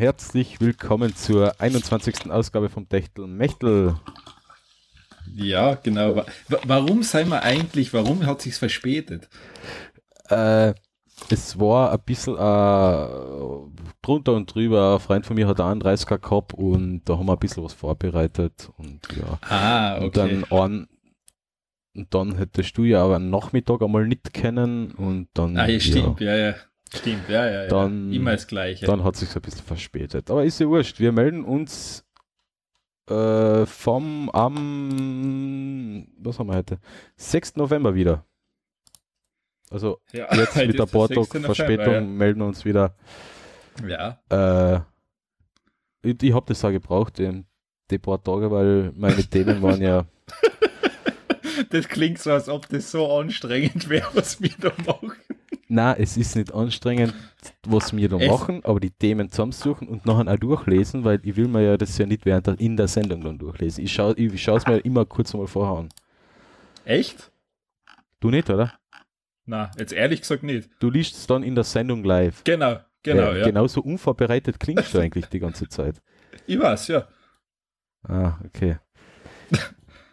Herzlich willkommen zur 21. Ausgabe vom Techtel Mechtel. Ja, genau. Wa warum sei wir eigentlich, warum hat sich's verspätet? Äh, es war ein bisschen äh, drunter und drüber. Ein Freund von mir hat einen 30er gehabt und da haben wir ein bisschen was vorbereitet und ja. Ah, okay. Und dann, an, und dann hättest du ja aber Nachmittag einmal nicht kennen und dann. Ah, ja, stimmt, ja, ja. Stimmt, ja, ja, dann, ja. Immer das Gleiche. Dann hat sich ein bisschen verspätet. Aber ist ja wurscht. Wir melden uns äh, vom am, was haben wir heute? 6. November wieder. Also ja, jetzt mit der paar Tag Verspätung ja. melden wir uns wieder. Ja. Äh, ich, ich habe das auch gebraucht, die, die paar Tage, weil meine Themen waren ja. Das klingt so, als ob das so anstrengend wäre, was wir da machen. Na, es ist nicht anstrengend, was wir da Echt? machen, aber die Themen zusammensuchen und nachher auch durchlesen, weil ich will mir ja das ja nicht während der, in der Sendung dann durchlesen. Ich schaue ich es mir immer kurz mal vorher an. Echt? Du nicht, oder? Na, jetzt ehrlich gesagt nicht. Du liest es dann in der Sendung live. Genau, genau, ja. ja. Genauso unvorbereitet klingst du eigentlich die ganze Zeit. Ich weiß, ja. Ah, okay.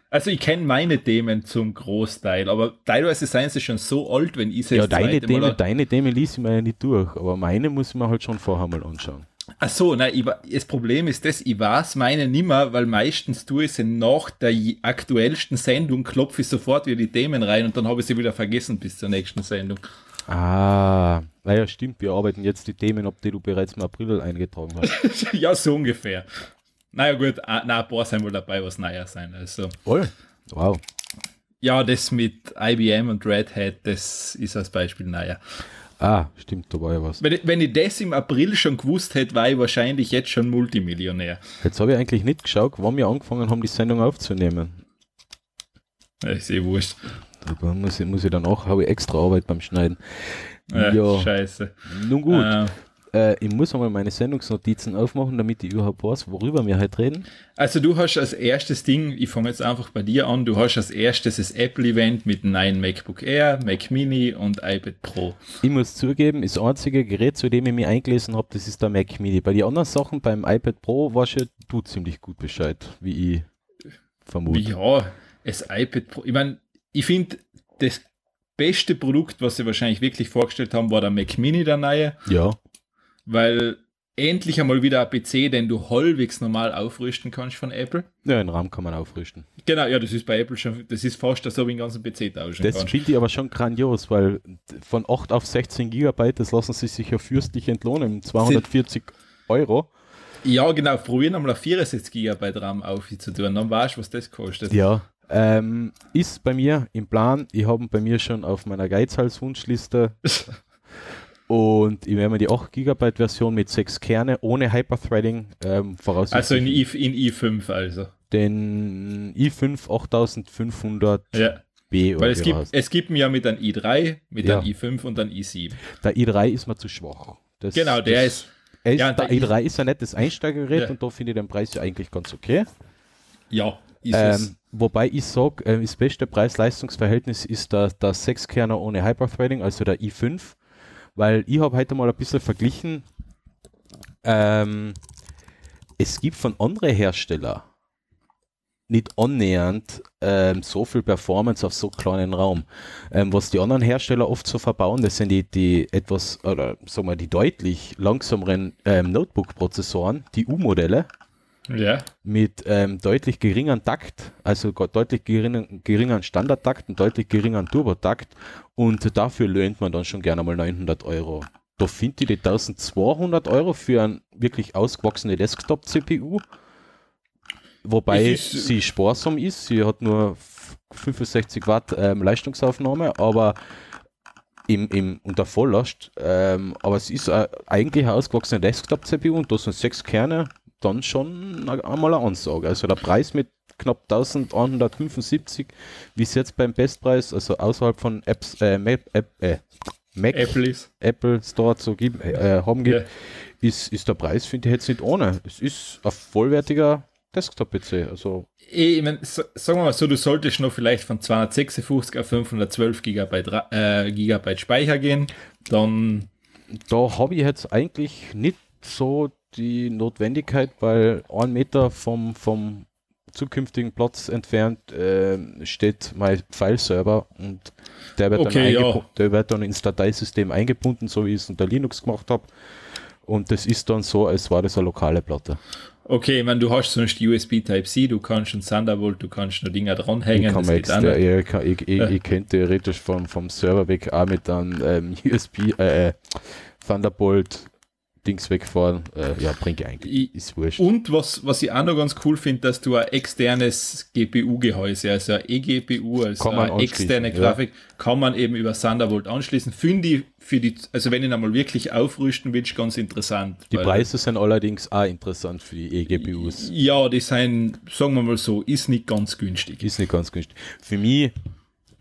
Also ich kenne meine Themen zum Großteil, aber teilweise seien sie schon so alt, wenn ich sie Ja, deine Themen, deine Themen liest ich mir ja nicht durch, aber meine muss ich mir halt schon vorher mal anschauen. Ach so, nein, ich, das Problem ist das, ich weiß meine nimmer, weil meistens tue ich sie nach der aktuellsten Sendung, klopfe ich sofort wieder die Themen rein und dann habe ich sie wieder vergessen bis zur nächsten Sendung. Ah, naja, stimmt, wir arbeiten jetzt die Themen ab, die du bereits im April eingetragen hast. ja, so ungefähr. Naja, gut, na, ein paar sind wohl dabei, was neuer sein. Also. Voll. Wow. Ja, das mit IBM und Red Hat, das ist als Beispiel neuer. Ah, stimmt, da war ja was. Wenn ich, wenn ich das im April schon gewusst hätte, war ich wahrscheinlich jetzt schon Multimillionär. Jetzt habe ich eigentlich nicht geschaut, wann wir angefangen haben, die Sendung aufzunehmen. Ja, ist eh wurscht. Da muss ich, muss ich dann auch, habe ich extra Arbeit beim Schneiden. Ja, ja. scheiße. Nun gut. Äh, äh, ich muss einmal meine Sendungsnotizen aufmachen, damit ich überhaupt weiß, worüber wir heute reden. Also du hast als erstes Ding, ich fange jetzt einfach bei dir an, du hast als erstes das Apple-Event mit neuen MacBook Air, Mac Mini und iPad Pro. Ich muss zugeben, das einzige Gerät, zu dem ich mich eingelesen habe, das ist der Mac Mini. Bei den anderen Sachen, beim iPad Pro, war schon du ziemlich gut Bescheid, wie ich vermute. Ja, das iPad Pro, ich meine, ich finde, das beste Produkt, was sie wahrscheinlich wirklich vorgestellt haben, war der Mac Mini, der neue. Ja weil endlich einmal wieder ein PC, den du halbwegs normal aufrüsten kannst von Apple. Ja, einen RAM kann man aufrüsten. Genau, ja, das ist bei Apple schon, das ist fast so wie ein ganzen PC tauschen Das finde ich aber schon grandios, weil von 8 auf 16 Gigabyte, das lassen sie sich ja fürstlich entlohnen, 240 Euro. Ja, genau, probieren einmal auf 64 Gigabyte RAM aufzutun, dann weißt du, was das kostet. Ja, ähm, ist bei mir im Plan, ich habe bei mir schon auf meiner Geizhals-Wunschliste Und ich werde mir die 8 GB Version mit 6 Kerne ohne Hyperthreading ähm, voraussichtlich. Also in, I, in i5 also. Den i5 8500 ja. B Weil es gibt, es gibt mir ja mit einem i3, mit ja. einem i5 und einem i7. Der i3 ist mir zu schwach. Das, genau, der das, ist. ist ja, der, i3 ist ein nettes Einsteigergerät ja. und da finde ich den Preis ja eigentlich ganz okay. Ja, ist ähm, es. Wobei ich sage, äh, das beste Preis-Leistungs-Verhältnis ist der, der 6-Kerner ohne Hyperthreading, also der i5 weil ich habe heute mal ein bisschen verglichen. Ähm, es gibt von anderen Herstellern nicht annähernd ähm, so viel Performance auf so kleinen Raum. Ähm, was die anderen Hersteller oft so verbauen, das sind die, die etwas, oder sagen wir, die deutlich langsameren ähm, Notebook-Prozessoren, die U-Modelle. Ja. Mit ähm, deutlich geringeren Takt, also deutlich geringeren, geringeren Standardtakt und deutlich geringeren Turbotakt. Und dafür löhnt man dann schon gerne mal 900 Euro. Da finde ich die 1200 Euro für ein wirklich ausgewachsene Desktop-CPU. Wobei sie sparsam ist. Sie hat nur 65 Watt ähm, Leistungsaufnahme, aber im, im, unter Volllast. Ähm, aber es ist äh, eigentlich eine ausgewachsene Desktop-CPU und da sind sechs Kerne dann schon einmal eine Ansage. Also der Preis mit knapp 1175, wie es jetzt beim Bestpreis, also außerhalb von Apps, äh, Mac, App, äh, Mac Apple, Apple Store zu geben, äh, haben gibt, yeah. ist, ist der Preis, finde ich, jetzt nicht ohne. Es ist ein vollwertiger Desktop-PC. Also ich mein, so, sagen wir mal so, du solltest noch vielleicht von 256 auf 512 Gigabyte, äh, Gigabyte Speicher gehen, dann da habe ich jetzt eigentlich nicht so die Notwendigkeit, weil ein Meter vom, vom zukünftigen Platz entfernt äh, steht mein File-Server und der wird, Okay, dann ja. der wird dann ins Dateisystem eingebunden, so wie ich es unter Linux gemacht habe. Und das ist dann so, als war das eine lokale Platte. Okay, ich meine, du hast sonst USB Type-C, du kannst schon Thunderbolt, du kannst noch Dinger dranhängen. ich, kann das extra, ich, kann- ich, ich, Ja. ich könnte theoretisch vom, vom Server weg auch mit einem ähm, USB äh, äh, Thunderbolt Dings wegfahren. Äh, ja, bringt eigentlich. Ich- ist wurscht. Und was, was ich auch noch ganz cool finde, dass du ein externes GPU-Gehäuse, also ein eGPU, also eine externe anschließen, ja. Grafik, kann man eben über Thunderbolt anschließen. Finde ich für die, also wenn ich einmal wirklich aufrüsten willst, ganz interessant. Die Preise sind allerdings auch interessant für die eGPUs. Ja, die sind, sagen wir mal so, ist nicht ganz günstig. Ist nicht ganz günstig. Für mich,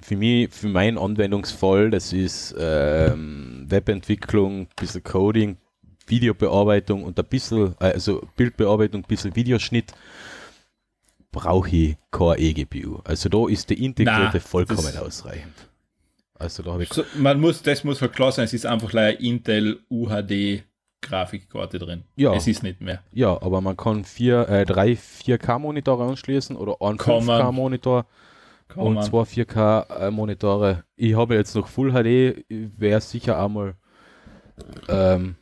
für mich, für meinen Anwendungsfall, das ist ähm, Webentwicklung, bisschen Coding, Videobearbeitung und ein bisschen, äh, also Bildbearbeitung, ein bisschen Videoschnitt, brauche ich keine eGPU. Also da ist die integrierte Na, vollkommen ausreichend. Also da habe ich So, man muss, das muss halt klar sein, es ist einfach eine Intel UHD Grafikkarte drin. Ja. Es ist nicht mehr. Ja, aber man kann vier, äh, drei 4K-Monitore anschließen oder einen Kann man. 5K-Monitor Kann und zwei 4K-Monitore. Ich habe jetzt noch Full HD, wäre sicher einmal ähm,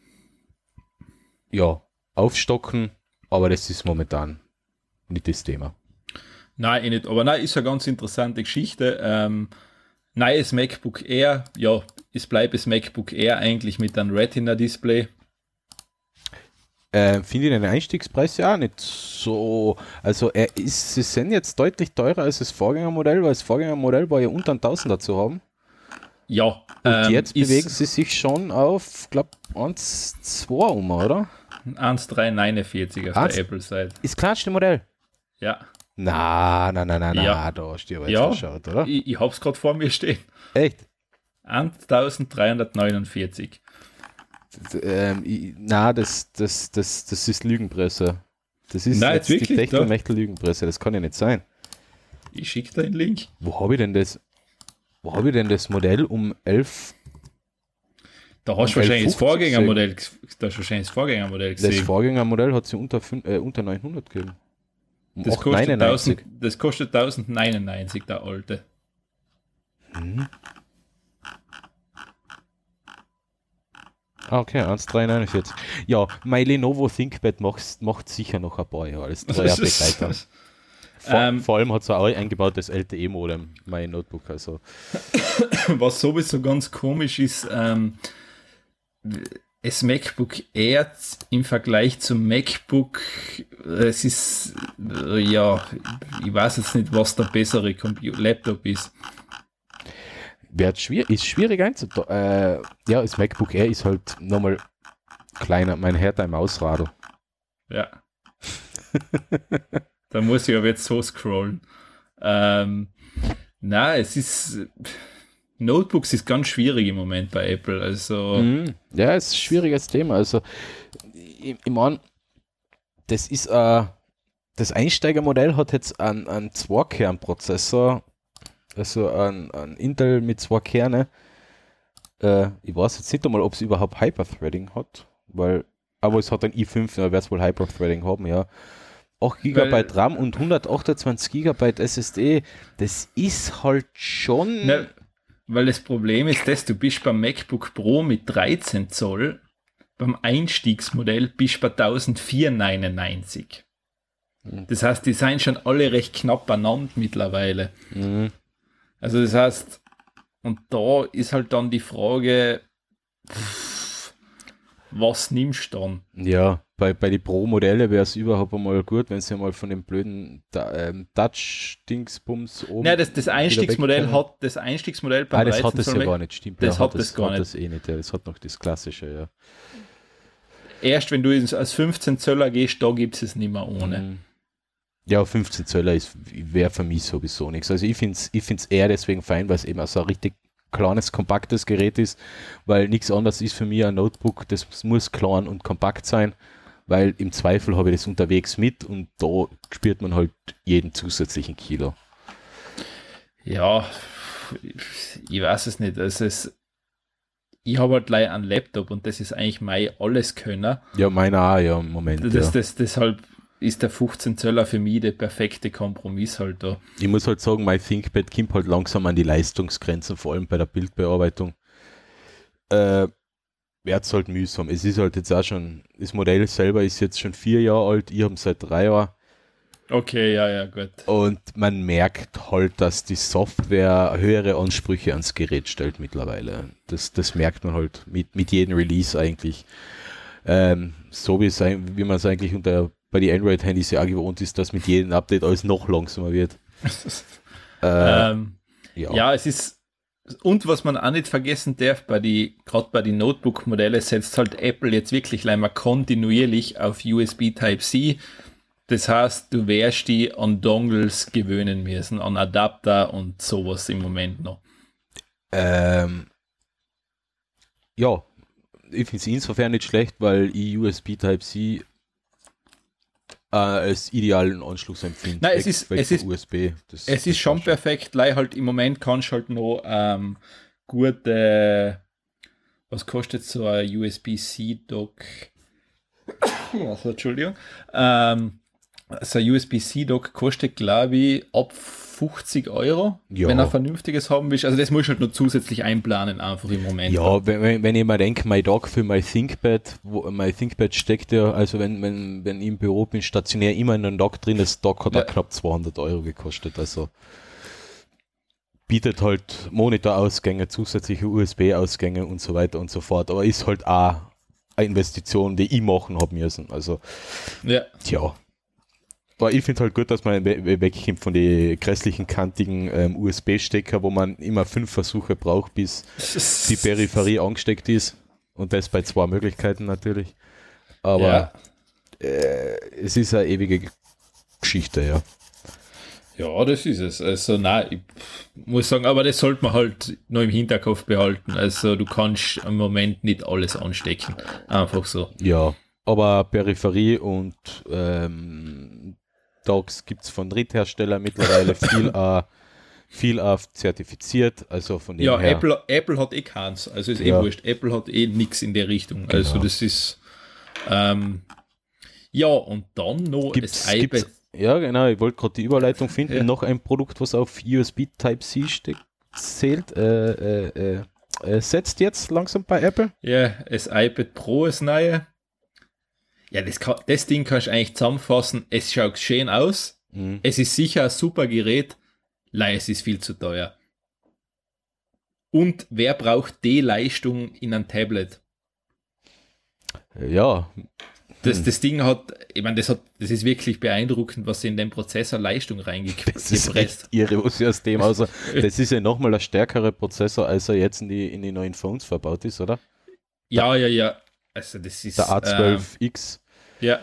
ja, aufstocken, aber das ist momentan nicht das Thema. Nein, eh nicht. Aber nein, ist eine ganz interessante Geschichte. Ähm, neues MacBook Air, ja, es bleibt das MacBook Air eigentlich mit einem Retina-Display. Äh, Finde ich den Einstiegspreis ja auch nicht so. Also er ist, sie sind jetzt deutlich teurer als das Vorgängermodell, weil das Vorgängermodell war ja unter 1000 dazu haben. Ja. Und ähm, jetzt bewegen sie sich schon auf, glaube 1, 2 um, oder? 1,349 auf Eins- der Apple-Seite. Ist kleinste Modell. Ja. Na, na, na, na, na, Ja. da hast du aber jetzt Ja. verschaut, oder? Ich, ich hab's gerade vor mir stehen. Echt? 1349. D- Ähm, ich, na, das, das, das, das ist Lügenpresse. Das ist Nein, jetzt die wirklich, Techtel doch. Mechtel Lügenpresse, das kann ja nicht sein. Ich schicke dir den Link. Wo habe ich denn das? Wo habe ich denn das Modell um 11? Da hast du wahrscheinlich das 11,50 Vorgängermodell, da hast wahrscheinlich das Vorgängermodell Das gesehen. Vorgängermodell hat sie unter, äh, unter 900 gegeben. Um Das kostet, 899. 1000, das kostet 1099, der alte. Mhm. Ah, okay, 1,349. Ja, mein Lenovo ThinkPad macht, macht sicher noch ein paar Jahre als treuer Begleiter. Vor, Ähm, vor allem hat es auch eingebautes LTE-Modem, mein Notebook. Also, Was sowieso ganz komisch ist, ähm, das MacBook Air im Vergleich zum MacBook, es ist, äh, ja, ich weiß jetzt nicht, was der bessere Computer Laptop ist. wird schwierig, ist schwierig einzutragen. Äh, ja, das MacBook Air ist halt nochmal kleiner, mein härter im Ausradl. Ja. da muss ich aber jetzt so scrollen. Ähm, na, es ist, Notebooks ist ganz schwierig im Moment bei Apple. Also, Mhm. Ja, ist ein schwieriges Thema. Also, ich, ich meine, das ist äh, das Einsteigermodell hat jetzt einen, einen Zwei-Kern-Prozessor, also ein, ein Intel mit zwei Kerne. Äh, ich weiß jetzt nicht einmal, ob es überhaupt Hyperthreading hat, weil, aber es hat ein i5, da wird es wohl Hyperthreading haben, ja. 8 GB RAM und 128 GB SSD, das ist halt schon. Ne, weil das Problem ist, dass du bist beim MacBook Pro mit 13 Zoll, beim Einstiegsmodell bist du bei 1499. Mhm. Das heißt, die sind schon alle recht knapp beieinander mittlerweile. Mhm. Also das heißt, und da ist halt dann die Frage, was nimmst du dann? Ja, bei, bei den Pro-Modelle wäre es überhaupt einmal gut, wenn sie mal von dem blöden ähm, Touch-Dingsbums oben. Ja, das, das Einstiegsmodell hat das Einstiegsmodell beim Ah, das 13 hat Zoll ja gar nicht, stimmt. das ja, hat das gar hat nicht. das eh nicht. Ja, das hat noch das Klassische, ja. Erst wenn du als 15 Zöller gehst, da gibt es es nicht mehr ohne. Mhm. Ja, 15 Zöller wäre für mich sowieso nichts. Also ich finde es ich find's eher deswegen fein, weil es eben auch so ein richtig kleines, kompaktes Gerät ist, weil nichts anderes ist für mich ein Notebook, das muss klein und kompakt sein, weil im Zweifel habe ich das unterwegs mit und da spürt man halt jeden zusätzlichen Kilo. Ja, ich weiß es nicht. Also es, ich habe halt leider einen Laptop und das ist eigentlich mein Alleskönner. Ja, meiner auch, ja, im Moment. Das, ja. das, deshalb ist der 15 Zöller für mich der perfekte Kompromiss halt da. Ich muss halt sagen, mein ThinkPad kommt halt langsam an die Leistungsgrenzen, vor allem bei der Bildbearbeitung. Äh, wird halt mühsam. Es ist halt jetzt auch schon, das Modell selber ist jetzt schon vier Jahre alt, ich habe seit drei Jahren. Okay, ja, ja, gut. Und man merkt halt, dass die Software höhere Ansprüche ans Gerät stellt mittlerweile. Das, das merkt man halt mit, mit jedem Release eigentlich. Ähm, so wie, es, wie man es eigentlich unter, bei den Android-Handys ja auch gewohnt ist, dass mit jedem Update alles noch langsamer wird. äh, ähm, ja. ja, es ist, und was man auch nicht vergessen darf, bei die, gerade bei den Notebook-Modellen setzt halt Apple jetzt wirklich leider kontinuierlich auf USB Type-C das heißt, du wärst die an Dongles gewöhnen müssen, an Adapter und sowas im Moment noch. Ähm, ja, ich finde es insofern nicht schlecht, weil ich USB Type-C äh, als idealen Anschluss empfinde. Nein, es ist, es ist, USB. Das, es ist schon perfekt, weil halt im Moment kannst du halt noch ähm, gute, was kostet so ein USB-C-Dock? Also, Entschuldigung. Ähm, so ein USB-C-Dock kostet, glaube ich, ab 50 Euro, ja. wenn er vernünftiges haben will. Also das muss ich halt nur zusätzlich einplanen, einfach im Moment. Ja, wenn, wenn ich mal denke, mein Dock für mein ThinkPad, wo mein ThinkPad steckt ja, also wenn, wenn, wenn ich im Büro bin, stationär immer in einem Dock drin, das Dock hat ja. knapp 200 Euro gekostet, also bietet halt Monitorausgänge, zusätzliche USB-Ausgänge und so weiter und so fort, aber ist halt auch eine Investition, die ich machen habe müssen, also ja. tja, aber ich finde halt gut, dass man wegkommt von den grässlichen, kantigen ähm, USB-Stecker, wo man immer fünf Versuche braucht, bis die Peripherie angesteckt ist. Und das bei zwei Möglichkeiten natürlich. Aber ja. äh, es ist eine ewige Geschichte, ja. Ja, das ist es. Also, nein, ich muss sagen, aber das sollte man halt noch im Hinterkopf behalten. Also, du kannst im Moment nicht alles anstecken. Einfach so. Ja, aber Peripherie und ähm, Dogs gibt es von Drittherstellern mittlerweile viel, äh, viel äh, zertifiziert. Also von dem ja, her. Apple, Apple hat eh keins. Also ist eh ja. wurscht. Apple hat eh nichts in der Richtung. Genau. Also das ist. Ähm, ja, und dann noch gibt's, das iPad. Ja, genau. Ich wollte gerade die Überleitung finden. Ja. Noch ein Produkt, was auf USB Type-C zählt. Äh, äh, äh, setzt jetzt langsam bei Apple. Ja, das iPad Pro ist neu. Ja, das, kann, das Ding kannst du eigentlich zusammenfassen. Es schaut schön aus. Mhm. Es ist sicher ein super Gerät. Leider, es ist viel zu teuer. Und wer braucht die Leistung in einem Tablet? Ja. Das, hm. das Ding hat, ich meine, das, hat, das ist wirklich beeindruckend, was sie in den Prozessor Leistung reingepresst. Das ist echt irre, was aus dem außer, Das ist ja nochmal ein stärkerer Prozessor, als er jetzt in die, in die neuen Phones verbaut ist, oder? Ja, ja, ja. Also das ist. Der A12X. Ja.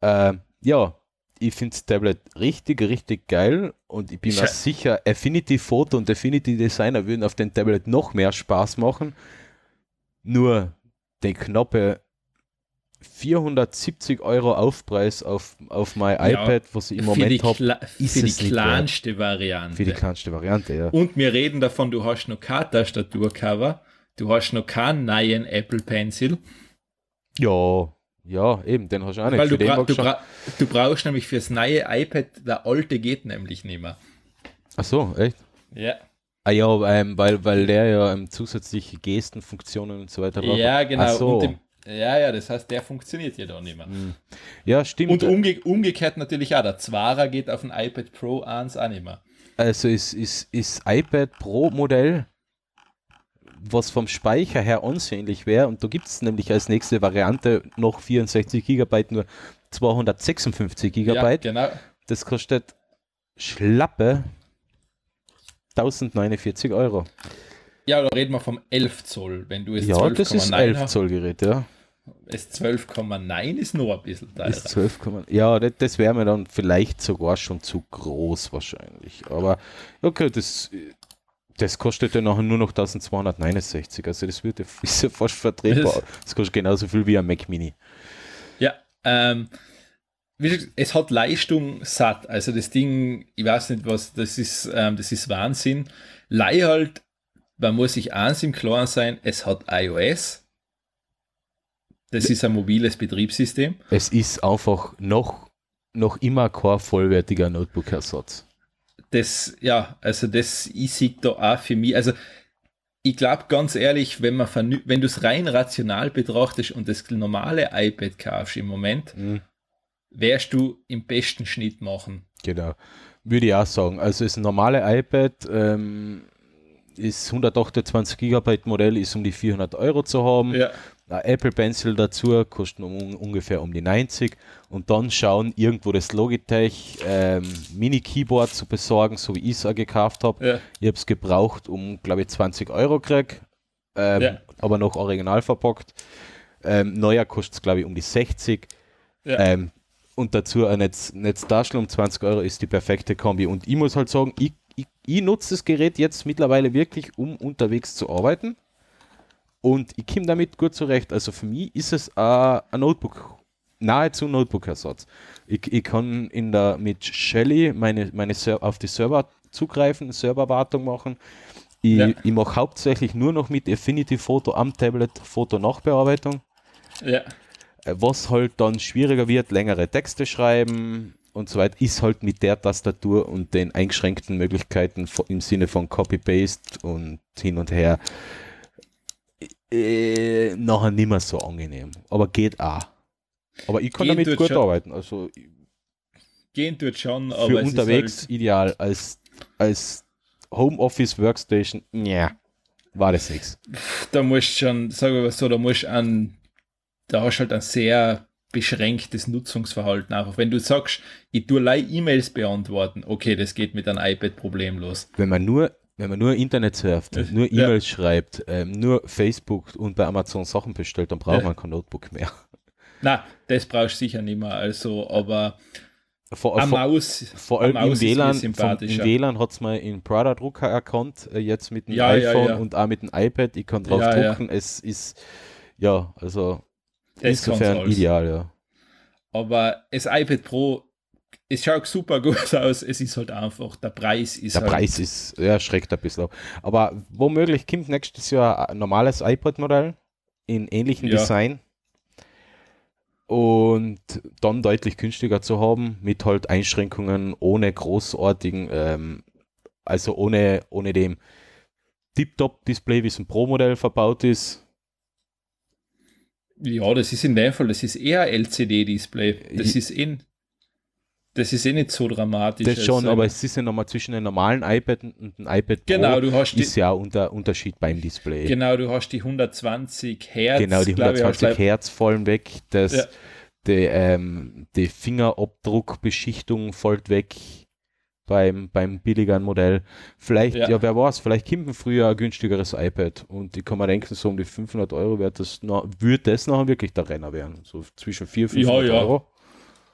Äh, ja, ich finde das Tablet richtig, richtig geil und ich bin mir sicher, Affinity Photo und Affinity Designer würden auf dem Tablet noch mehr Spaß machen. Nur den knappe 470 Euro Aufpreis auf, auf mein ja, iPad, was ich im Moment habe, ist für die kleinste Variante. Für die kleinste Variante, ja. Und wir reden davon, du hast noch kein Tastaturcover, du hast noch keinen neuen Apple Pencil. Ja, ja, eben, den hast du auch nicht. Weil du, bra du, bra du, brauchst nämlich fürs neue iPad, der alte geht nämlich nicht mehr. Ach so, echt? Ja. Ah ja, ähm, weil, weil der ja ähm, zusätzliche Gestenfunktionen und so weiter braucht. Ja, genau. So. Dem, ja, ja, das heißt, der funktioniert ja da nicht mehr. Hm. Ja, stimmt. Und umge umgekehrt natürlich auch, der Zwarer geht auf ein iPad Pro 1 auch nicht mehr. Also ist, ist, ist iPad Pro Modell was vom Speicher her ansehnlich wäre, und da gibt es nämlich als nächste Variante noch 64 GB, nur 256 GB. Ja, genau. Das kostet schlappe 1049 Euro. Ja, da reden wir vom 11 Zoll, wenn du es Ja, 12, das ist 11 hast. Zoll Gerät, ja. Das 12,9 ist noch ein bisschen teurer. Ist 12, ja, das, das wäre mir dann vielleicht sogar schon zu groß wahrscheinlich. Aber okay, das das kostet ja nachher nur noch 1269, also das wird ja, ist ja fast vertretbar. Das kostet genauso viel wie ein Mac Mini. Ja, ähm, es hat Leistung satt, also das Ding, ich weiß nicht was, das ist, ähm, das ist Wahnsinn. Leih halt man muss sich eins im Klaren sein, es hat iOS. Das ist ein mobiles Betriebssystem. Es ist einfach noch, noch immer kein vollwertiger Notebook-Ersatz. Das, ja, also das, sehe da auch für mich, also ich glaube ganz ehrlich, wenn man wenn du es rein rational betrachtest und das normale iPad kaufst im Moment, mhm. wärst du im besten Schnitt machen. Genau. Würde ich auch sagen. Also das normale iPad ähm, ist 128 GB Modell, ist um die 400 Euro zu haben. Ja. Ein Apple Pencil dazu kostet um, ungefähr um die 90 und dann schauen, irgendwo das Logitech ähm, Mini Keyboard zu besorgen, so wie ich es gekauft habe. Ja. Ich habe es gebraucht um, glaube ich, 20 Euro krieg, ähm, ja. aber noch original verpackt. Ähm, neuer kostet es, glaube ich, um die 60. Ja. Ähm, und dazu ein Netz, Netzdarstellung um 20 Euro ist die perfekte Kombi. Und ich muss halt sagen, ich, ich, ich nutze das Gerät jetzt mittlerweile wirklich, um unterwegs zu arbeiten. Und ich komme damit gut zurecht. Also für mich ist es äh, ein Notebook, nahezu Notebook-Ersatz. Ich, ich kann in der, mit Shelly meine, meine auf die Server zugreifen, Serverwartung machen. Ich, ja. ich mache hauptsächlich nur noch mit Affinity Photo am Tablet Foto-Nachbearbeitung. Ja. Äh, was halt dann schwieriger wird, längere Texte schreiben und so weiter, ist halt mit der Tastatur und den eingeschränkten Möglichkeiten im Sinne von Copy-Paste und hin und her äh, nachher nicht mehr so angenehm. Aber geht auch. Aber ich kann Gehen damit gut schon. arbeiten. Also Gehen tut schon, aber für unterwegs halt ideal. Als, als Homeoffice Workstation, ja, war das nichts. Da musst schon, sagen wir so, da musst an da hast du halt ein sehr beschränktes Nutzungsverhalten. Einfach wenn du sagst, ich tue E-Mails beantworten, okay, das geht mit einem iPad problemlos. Wenn man nur wenn man nur Internet surft, nur E-Mails ja. schreibt, ähm, nur Facebook und bei Amazon Sachen bestellt, dann braucht ja. man kein Notebook mehr. Na, das brauchst du sicher nicht mehr. Also, aber vor, vor, Maus, vor allem im WLAN, vom, im WLAN hat es mal in Prada Drucker erkannt, äh, jetzt mit dem ja, iPhone und auch mit dem iPad. Ich kann drauf drucken. Es ist, ja, also das Insofern ideal, ja. Aber das iPad Pro, es schaut super gut aus, es ist halt einfach, der Preis ist Der halt Preis ist, ja, schreckt ein bisschen. Aber womöglich kommt nächstes Jahr ein normales iPad-Modell in ähnlichem ja. Design und dann deutlich günstiger zu haben, mit halt Einschränkungen ohne großartigen, ähm, also ohne, ohne dem Tip-Top-Display, wie es ein Pro-Modell verbaut ist, ja, das ist in dem Fall, das ist eher LCD-Display. Das ich, ist in. Das ist eh nicht so dramatisch. Das schon, also, aber es ist ja nochmal zwischen einem normalen iPad und einem iPad Pro genau, du hast ist die, ja unter Unterschied beim Display. Genau, du hast die 120 Hertz. Genau, die 120 ich, Hertz fallen weg. Das, ja. die, ähm, die Fingerabdruckbeschichtung fällt weg beim, beim billigeren Modell. Vielleicht, ja. ja, wer weiß, vielleicht kommt früher ein günstigeres iPad und ich kann mir denken, so um die 500 Euro wird das, noch, wird das nachher wirklich der Renner werden. So zwischen 400 und 500 ja, ja. Euro.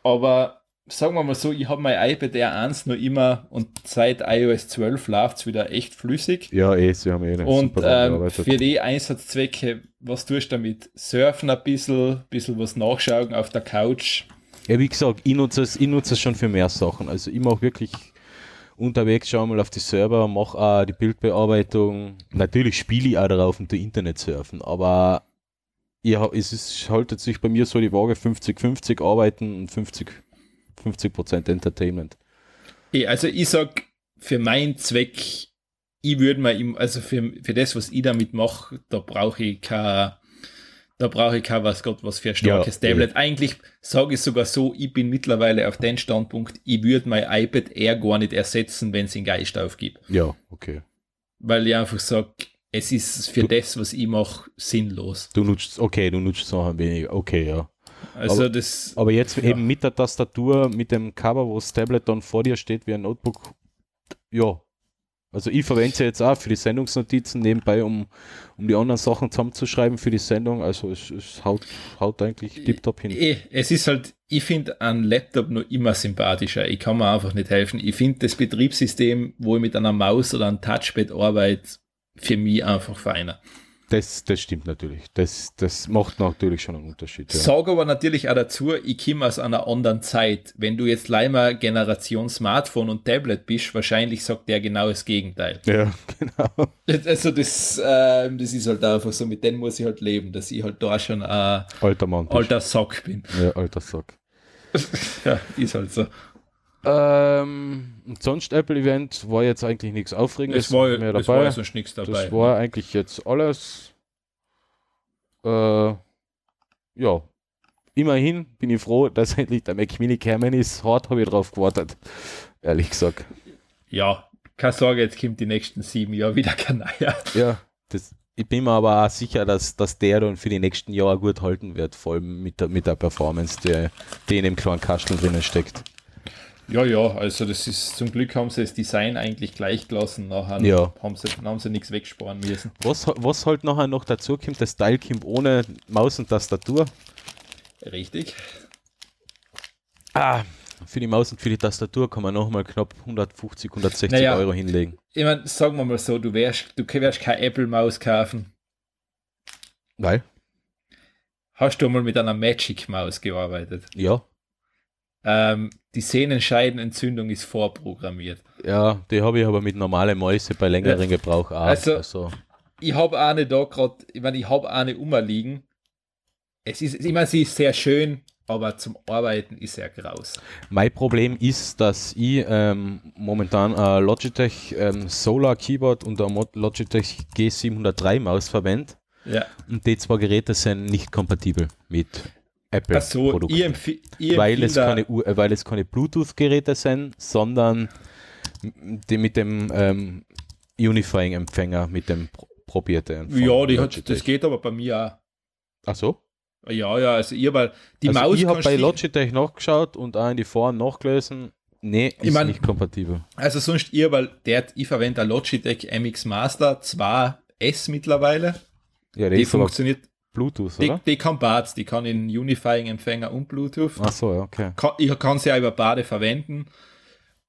Aber sagen wir mal so, ich habe mein iPad R1 noch immer und seit iOS 12 läuft es wieder echt flüssig. Ja, eh, sie haben eh eine Und ähm, für die Einsatzzwecke, was tust du damit? Surfen ein bisschen, bisschen was nachschauen auf der Couch. Ja, wie gesagt, ich nutze es, ich nutze es schon für mehr Sachen. Also ich mache wirklich unterwegs, schau mal auf die Server, mache auch die Bildbearbeitung. Natürlich spiele ich auch darauf und die Internet surfen, aber ja, es ist, haltet sich bei mir so die Waage 50-50 arbeiten und 50, 50% Entertainment. Also ich sag, für meinen Zweck, ich würde mal, also für, für das, was ich damit mache, da brauche ich kein da brauche ich kein was Gott was für ein starkes ja, Tablet. Ja. Eigentlich sage ich sogar so, ich bin mittlerweile auf den Standpunkt, ich würde mein iPad eher gar nicht ersetzen, wenn es den Geist aufgibt. Ja, okay. Weil ich einfach sage, es ist für du, das, was ich mache, sinnlos. Du nutzt, okay, du nutzt noch ein wenig, okay, ja. Also aber, das, aber jetzt ja. eben mit der Tastatur, mit dem Cover, wo das Tablet dann vor dir steht wie ein Notebook, ja, also ich verwende sie jetzt auch für die Sendungsnotizen nebenbei, um, um die anderen Sachen zusammenzuschreiben für die Sendung. Also es, es haut, haut eigentlich tiptop hin. Eh, es ist halt, ich finde einen Laptop nur immer sympathischer. Ich kann mir einfach nicht helfen. Ich finde das Betriebssystem, wo ich mit einer Maus oder einem Touchpad arbeite, für mich einfach feiner. Das, das stimmt natürlich. Das, das macht natürlich schon einen Unterschied. Ja. Sag aber natürlich auch dazu, ich komme aus einer anderen Zeit. Wenn du jetzt leider Generation Smartphone und Tablet bist, wahrscheinlich sagt der genau das Gegenteil. Ja, genau. Also das, äh, das ist halt einfach so, mit denen muss ich halt leben, dass ich halt da schon ein alter Mann. Alter Sack bin. Ja, alter Sack. ja, ist halt so. Ähm, sonst Apple Event war jetzt eigentlich nichts Aufregendes Es war, mehr es dabei. war sonst nichts dabei. Das war eigentlich jetzt alles. Äh, ja. Immerhin bin ich froh, dass endlich der Mac Mini gekommen ist. Hart habe ich drauf gewartet. Ehrlich gesagt. ja, keine Sorge, jetzt kommt die nächsten sieben Jahre wieder kein neuer. Ja, das, ich bin mir aber auch sicher, dass, dass der dann für die nächsten Jahre gut halten wird, vor allem mit der, mit der Performance, die, die in dem kleinen Kastel drinnen steckt. Ja, ja, also das ist zum Glück haben sie das Design eigentlich gleich gelassen. Nachher Ja. haben, sie, haben sie nichts wegsparen müssen. Was, was halt nachher noch dazu kommt, das Teil kommt ohne Maus und Tastatur. Richtig. Ah, für die Maus und für die Tastatur kann man nochmal knapp 150, 160 Naja. Euro hinlegen. Ich meine, sagen wir mal so, du wärst, du wirst keine Apple-Maus kaufen. Weil? Hast du mal mit einer Magic-Maus gearbeitet? Ja. Ähm, die Sehnenscheidenentzündung ist vorprogrammiert. Ja, die habe ich aber mit normalen Mäuse bei längeren Gebrauch auch. Also- Also, Ich habe eine da gerade, ich meine, ich habe eine umliegen. Es ist, ich meine, sie ist sehr schön, aber zum Arbeiten ist sehr graus. mein Problem ist, dass ich ähm, momentan ein Logitech ähm, Solar Keyboard und ein Mo- Logitech G703 Maus verwende. Ja. Und die zwei Geräte sind nicht kompatibel mit Apple Achso, Produkten. ich, empf ich weil es, keine, äh, weil es keine Bluetooth-Geräte sind, sondern die mit dem ähm, Unifying-Empfänger, mit dem Pro- probierte. Ja, die hat, das geht aber bei mir auch. Ach so? Ja, ja, also ihr, weil die also Maus ich habe bei Logitech nachgeschaut und auch in die Foren nachgelesen. Nee, ist mein- nicht kompatibel. Also sonst ihr, weil der, ich verwende Logitech MX Master 2S mittlerweile. Ja, Die funktioniert, Bluetooth, die, oder? die kann Bats, die kann in Unifying-Empfänger und Bluetooth. Ach so, ja, okay. Kann, ich kann sie ja über beide verwenden.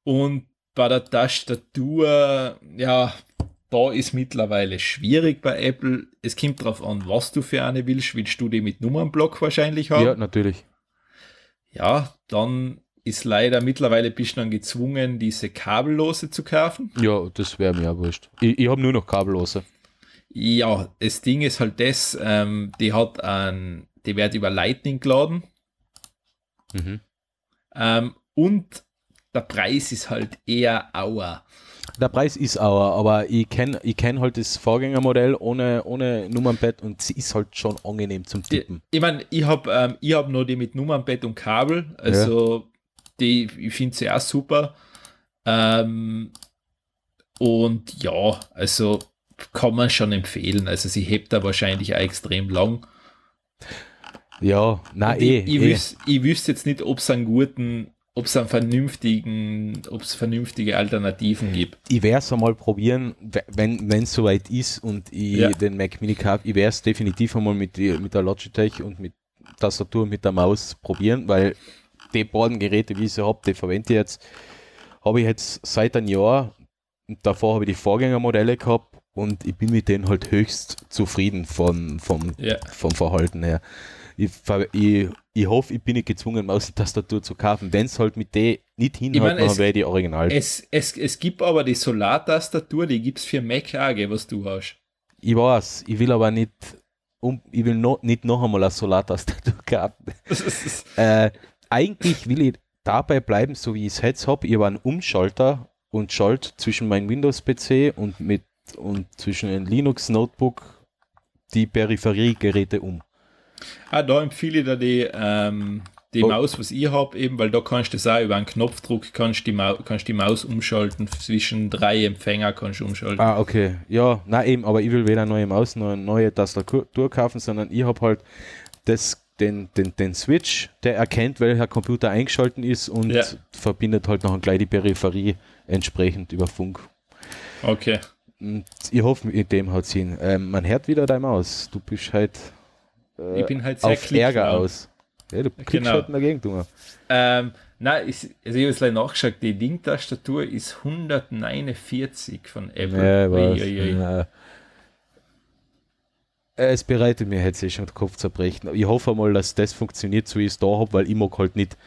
Und bei der Tastatur, ja, da ist mittlerweile schwierig bei Apple. Es kommt darauf an, was du für eine willst. Willst du die mit Nummernblock wahrscheinlich haben? Ja, natürlich. ja, dann ist leider mittlerweile bist du dann gezwungen, diese kabellose zu kaufen. Ja, das wäre mir ja wurscht. Ich, ich habe nur noch kabellose. Ja, das Ding ist halt das, ähm, die hat ein, die wird über Lightning geladen Mhm. ähm, und der Preis ist halt eher auer. Der Preis ist aber, aber ich kenne ich kenn halt das Vorgängermodell ohne, ohne Nummernbett und sie ist halt schon angenehm zum Tippen. ich meine, ich habe ähm, ich hab nur die mit Nummernbett und Kabel, also die, ich finde sie auch super. Ähm, und ja, also kann man schon empfehlen. Also sie hebt da wahrscheinlich auch extrem lang. Ja, na eh. ich, ich, eh. wüs, ich wüsste jetzt nicht, ob es einen guten, ob es einen vernünftigen, ob es vernünftige Alternativen gibt. ich werde es einmal probieren, we- wenn es soweit ist und ich Ja. den Mac Mini kaufe. Ich werde es definitiv einmal mit, mit der Logitech und mit Tastatur und mit der Maus probieren, weil die beiden Geräte, wie ich sie habe, die verwende ich jetzt, habe ich jetzt seit einem Jahr. Davor habe ich die Vorgängermodelle gehabt und ich bin mit denen halt höchst zufrieden von, vom, Ja. vom Verhalten her. Ich, ich, ich hoffe, ich bin nicht gezwungen, Maus und Tastatur zu kaufen. Wenn es halt mit denen nicht hinhaut, dann wäre die Original. Es, es, es gibt aber die Solartastatur, die gibt es für Mac auch, was du hast. Ich weiß, ich will aber nicht, um, ich will no, nicht noch einmal eine Solartastatur kaufen. äh, eigentlich will ich dabei bleiben, so wie ich es jetzt habe. Ich habe einen Umschalter und schalt zwischen meinem Windows-PC und mit und zwischen einem Linux-Notebook die Peripheriegeräte um. Ah, da empfehle ich dir die, ähm, die Oh. Maus, was ich habe, eben, weil da kannst du das auch über einen Knopfdruck kannst die, Mau kannst die Maus umschalten, zwischen drei Empfänger kannst du umschalten. Ah, okay. Ja, na eben, aber ich will weder eine neue Maus noch eine neue Tastatur kaufen, sondern ich habe halt das, den, den, den Switch, der erkennt, welcher Computer eingeschalten ist und Ja. verbindet halt noch gleich die Peripherie entsprechend über Funk. Okay. Und ich hoffe, mit dem haut es hin. Ähm, man hört wieder deine Maus. Du bist halt äh, Ich bin halt sehr auf Ärger klicklau. aus. Ja, du klickst Genau. halt Gegend um. Ähm, nein, ist, also ich habe es leider nachgeschaut, die Link-Tastatur ist 149 von Apple. Ja, ich. Es bereitet mir jetzt eh schon den Kopf zerbrechen. Ich hoffe mal, dass das funktioniert, so wie ich es da habe, weil ich mag halt nicht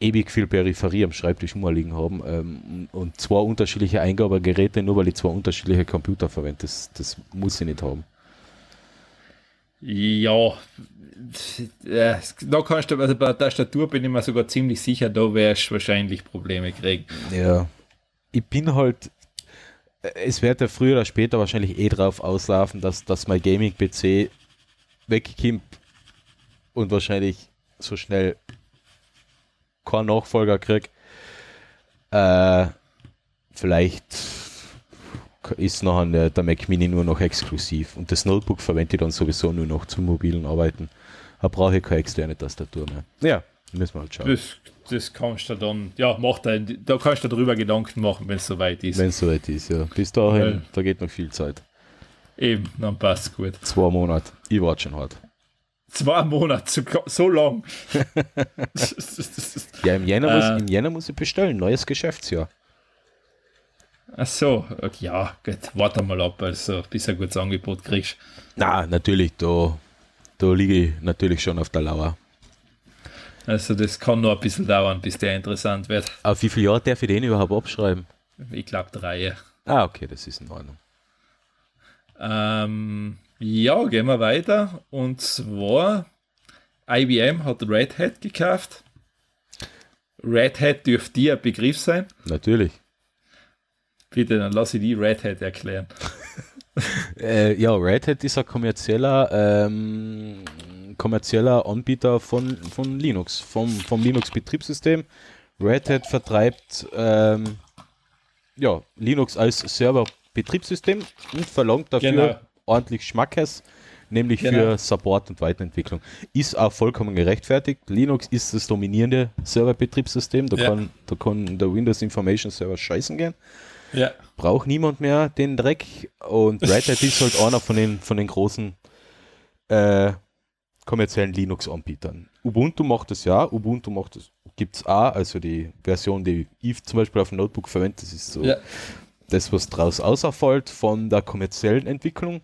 ewig viel Peripherie am Schreibtisch rumliegen haben ähm, und zwei unterschiedliche Eingabegeräte, nur weil ich zwei unterschiedliche Computer verwende. Das, das muss ich nicht haben. Ja, äh, da kannst du, also bei der Tastatur bin ich mir sogar ziemlich sicher, da wärst du wahrscheinlich Probleme kriegen. Ja. Ich bin halt, es wird ja früher oder später wahrscheinlich eh drauf auslaufen, dass, dass mein Gaming-PC wegkommt und wahrscheinlich so schnell kein Nachfolger krieg. Äh, vielleicht ist nachher der Mac Mini nur noch exklusiv und das Notebook verwende ich dann sowieso nur noch zum mobilen Arbeiten. Da brauche ich keine externe Tastatur mehr. Ja, müssen wir halt schauen. Das, das kannst du dann, ja, mach dein, da kannst du darüber Gedanken machen, wenn es soweit ist. Wenn es soweit ist, ja. Bis dahin, Weil, da geht noch viel Zeit. Eben, dann passt gut. Zwei Monate. Ich warte schon hart. Zwei Monate, so, so lang. ja, im Jänner, äh, muss, im Jänner muss ich bestellen, neues Geschäftsjahr. Ach so, okay, ja, gut, warte mal ab, also bis ein gutes Angebot kriegst. Na, natürlich, da, da liege ich natürlich schon auf der Lauer. Also das kann noch ein bisschen dauern, bis der interessant wird. Auf wie viele Jahre darf ich den überhaupt abschreiben? Ich glaube drei. Ah, okay, das ist in Ordnung. Ähm, ja, gehen wir weiter. Und zwar, IBM hat Red Hat gekauft. Red Hat dürfte dir ein Begriff sein. Natürlich. Bitte, dann lass ich die Red Hat erklären. äh, ja, Red Hat ist ein kommerzieller, ähm, kommerzieller Anbieter von, von Linux, vom, vom Linux-Betriebssystem. Red Hat vertreibt ähm, ja, Linux als Server-Betriebssystem und verlangt dafür genau ordentlich Schmackes, nämlich genau. für Support und Weiterentwicklung. Ist auch vollkommen gerechtfertigt. Linux ist das dominierende Serverbetriebssystem. Da, ja. kann, da kann der Windows Information Server scheißen gehen. Ja. Braucht niemand mehr den Dreck. Und Red Hat ist halt einer von den, von den großen äh, kommerziellen Linux-Anbietern. Ubuntu macht das ja. Ubuntu macht das, gibt es auch. Also die Version, die ich zum Beispiel auf dem Notebook verwende, das ist so ja. Das, was daraus auserfolgt von der kommerziellen Entwicklung.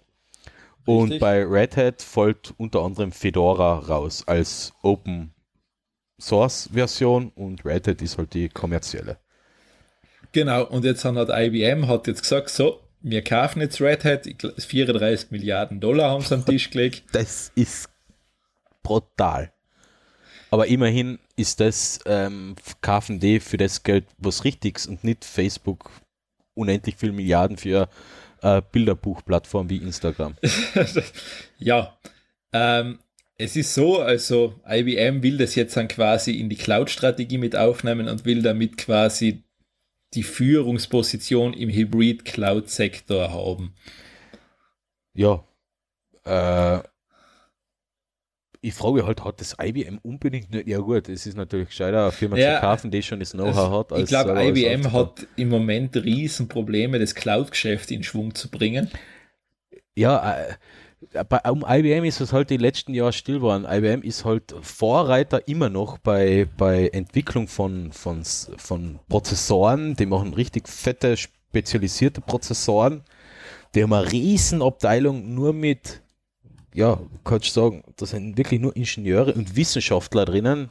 Und Richtig. bei Red Hat folgt unter anderem Fedora raus als Open Source Version und Red Hat ist halt die kommerzielle. Genau, und jetzt hat IBM hat jetzt gesagt, so, wir kaufen jetzt Red Hat, 34 Milliarden Dollar haben sie am Tisch gelegt. Das ist brutal. Aber immerhin ist das ähm, KFD für das Geld was Richtiges und nicht Facebook unendlich viel Milliarden für äh, Bilderbuchplattform wie Instagram. ja, ähm, es ist so, also IBM will das jetzt dann quasi in die Cloud-Strategie mit aufnehmen und will damit quasi die Führungsposition im Hybrid-Cloud-Sektor haben. Ja, äh, ich frage halt, hat das IBM unbedingt nicht? Ja gut, es ist natürlich gescheiter, eine Firma ja, zu kaufen, die schon das Know-how hat. Ich glaube, IBM hat im Moment Riesenprobleme, das Cloud-Geschäft in Schwung zu bringen. Ja, äh, bei, um IBM ist es halt die letzten Jahre still geworden. IBM ist halt Vorreiter immer noch bei, bei Entwicklung von, von, von Prozessoren. Die machen richtig fette, spezialisierte Prozessoren. Die haben eine Riesenabteilung nur mit ja, kannst du sagen, da sind wirklich nur Ingenieure und Wissenschaftler drinnen,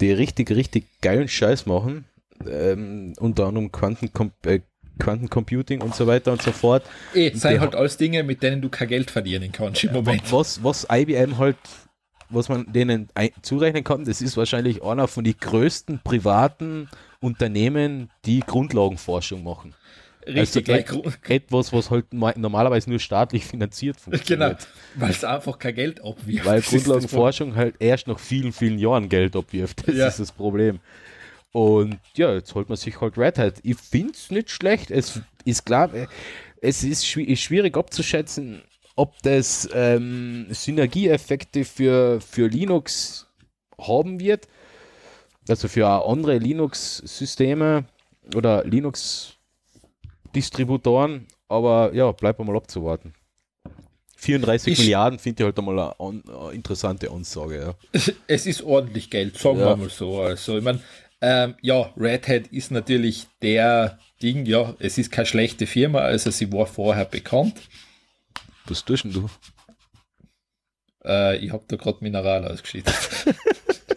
die richtig, richtig geilen Scheiß machen. Ähm, unter anderem Quantencom äh, Quantencomputing und so weiter und so fort. Eh, sei halt alles Dinge, mit denen du kein Geld verdienen kannst im Moment. Was, was IBM halt, was man denen zurechnen kann, das ist wahrscheinlich einer von den größten privaten Unternehmen, die Grundlagenforschung machen. Richtig, also et, etwas, was halt normalerweise nur staatlich finanziert funktioniert. Genau, weil es einfach kein Geld abwirft. Weil Grundlagenforschung halt erst nach vielen, vielen Jahren Geld abwirft. Das ja. ist das Problem. Und ja, jetzt holt man sich halt Red Hat. Ich finde es nicht schlecht. Es ist klar, es ist schwierig abzuschätzen, ob das ähm, Synergieeffekte für, für Linux haben wird. Also für andere Linux-Systeme oder Linux- Distributoren, aber ja, bleibt mal abzuwarten. 34 ich, Milliarden finde ich halt einmal eine, eine, interessante Ansage. Ja. Es ist ordentlich Geld, sagen ja. wir mal so. Also, ich meine, ähm, ja, Red Hat ist natürlich der Ding, ja, es ist keine schlechte Firma, also sie war vorher bekannt. Was tust denn du? Äh, ich habe da gerade Mineral ausgeschüttet.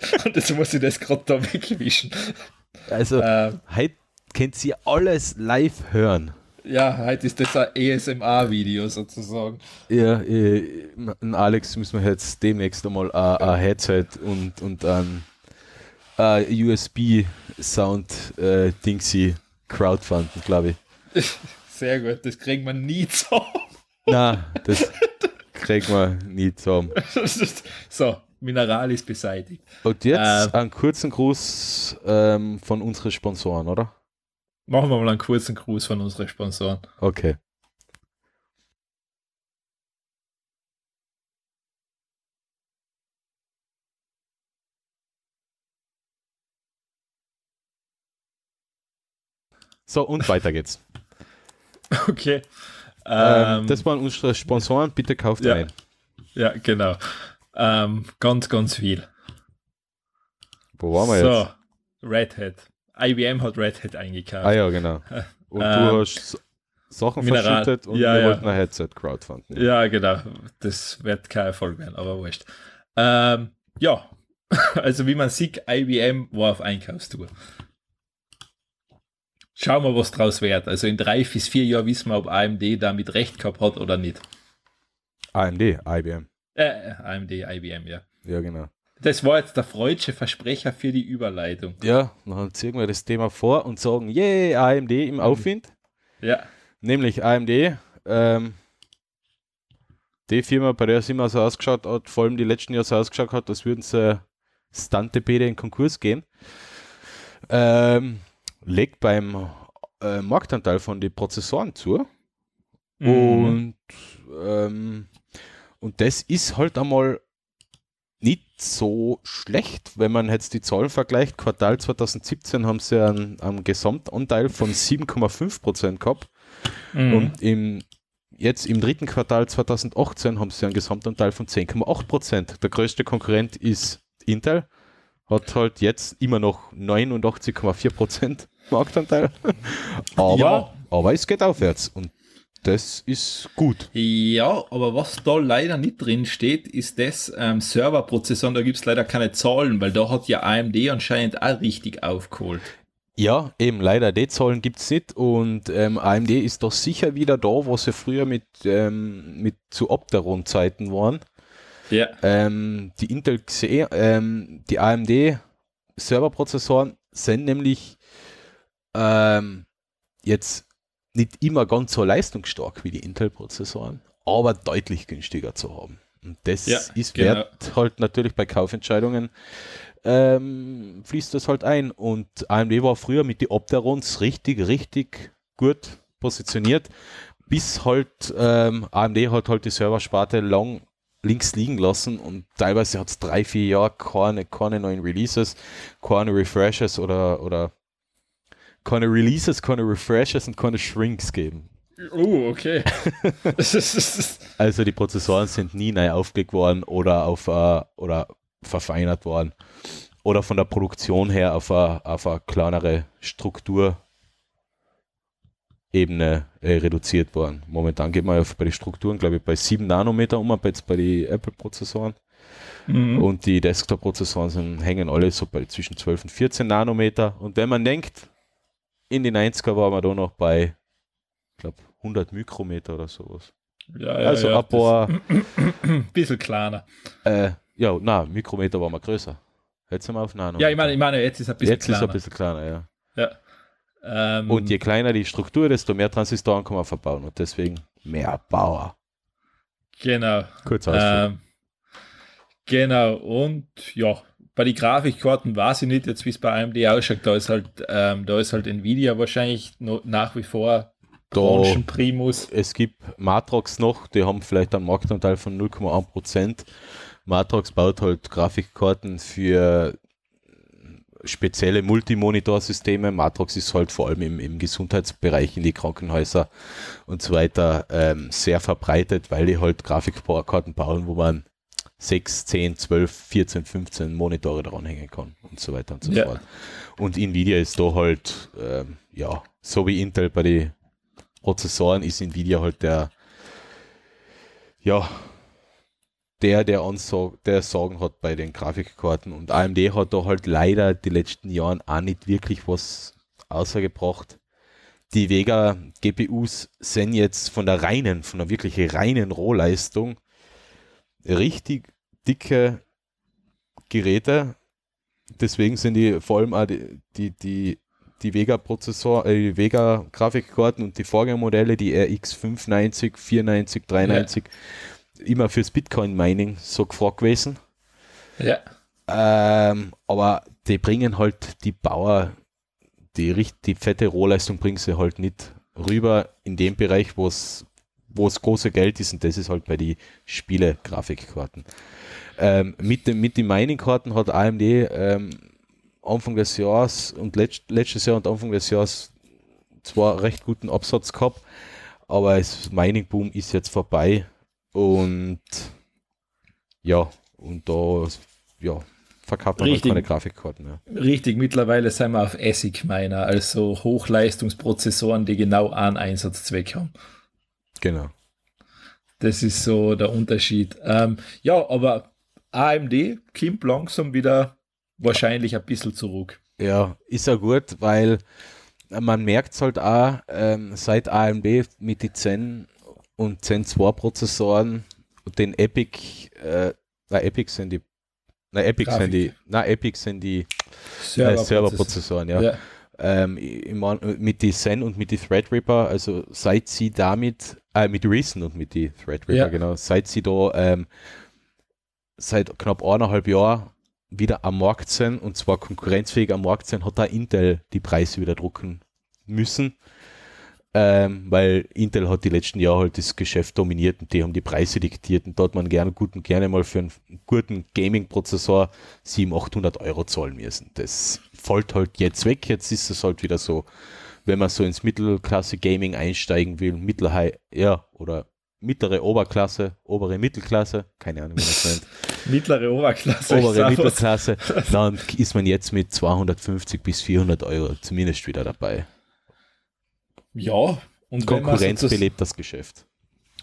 Und jetzt muss ich das gerade da wegwischen. Also, ähm, heute könnt ihr alles live hören. Ja, heute ist das ein ESMA-Video sozusagen. Ja, äh, Alex müssen wir jetzt demnächst einmal ein Headset und, und ein USB-Sound-Dingsy äh, crowdfunden, glaube ich. Sehr gut, das kriegen wir nie zusammen. Nein, das kriegen wir nie zusammen. so, Mineral ist beseitigt. Und jetzt ähm, einen kurzen Gruß ähm, von unseren Sponsoren, oder? Machen wir mal einen kurzen Gruß von unseren Sponsoren. Okay. So, und weiter geht's. Okay. Ähm, ähm, das waren unsere Sponsoren, bitte kauft ja, ein. Ja, genau. Ähm, ganz, ganz viel. Wo waren wir so, jetzt? Red Hat. IBM hat Red Hat eingekauft. Ah ja, genau. Und du ähm, hast Sachen Mineral, verschüttet und ja, wir ja. wollten ein Headset crowdfunden. Ja, genau. Das wird kein Erfolg werden, aber wurscht. Ähm, ja, also wie man sieht, IBM war auf Einkaufstour. Schauen wir, was draus wird. Also in drei bis vier Jahren wissen wir, ob AMD damit recht gehabt hat oder nicht. AMD, IBM. Äh, AMD, IBM, ja. Ja, genau. Das war jetzt der freudsche Versprecher für die Überleitung. Ja, dann ziehen wir das Thema vor und sagen, yeah, AMD im Aufwind. Ja. Nämlich AMD, ähm, die Firma, bei der es immer so ausgeschaut hat, vor allem die letzten Jahre so ausgeschaut hat, als würden sie Stante-Bede in Konkurs gehen, ähm, legt beim äh, Marktanteil von den Prozessoren zu. Mhm. Und ähm, und das ist halt einmal so schlecht, wenn man jetzt die Zahlen vergleicht. Quartal 2017 haben sie einen, einen Gesamtanteil von 7,5 Prozent gehabt. Mhm. Und im, jetzt im dritten Quartal 2018 haben sie einen Gesamtanteil von 10,8 Prozent. Der größte Konkurrent ist Intel, hat halt jetzt immer noch 89,4 Prozent Marktanteil. aber, ja. aber es geht aufwärts. Und das ist gut. Ja, aber was da leider nicht drin steht, ist das ähm, Serverprozessoren, da gibt es leider keine Zahlen, weil da hat ja AMD anscheinend auch richtig aufgeholt. Ja, eben leider die Zahlen gibt es nicht und ähm, AMD ist doch sicher wieder da, wo sie früher mit, ähm, mit zu Opteron-Zeiten waren. Ja. Ähm, die Intel Xe, ähm, die AMD Serverprozessoren sind nämlich ähm, jetzt nicht immer ganz so leistungsstark wie die Intel-Prozessoren, aber deutlich günstiger zu haben. Und das ja, ist genau. wert halt natürlich bei Kaufentscheidungen ähm, fließt das halt ein. Und AMD war früher mit den Opterons richtig, richtig gut positioniert, bis halt ähm, AMD hat halt die Serversparte lang links liegen lassen und teilweise hat es drei, vier Jahre keine, keine neuen Releases, keine Refreshes oder, oder keine Releases, keine Refreshes und keine Shrinks geben. Oh, okay. also die Prozessoren sind nie neu aufgelegt worden oder auf uh, oder verfeinert worden oder von der Produktion her auf eine, auf eine kleinere Strukturebene äh, reduziert worden. Momentan geht man ja bei den Strukturen, glaube ich, bei 7 Nanometer um, jetzt bei den Apple-Prozessoren. Mhm. Und die Desktop-Prozessoren hängen alle so bei zwischen 12 und 14 Nanometer. Und wenn man denkt, in den 90er waren wir da noch bei, ich glaube, 100 Mikrometer oder sowas. Ja, ja, also ja, ein paar. bisschen kleiner. Äh, ja, na, Mikrometer waren wir größer. Jetzt sind wir auf Nano. Ja, ich meine, ich meine, jetzt ist ein bisschen jetzt kleiner. Jetzt ist ein bisschen kleiner, ja. Ja. Ähm, und je kleiner die Struktur, desto mehr Transistoren kann man verbauen und deswegen mehr Power. Genau. Kurz ähm, Genau, und ja, bei den Grafikkarten weiß ich nicht, jetzt wie es bei AMD ausschaut, da ist halt, ähm, da ist halt Nvidia wahrscheinlich noch, nach wie vor Primus. Es gibt Matrox noch, die haben vielleicht einen Marktanteil von 0,1%. Matrox baut halt Grafikkarten für spezielle Multimonitor-Systeme. Matrox ist halt vor allem im, im, Gesundheitsbereich, in die Krankenhäuser und so weiter ähm, sehr verbreitet, weil die halt Grafikkarten bauen, wo man 6, 10, 12, 14, 15 Monitore dranhängen kann und so weiter und so ja. fort. Und Nvidia ist da halt, ähm, ja, so wie Intel bei den Prozessoren ist Nvidia halt der, ja, der, der, Ansag, der Sagen hat bei den Grafikkarten. Und AMD hat da halt leider die letzten Jahre auch nicht wirklich was außergebracht. Die Vega GPUs sind jetzt von der reinen, von der wirklich reinen Rohleistung richtig dicke Geräte. Deswegen sind die vor allem auch die, die, die, die Vega-Prozessor, äh, die Vega-Grafikkarten und die Vorgängermodelle, die RX 590, 490, 390, ja. immer fürs Bitcoin-Mining so gefragt gewesen. Ja. Ähm, aber die bringen halt die Bauer, die, die fette Rohleistung bringen sie halt nicht rüber in dem Bereich, wo es wo es große Geld ist und das ist halt bei den Spiele-Grafikkarten. Ähm, mit, dem, mit den Mining-Karten hat AMD ähm, Anfang des Jahres und letzt, letztes Jahr und Anfang des Jahres zwar recht guten Absatz gehabt, aber das Mining-Boom ist jetzt vorbei und ja, und da ja, verkauft man halt keine Grafikkarten mehr. Richtig, mittlerweile sind wir auf ASIC-Miner, also Hochleistungsprozessoren, die genau einen Einsatzzweck haben. Genau. Das ist so der Unterschied. Ähm, ja, aber AMD kommt langsam wieder wahrscheinlich ein bisschen zurück. Ja, ist ja gut, weil man merkt es halt auch, ähm, seit AMD mit den Zen und Zen 2 Prozessoren und den Epic, äh, na Epic sind die, na Epic Grafik. sind die, na Epic sind die Serverprozessoren, Server ja. ja. Ähm, mit die Zen und mit die Threadripper, also seit sie damit, äh, mit Reason und mit die Threadripper, ja. genau, seit sie da ähm, seit knapp eineinhalb Jahren wieder am Markt sind und zwar konkurrenzfähig am Markt sind, hat da Intel die Preise wieder drucken müssen. Ähm, weil Intel hat die letzten Jahre halt das Geschäft dominiert und die haben die Preise diktiert und da hat man gerne, gut und gerne mal für einen guten Gaming-Prozessor 700, 800 Euro zahlen müssen. Das fällt halt jetzt weg. Jetzt ist es halt wieder so, wenn man so ins Mittelklasse-Gaming einsteigen will, Mittelhigh, ja, oder mittlere Oberklasse, obere Mittelklasse, keine Ahnung, wie man es nennt. mittlere Oberklasse. Obere Mittelklasse, dann ist man jetzt mit 250 bis 400 Euro zumindest wieder dabei. Ja, und Konkurrenz das, belebt das Geschäft.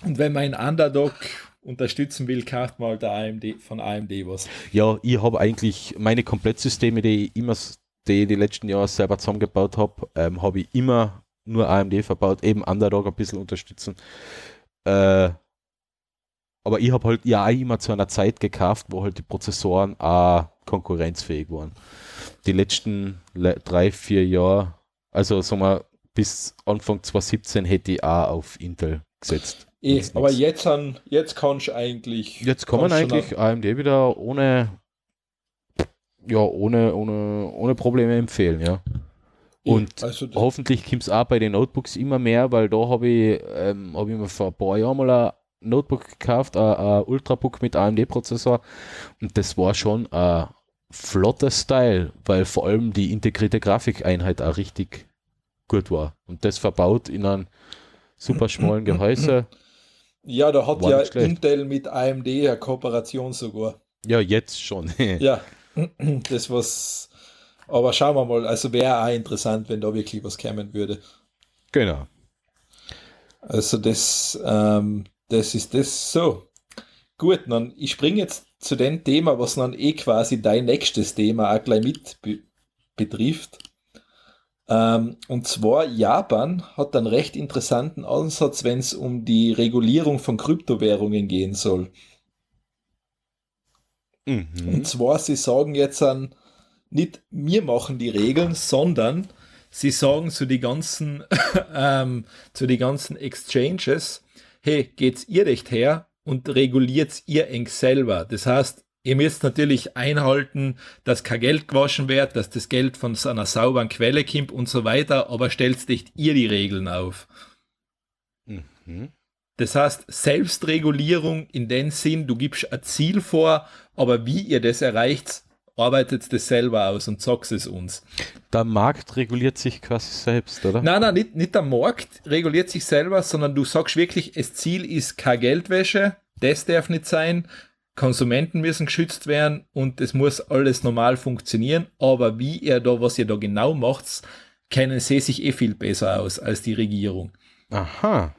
Und wenn man einen Underdog unterstützen will, kauft man halt AMD, von AMD was. Ja, ich habe eigentlich meine Komplettsysteme, die ich immer die, die letzten Jahre selber zusammengebaut habe, ähm, habe ich immer nur AMD verbaut, eben Underdog ein bisschen unterstützen. Äh, aber ich habe halt ja auch immer zu einer Zeit gekauft, wo halt die Prozessoren auch konkurrenzfähig waren. Die letzten drei, vier Jahre, also sagen wir, bis Anfang 2017 hätte ich auch auf Intel gesetzt. Eh, aber jetzt, an, jetzt kannst du eigentlich. Jetzt kann man eigentlich AMD wieder ohne, ja, ohne, ohne, ohne Probleme empfehlen, ja. Und also hoffentlich kommt es auch bei den Notebooks immer mehr, weil da habe ich, ähm, hab ich mir vor ein paar Jahren mal ein Notebook gekauft, ein, ein Ultrabook mit AMD-Prozessor und das war schon ein flotter Style, weil vor allem die integrierte Grafikeinheit auch richtig gut war. Und das verbaut in einem super schmalen Gehäuse. Ja, da hat ja Intel mit AMD eine Kooperation sogar. Ja, jetzt schon. ja, das was aber schauen wir mal, also wäre auch interessant, wenn da wirklich was kommen würde. Genau. Also das, ähm, das ist das so. Gut, dann ich springe jetzt zu dem Thema, was dann eh quasi dein nächstes Thema auch gleich mit be betrifft. Ähm, und zwar Japan hat einen recht interessanten Ansatz, wenn es um die Regulierung von Kryptowährungen gehen soll. Mhm. Und zwar, sie sagen jetzt an, nicht wir machen die Regeln, sondern sie sagen zu die ganzen, ähm, zu die ganzen Exchanges, hey, geht's ihr recht her und reguliert ihr eng selber. Das heißt, ihr müsst natürlich einhalten, dass kein Geld gewaschen wird, dass das Geld von so einer sauberen Quelle kommt und so weiter, aber stellt nicht ihr die Regeln auf. Mhm. Das heißt, Selbstregulierung in dem Sinn, du gibst ein Ziel vor, aber wie ihr das erreicht, arbeitet das selber aus und sagt es uns. Der Markt reguliert sich quasi selbst, oder? Nein, nein, nicht, nicht der Markt reguliert sich selber, sondern du sagst wirklich, das Ziel ist keine Geldwäsche, das darf nicht sein, Konsumenten müssen geschützt werden und es muss alles normal funktionieren, aber wie ihr da, was ihr da genau macht, kennen sie sich eh viel besser aus als die Regierung. Aha.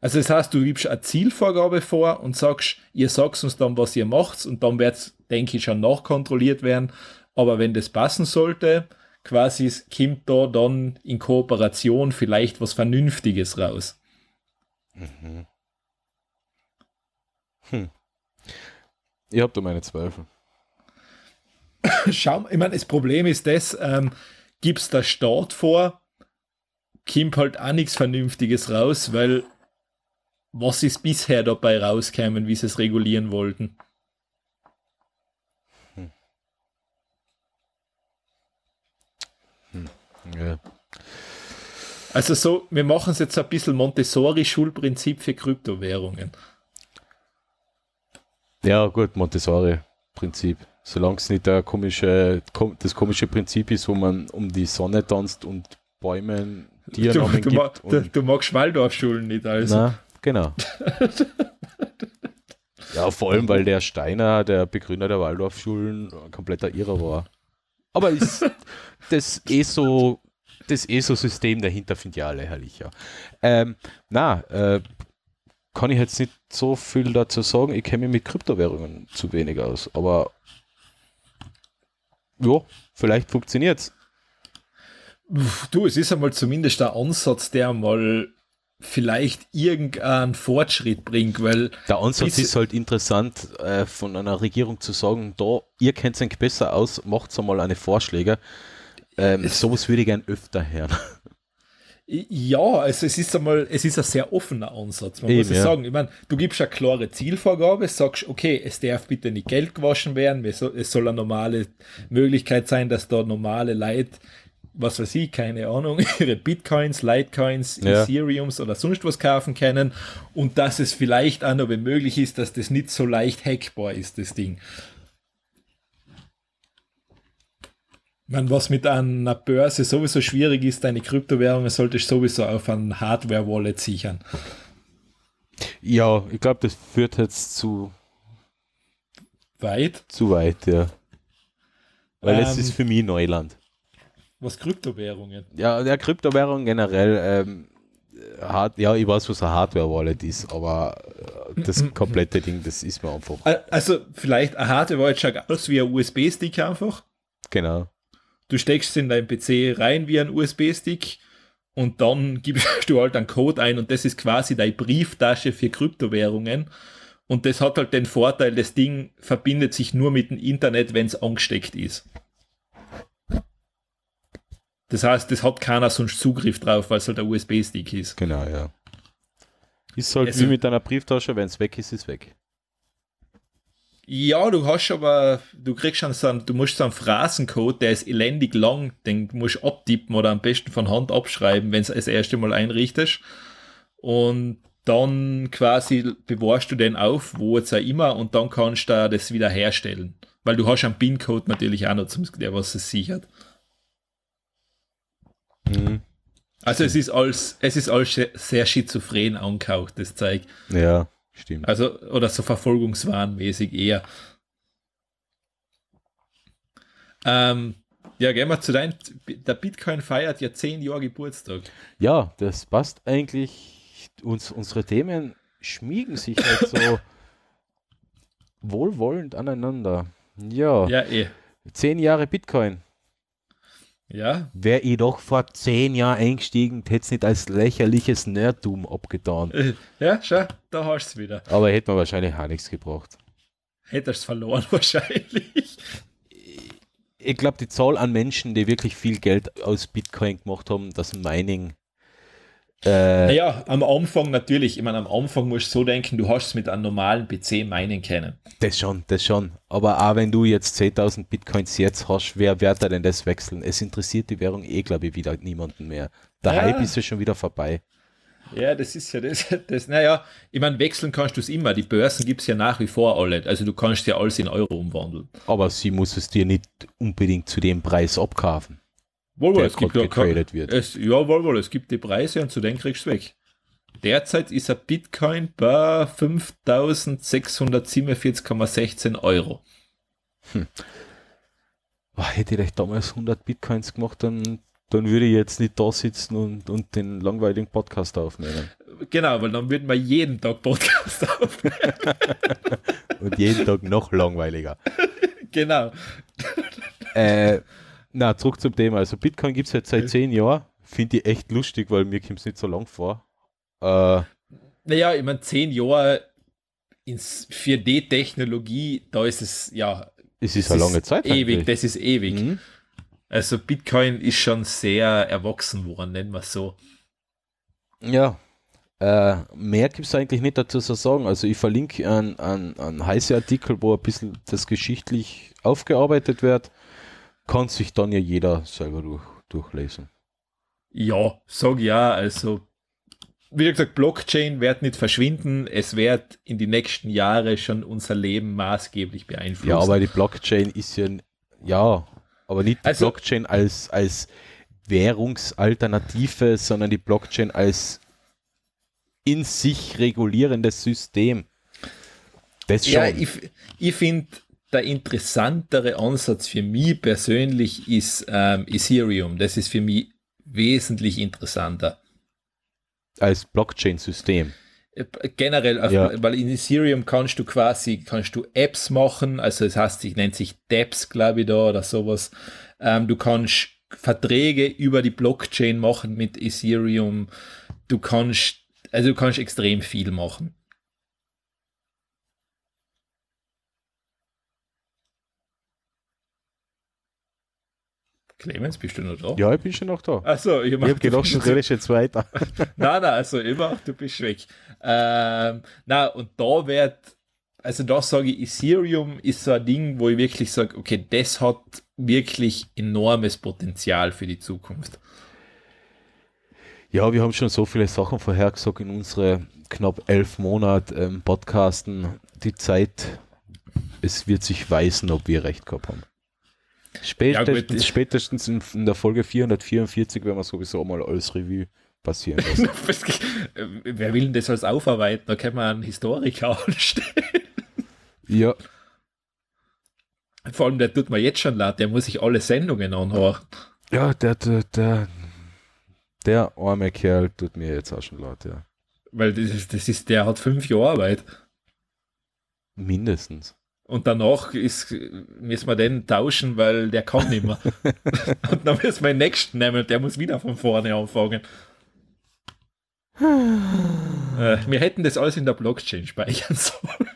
Also das heißt, du gibst eine Zielvorgabe vor und sagst, ihr sagt uns dann, was ihr macht und dann wird es, denke ich, schon nachkontrolliert werden. Aber wenn das passen sollte, quasi kommt da dann in Kooperation vielleicht was Vernünftiges raus. Mhm. Hm. Ich habe da meine Zweifel. Schau, ich meine, das Problem ist das, ähm, gibt es der Staat vor, kommt halt auch nichts Vernünftiges raus, weil was ist bisher dabei rausgekommen, wie sie es regulieren wollten? Hm. Hm. Ja. Also so, wir machen es jetzt ein bisschen Montessori-Schulprinzip für Kryptowährungen. Ja, gut, Montessori-Prinzip. Solange es nicht der komische, das komische Prinzip ist, wo man um die Sonne tanzt und Bäumen Tiernamen du, du, gibt. Du, du magst Waldorfschulen nicht, also. Na, genau. ja, vor allem, weil der Steiner, der Begründer der Waldorfschulen, ein kompletter Irrer war. Aber ist das ESO, das ESO-System dahinter finde ich ja alle herrlicher. Ähm, na, äh, kann ich jetzt nicht so viel dazu sagen. Ich kenne mich mit Kryptowährungen zu wenig aus, aber ja, vielleicht funktioniert es. Du, es ist einmal zumindest der Ansatz, der mal vielleicht irgendeinen Fortschritt bringt, weil der Ansatz ist halt interessant, äh, von einer Regierung zu sagen, da, ihr kennt es besser aus, macht einmal eine Vorschläge. Ähm, sowas würde ich gern öfter hören. Ja, also es ist einmal, es ist ein sehr offener Ansatz, man Eben, muss ja. sagen. Ich meine, du gibst eine klare Zielvorgabe, sagst, okay, es darf bitte nicht Geld gewaschen werden, es soll eine normale Möglichkeit sein, dass da normale Leute, was weiß ich, keine Ahnung, ihre Bitcoins, Litecoins, ja. Ethereums oder sonst was kaufen können und dass es vielleicht auch noch möglich ist, dass das nicht so leicht hackbar ist, das Ding. meine, was mit einer Börse sowieso schwierig ist, deine Kryptowährungen solltest du sowieso auf ein Hardware-Wallet sichern. Ja, ich glaube, das führt jetzt zu weit. Zu weit, ja. Weil ähm, es ist für mich Neuland. Was Kryptowährungen? Ja, der Kryptowährung generell, ähm, hard, ja, ich weiß, was ein Hardware-Wallet ist, aber äh, das komplette Ding, das ist mir einfach. Also, vielleicht ein Hardware-Wallet schaut aus wie ein USB-Stick einfach. Genau. Du steckst in dein PC rein wie ein USB-Stick und dann gibst du halt einen Code ein und das ist quasi deine Brieftasche für Kryptowährungen. Und das hat halt den Vorteil, das Ding verbindet sich nur mit dem Internet, wenn es angesteckt ist. Das heißt, das hat keiner sonst Zugriff drauf, weil es halt ein USB-Stick ist. Genau, ja. Ist halt also, wie mit deiner Brieftasche, wenn es weg ist, ist weg. Ja, du hast aber, du kriegst schon so einen, du musst so einen Phrasencode, der ist elendig lang, den musst du abtippen oder am besten von Hand abschreiben, wenn es das erste Mal einrichtest. Und dann quasi bewahrst du den auf, wo jetzt auch immer, und dann kannst du das wieder herstellen. Weil du hast einen PIN-Code natürlich auch noch, der was es sichert. Mhm. Also es ist alles, es ist alles sehr schizophren angehaucht, das Zeug. Ja. Stimmt. Also, oder so verfolgungswahnmäßig eher. Ähm, ja, gehen wir zu deinem. Der Bitcoin feiert ja zehn Jahre Geburtstag. Ja, das passt eigentlich. Uns, unsere Themen schmiegen sich halt so wohlwollend aneinander. Ja. Ja, eh. Zehn Jahre Bitcoin. Ja. Wäre ich doch vor zehn Jahren eingestiegen, hätte es nicht als lächerliches Nerdtum abgetan. Äh, ja, schau, da hast du es wieder. Aber hätte man wahrscheinlich auch nichts gebraucht. Hätte es verloren wahrscheinlich. Ich glaube, die Zahl an Menschen, die wirklich viel Geld aus Bitcoin gemacht haben, das Mining äh, naja, am Anfang natürlich. Ich meine, am Anfang musst du so denken, du hast es mit einem normalen PC meinen können. Das schon, das schon. Aber auch wenn du jetzt 10.000 Bitcoins jetzt hast, wer wird da denn das wechseln? Es interessiert die Währung eh, glaube ich, wieder niemanden mehr. Der ja. Hype ist ja schon wieder vorbei. Ja, das ist ja das. das naja, ich meine, wechseln kannst du es immer. Die Börsen gibt es ja nach wie vor alle. Also du kannst ja alles in Euro umwandeln. Aber sie muss es dir nicht unbedingt zu dem Preis abkaufen. Wohl, es gibt ja, wird. Es, ja, wohl, es gibt die Preise und zu denen kriegst du weg. Derzeit ist ein Bitcoin bei 5647,16 Euro. Hm. Oh, hätte ich damals 100 Bitcoins gemacht, dann, dann würde ich jetzt nicht da sitzen und, und den langweiligen Podcast aufnehmen. genau, weil dann würden wir jeden Tag Podcast aufnehmen. Und jeden Tag noch langweiliger. genau. Äh, na, zurück zum Thema. Also Bitcoin gibt es jetzt seit zehn Jahren. Finde ich echt lustig, weil mir kommt es nicht so lang vor. Äh, naja, ich meine, zehn Jahre ins 4D-Technologie, da ist es ja. es ist eine lange Zeit. Ewig, eigentlich. das ist ewig. Mhm. Also Bitcoin ist schon sehr erwachsen worden, nennen wir es so. Ja. Äh, mehr gibt es eigentlich nicht dazu zu sagen. Also ich verlinke einen, einen, einen heißen Artikel, wo ein bisschen das geschichtlich aufgearbeitet wird. Kann sich dann ja jeder selber durch, durchlesen. Ja, sag ja, also wie gesagt, Blockchain wird nicht verschwinden, es wird in die nächsten Jahre schon unser Leben maßgeblich beeinflussen. Ja, aber die Blockchain ist ja, ja, aber nicht die Also- Blockchain als, als Währungsalternative, sondern die Blockchain als in sich regulierendes System. Das schon. Ja, ich, ich finde, der interessantere Ansatz für mich persönlich ist ähm, Ethereum. Das ist für mich wesentlich interessanter. als Blockchain-System. Äh, Generell, Ja. weil in Ethereum kannst du quasi, kannst du Apps machen, also das heißt, ich nennt sich Dapps, glaube ich, da oder sowas. Ähm, du kannst Verträge über die Blockchain machen mit Ethereum. Du kannst, also du kannst extrem viel machen. Clemens, bist du noch da? Ja, ich bin schon noch da. Achso, ich, Ich habe gedacht, du redest jetzt weiter. nein, nein, also immer, du bist weg. Ähm, na und da wird, also da sage ich, Ethereum ist so ein Ding, wo ich wirklich sage, okay, das hat wirklich enormes Potenzial für die Zukunft. Ja, wir haben schon so viele Sachen vorhergesagt in unsere knapp elf Monate ähm, Podcasten. Die Zeit, es wird sich weisen, ob wir recht gehabt haben. Spätestens, gut. spätestens in, der Folge 444 werden wir sowieso mal alles Revue passieren lassen. Wer will denn das als aufarbeiten? Da kann man einen Historiker anstellen. ja, Vor allem, der tut mir jetzt schon leid, der muss sich alle Sendungen anhören. ja, der, der, der, der arme Kerl tut mir jetzt auch schon leid, ja. Weil das ist, das ist, der hat fünf Jahre Arbeit. Mindestens. Und danach ist, müssen wir den tauschen, weil der kann nicht mehr. und dann müssen wir den nächsten nehmen und der muss wieder von vorne anfangen. äh, wir hätten das alles in der Blockchain speichern sollen.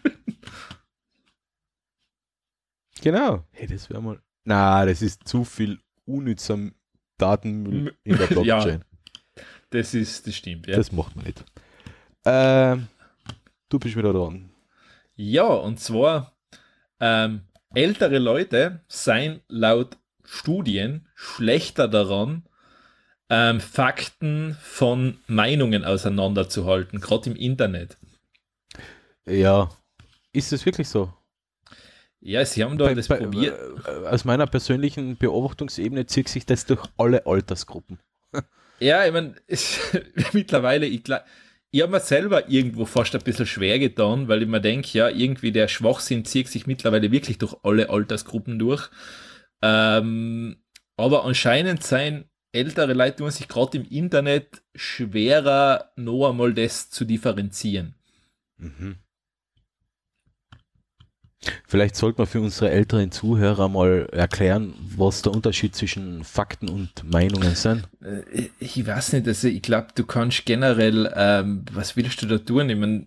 Genau. Hey, das wäre mal. Na, das ist zu viel unnützer Datenmüll in der Ja. Blockchain. Das ist, das stimmt, ja. Das macht man nicht. Ähm, du bist wieder dran. Ja, und zwar ähm, ältere Leute seien laut Studien schlechter daran, ähm, Fakten von Meinungen auseinanderzuhalten, gerade im Internet. Ja. Ist es wirklich so? Ja, sie haben da Bei- das bei- probiert. äh, aus meiner persönlichen Beobachtungsebene zieht sich das durch alle Altersgruppen. Ja, ich meine, mittlerweile, ich, gla- ich habe mir selber irgendwo fast ein bisschen schwer getan, weil ich mir denke, ja, irgendwie der Schwachsinn zieht sich mittlerweile wirklich durch alle Altersgruppen durch. Ähm, aber anscheinend sein ältere Leute tun sich gerade im Internet schwerer, noch einmal das zu differenzieren. Mhm. Vielleicht sollte man für unsere älteren Zuhörer mal erklären, was der Unterschied zwischen Fakten und Meinungen sind. Äh, Ich weiß nicht, also ich glaube, du kannst generell, ähm, was willst du da tun? Ich mein,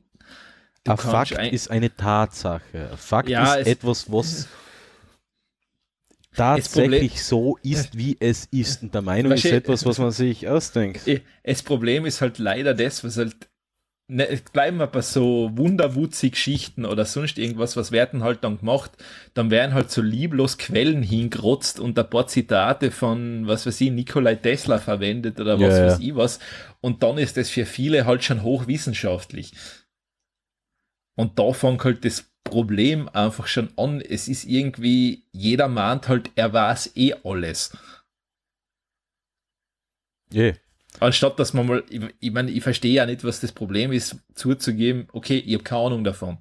Ein Fakt ein- ist eine Tatsache. Ein Fakt Ja, ist etwas, was tatsächlich so ist, wie es ist. Und der Meinung ist etwas, was man sich ausdenkt. Das Problem ist halt leider das, was halt ne, bleiben wir bei so wunderwutzig Geschichten oder sonst irgendwas, was werden halt dann gemacht, dann werden halt so lieblos Quellen hingerotzt und ein paar Zitate von, was weiß ich, Nikolai Tesla verwendet oder was Ja, weiß ja. ich was und dann ist das für viele halt schon hochwissenschaftlich. Und da fängt halt das Problem einfach schon an, es ist irgendwie, jeder meint halt, er weiß eh alles. Yeah. Anstatt dass man mal, ich, ich meine, ich verstehe ja nicht, was das Problem ist, zuzugeben, okay, ich habe keine Ahnung davon.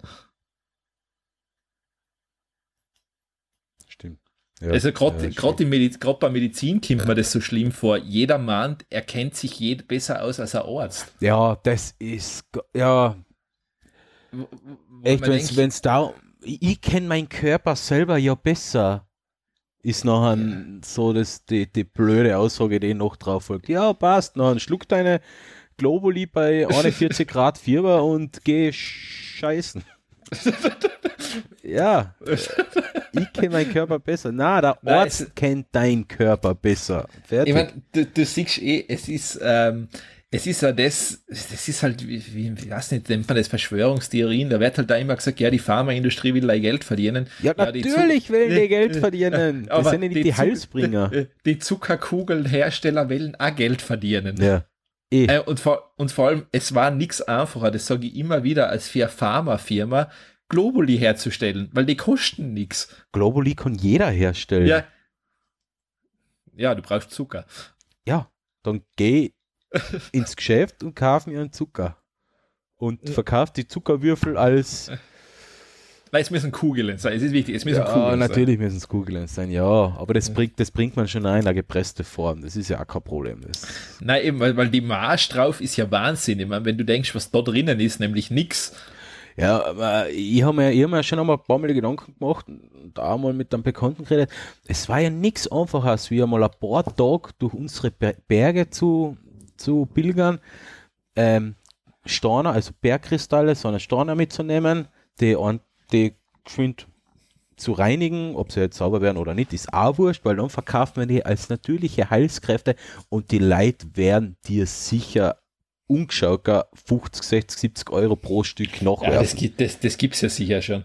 Stimmt. Ja, also gerade ja, Mediz bei Medizin kommt mir das so schlimm vor. Jeder Mann erkennt sich jed besser aus als ein Arzt. Ja, das ist ja wo, wo echt, wenn es da ich, ich kenne meinen Körper selber ja besser ist nachher so das, die, die blöde Aussage, die noch drauf folgt. Ja, passt, nachher schluck deine Globuli bei 41 Grad Fieber und geh scheißen. ja, ich kenne meinen Körper besser. Na, der Nein, Arzt kennt deinen Körper besser. Fertig. Ich meine, du, du siehst eh, es ist, ähm, es ist ja das, das ist halt, wie, wie, wie weiß nicht, nennt man das Verschwörungstheorien, da wird halt da immer gesagt, ja, die Pharmaindustrie will da Geld verdienen. Ja, ja natürlich will die Geld verdienen. Das sind ja nicht die, die Halsbringer. Die Zuckerkugelhersteller wollen auch Geld verdienen. Ja. Eh. Äh, und, vor, und vor allem, es war nichts einfacher, das sage ich immer wieder, als für eine Pharmafirma Globuli herzustellen, weil die kosten nichts. Globuli kann jeder herstellen. Ja. Ja, du brauchst Zucker. Ja, dann geh ins Geschäft und kauf mir einen Zucker. Und verkauft die Zuckerwürfel als. Nein, es müssen Kugeln sein, es ist wichtig, es müssen ja, Kugeln natürlich müssen es Kugeln sein, ja. Aber das, bringt, das bringt man schon ein, eine gepresste Form. Das ist ja auch kein Problem. Das Nein, eben, weil, weil die Marsch drauf ist ja Wahnsinn. Ich meine, wenn du denkst, was da drinnen ist, nämlich nichts. Ja, aber ich habe mir, hab mir schon einmal ein paar Mal Gedanken gemacht und auch mal mit einem Bekannten geredet. Es war ja nichts einfaches, wie einmal ein paar Tage durch unsere Berge zu, zu pilgern, ähm, Storner, also Bergkristalle, so eine Storner mitzunehmen, die, die geschwind zu reinigen, ob sie jetzt sauber werden oder nicht, ist auch wurscht, weil dann verkaufen wir die als natürliche Heilskräfte und die Leute werden dir sicher ungeschauter 50, 60, 70 Euro pro Stück nachwerfen. Ja, das gibt es das, das ja sicher schon.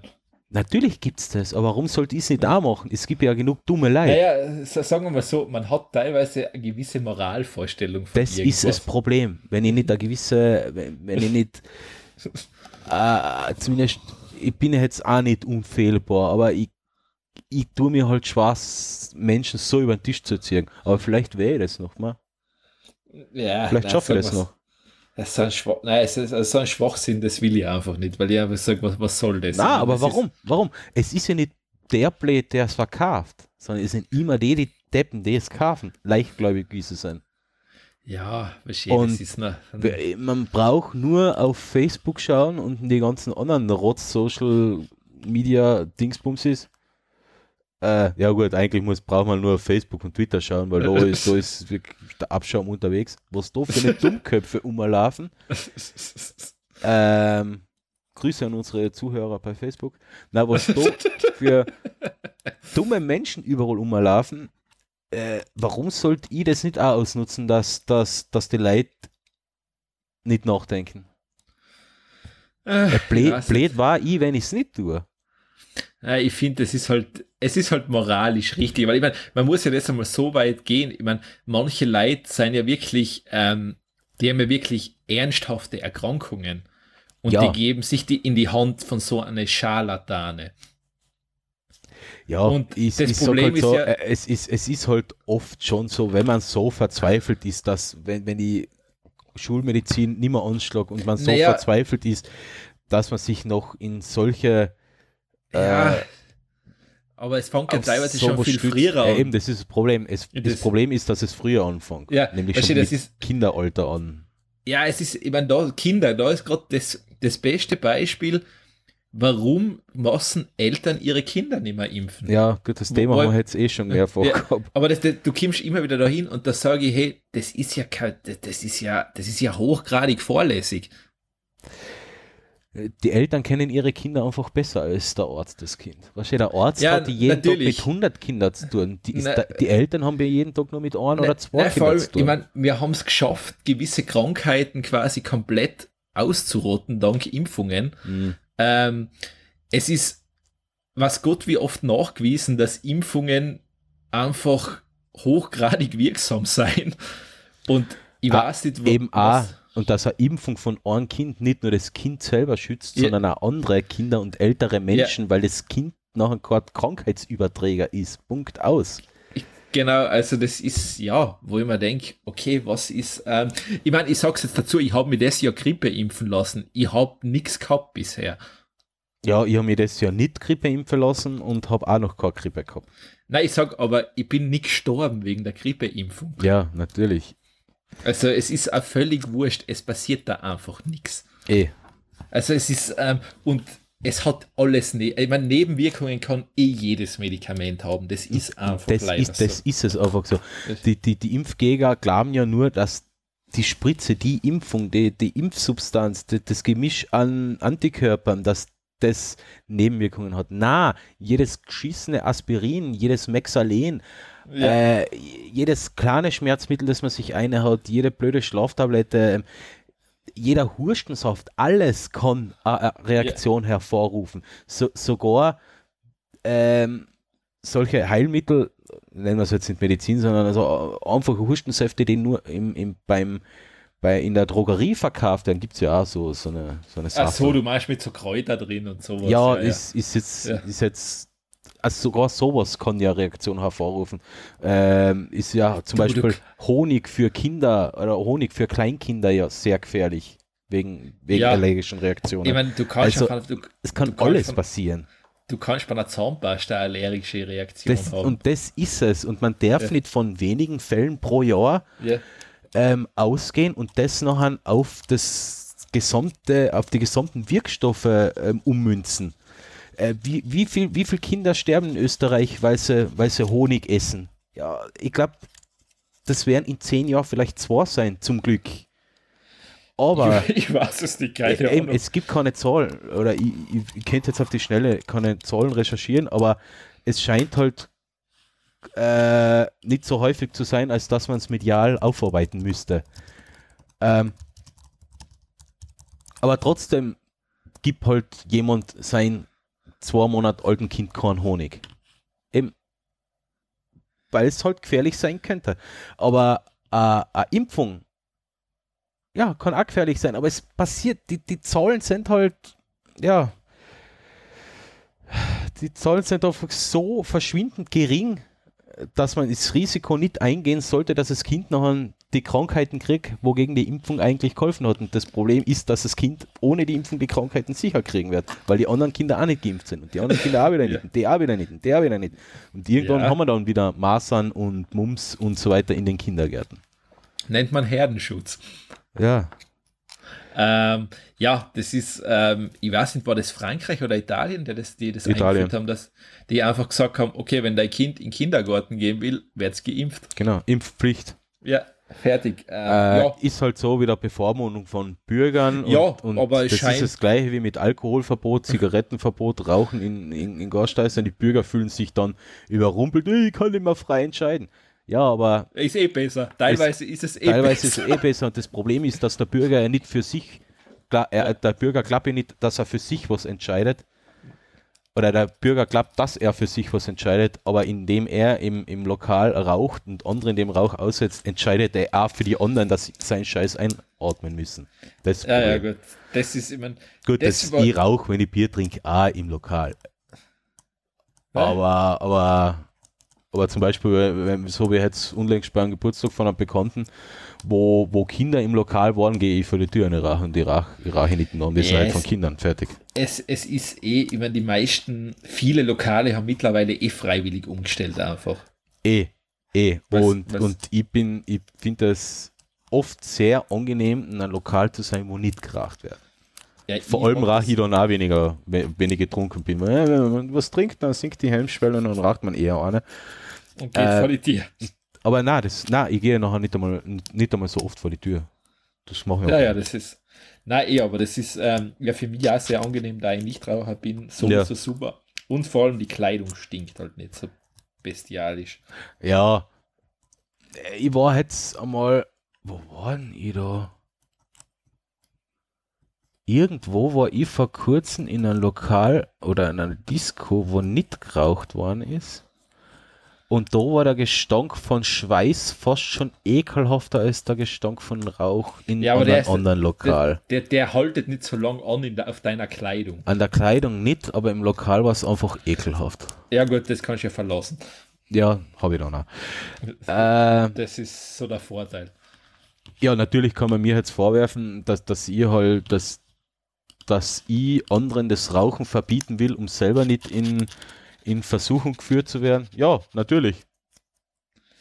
Natürlich gibt es das, aber warum sollte ich es nicht auch machen? Es gibt ja genug dumme Leute. Naja, sagen wir mal so, man hat teilweise eine gewisse Moralvorstellung von Das irgendwas. ist das Problem. Wenn ich nicht eine gewisse, wenn, wenn ich nicht, äh, zumindest, ich bin jetzt auch nicht unfehlbar, aber ich, ich tue mir halt Spaß, Menschen so über den Tisch zu ziehen. Aber vielleicht wäre das noch mal. Ja, vielleicht schaffe ich das noch. Das ist ein Schwach, nein, es ist, also so ein Schwachsinn, das will ich einfach nicht, weil ich einfach sage, was, was soll das? Na, aber warum? Ist, warum? Es ist ja nicht der Blöd, der es verkauft, sondern es sind immer die, die Deppen, die es kaufen. Leichtgläubig wie sie sein. Ja, wahrscheinlich ist noch, man braucht nur auf Facebook schauen und die ganzen anderen Rotz Social Media Dingsbums ist äh, ja gut, eigentlich muss, braucht man nur auf Facebook und Twitter schauen, weil da ist, da ist wirklich der Abschaum unterwegs. Was da für eine Dummköpfe umlaufen. Ähm, Grüße an unsere Zuhörer bei Facebook. Na, was da für dumme Menschen überall umlaufen, äh, warum sollte ich das nicht auch ausnutzen, dass, dass, dass die Leute nicht nachdenken? Äh, blöd, blöd war ich, wenn ich es nicht tue. Ja, ich finde, es ist halt, es ist halt moralisch richtig, weil ich meine, man muss ja das einmal so weit gehen. Ich meine, manche Leute sind ja wirklich, ähm, die haben ja wirklich ernsthafte Erkrankungen und ja. die geben sich die in die Hand von so einer Scharlatane. Ja, und ich, das ich Problem halt ist so, ja, äh, es ist, es ist halt oft schon so, wenn man so verzweifelt ist, dass wenn, wenn die Schulmedizin nicht mehr anschlägt und man so naja, verzweifelt ist, dass man sich noch in solche ja. Äh, aber es fängt ja teilweise so schon viel Stück, früher an. Ja, eben, das ist das Problem. Es, das, das, Problem ist, dass es früher anfängt. Ja, nämlich schon das ist, Kinderalter an. Ja, es ist, ich meine, da Kinder, da ist gerade das, das beste Beispiel, warum müssen Eltern ihre Kinder nicht mehr impfen. Ja, gut, das Thema Wo, haben wir jetzt eh schon mehrfach ja, gehabt. Aber das, du kommst immer wieder dahin und da sage ich, hey, das ist ja das ist ja, das ist ja hochgradig vorlässig die Eltern kennen ihre Kinder einfach besser als der Arzt das Kind. Weißt du, der Arzt ja, hat jeden natürlich. Tag mit 100 Kindern zu tun. Die, da, die Eltern haben ja jeden Tag nur mit einem oder zwei na, Kindern zu tun. Ich meine, wir haben es geschafft, gewisse Krankheiten quasi komplett auszurotten dank Impfungen. Mhm. Ähm, es ist, was Gott wie oft nachgewiesen, dass Impfungen einfach hochgradig wirksam sein. Und ich ah, weiß nicht, wo, eben was, und dass eine Impfung von einem Kind nicht nur das Kind selber schützt, ja. sondern auch andere Kinder und ältere Menschen, ja. weil das Kind nachher kein Krankheitsüberträger ist. Punkt aus. Genau, also das ist, ja, wo ich mir denke, okay, was ist, ähm, ich meine, ich sag's jetzt dazu, ich habe mir das Jahr Grippe impfen lassen. Ich habe nichts gehabt bisher. Ja, ich habe mir das Jahr nicht Grippe impfen lassen und habe auch noch keine Grippe gehabt. Nein, ich sag aber, ich bin nicht gestorben wegen der Grippeimpfung. Ja, natürlich. Also es ist auch völlig wurscht, es passiert da einfach nichts. Eh. Also es ist, ähm, und es hat alles, ne ich meine, Nebenwirkungen kann eh jedes Medikament haben. Das ist einfach Das leider ist, das so. ist es einfach so. Die, die, die Impfgegner glauben ja nur, dass die Spritze, die Impfung, die, die Impfsubstanz, die, das Gemisch an Antikörpern, dass das Nebenwirkungen hat. Na, jedes geschissene Aspirin, jedes Mexalen, Ja. äh, jedes kleine Schmerzmittel, das man sich einhaut, jede blöde Schlaftablette, ähm, jeder Hurstensaft, alles kann eine Reaktion hervorrufen. So, sogar ähm, solche Heilmittel, nennen wir es jetzt nicht Medizin, sondern also einfache Hustensäfte, die nur im, im, beim, bei, in der Drogerie verkauft werden, gibt es ja auch so, so eine, so eine Ach so, du meinst mit so Kräuter drin und sowas. ja, ist, ist jetzt, Ja. ist jetzt, also sogar sowas kann ja Reaktion hervorrufen. Ähm, ist ja zum Beispiel Honig für Kinder oder Honig für Kleinkinder ja sehr gefährlich wegen, wegen Ja. allergischen Reaktionen. Ich meine, du kannst, Also, du, es kann alles von- passieren. du kannst bei einer Zahnpasta eine allergische Reaktion Das, haben. und das ist es. Und man darf Ja. nicht von wenigen Fällen pro Jahr ja. ähm, ausgehen und das nachher auf das gesamte, auf die gesamten Wirkstoffe ähm, ummünzen. Äh, wie, wie, viel, wie viele Kinder sterben in Österreich, weil sie, weil sie Honig essen? Ja, ich glaube, das werden in zehn Jahren vielleicht zwei sein, zum Glück. Aber ich, ich weiß es nicht, keine äh, eben, es gibt keine Zahlen, oder ich, ich, ich könnte jetzt auf die Schnelle keine Zahlen recherchieren, aber es scheint halt äh, nicht so häufig zu sein, als dass man es medial aufarbeiten müsste. Ähm, aber trotzdem gibt halt jemand sein zwei Monate alten Kind keinen Honig. Eben, weil es halt gefährlich sein könnte. Aber äh, eine Impfung, ja, kann auch gefährlich sein, aber es passiert, die, die Zahlen sind halt, ja, die Zahlen sind einfach so verschwindend gering, dass man das Risiko nicht eingehen sollte, dass das Kind nachher die Krankheiten kriegt, wogegen die Impfung eigentlich geholfen hat. Und das Problem ist, dass das Kind ohne die Impfung die Krankheiten sicher kriegen wird, weil die anderen Kinder auch nicht geimpft sind und die anderen Kinder auch wieder nicht Ja. und die auch wieder nicht und der auch wieder nicht. Und irgendwann Ja. haben wir dann wieder Masern und Mumps und so weiter in den Kindergärten. Nennt man Herdenschutz. Ja, Ähm, ja, das ist, ähm, ich weiß nicht, war das Frankreich oder Italien, der das, die das Italien. eingeführt haben, dass die einfach gesagt haben, okay, wenn dein Kind in den Kindergarten gehen will, wird's geimpft. genau, Impfpflicht. Ja, fertig. Ähm, Äh, ja, Ist halt so wieder Bevormundung von Bürgern. Ja, und, aber es das scheint- ist das gleiche wie mit Alkoholverbot, Zigarettenverbot, Rauchen in, in, in Gasthäusern. Die Bürger fühlen sich dann überrumpelt, "Ey, ich kann nicht mehr frei entscheiden. Ja, aber ist eh besser. Teilweise ist es eh teilweise ist besser. es eh besser. Und das Problem ist, dass der Bürger ja nicht für sich, er, der Bürger glaubt ja nicht, dass er für sich was entscheidet. Oder der Bürger glaubt, dass er für sich was entscheidet, aber indem er im, im Lokal raucht und andere in dem Rauch aussetzt, entscheidet er auch für die anderen, dass sie seinen Scheiß einatmen müssen. Das ist Ja, ja, gut. Das ist, mein, Gut, das das war- ich rauche, wenn ich Bier trinke, auch im Lokal. Aber, aber, aber zum Beispiel, so wie jetzt unlängst beim Geburtstag von einem Bekannten, wo, wo Kinder im Lokal waren, gehe ich vor die Tür und rauche die Rauch, ich rauche nicht mehr. Und wir sind Yes. halt von Kindern fertig. es, es ist eh, ich meine, die meisten, viele Lokale haben mittlerweile eh freiwillig umgestellt einfach. Eh, eh. Was- und, was- und ich bin, ich finde es oft sehr angenehm, in einem Lokal zu sein, wo nicht geraucht wird. Ja, Vor allem das- ich dann auch weniger, wenn ich getrunken bin. Wenn man was trinkt, dann sinkt die Helmschwelle und dann raucht man eher eine. Und geht äh, vor die Tür. Aber nein, das, nein, ich gehe nachher nicht einmal, nicht einmal so oft vor die Tür. Das mache ich Ja, auch. ja, das ist. Nein, eh, aber das ist ähm, ja für mich auch sehr angenehm, da ich Nichtraucher bin. So Ja. so super. Und vor allem die Kleidung stinkt halt nicht so bestialisch. Ja, Äh, ich war jetzt einmal, wo war denn ich da? Irgendwo war ich vor kurzem in einem Lokal oder in einer Disco, wo nicht geraucht worden ist. Und da war der Gestank von Schweiß fast schon ekelhafter als der Gestank von Rauch in Ja, einem der anderen Lokal. Der, der haltet nicht so lang an in der, auf deiner Kleidung. An der Kleidung nicht, aber im Lokal war es einfach ekelhaft. Ja, gut, das kannst du ja verlassen. Ja, habe ich dann auch. Äh, Das ist so der Vorteil. Ja, natürlich kann man mir jetzt vorwerfen, dass, dass ihr halt, dass, dass ich anderen das Rauchen verbieten will, um selber nicht in, in Versuchung geführt zu werden? Ja, natürlich.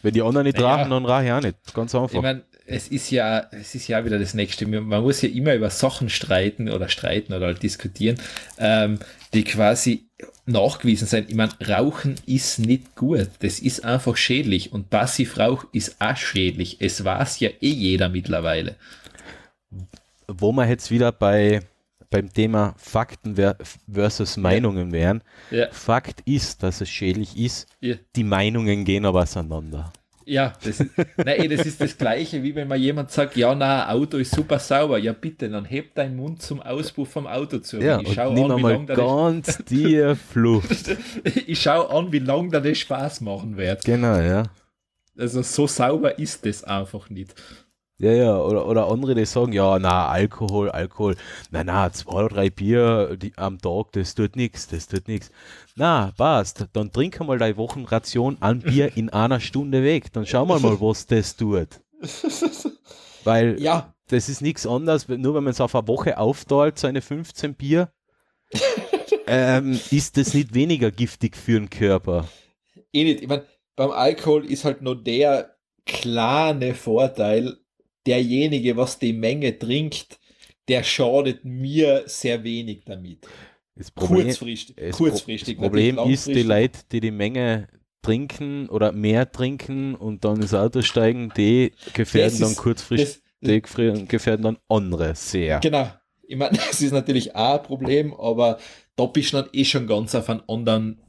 Wenn die anderen nicht Naja. rauchen, dann rauche ich auch nicht. Ganz einfach. Ich meine, es ist ja, es ist ja wieder das Nächste. Man muss ja immer über Sachen streiten oder streiten oder halt diskutieren, ähm, die quasi nachgewiesen sind. Ich meine, Rauchen ist nicht gut. Das ist einfach schädlich. Und Passivrauch ist auch schädlich. Es weiß ja eh jeder mittlerweile. Wo wir jetzt wieder bei, beim Thema Fakten ver- versus Meinungen wären. Ja, Fakt ist, dass es schädlich ist. ja. Die Meinungen gehen aber auseinander. Ja, das ist, nein, das ist das Gleiche, wie wenn mal jemand sagt, ja, na, Auto ist super sauber. Ja, bitte, dann heb deinen Mund zum Auspuff vom Auto zu. Ja, ich schau an, wie einmal lang da ganz tief Luft. das, ich schau an, wie lang da das Spaß machen wird. Genau, ja. Also so sauber ist das einfach nicht. Ja, ja, oder, oder andere, die sagen, ja, na, Alkohol, Alkohol, na, na, zwei oder drei Bier die, am Tag, das tut nichts, das tut nichts. Na, passt, dann trink einmal deine Wochenration an Bier in einer Stunde weg, dann schauen wir mal, was das tut. Weil Ja, das ist nichts anderes, nur wenn man es auf eine Woche aufteilt, seine 15 Bier, ähm, ist das nicht weniger giftig für den Körper. eh nicht. Ich meine, beim Alkohol ist halt nur der kleine Vorteil, derjenige, was die Menge trinkt, der schadet mir sehr wenig damit. Das Problem, Kurzfristig. das kurzfristig. Das Problem ist, die Leute, die die Menge trinken oder mehr trinken und dann ins Auto steigen, die gefährden Das dann ist- kurzfristig, die gefährden dann andere sehr. Genau. Ich meine, das ist natürlich auch ein Problem, aber da bist du dann eh schon ganz auf einem anderen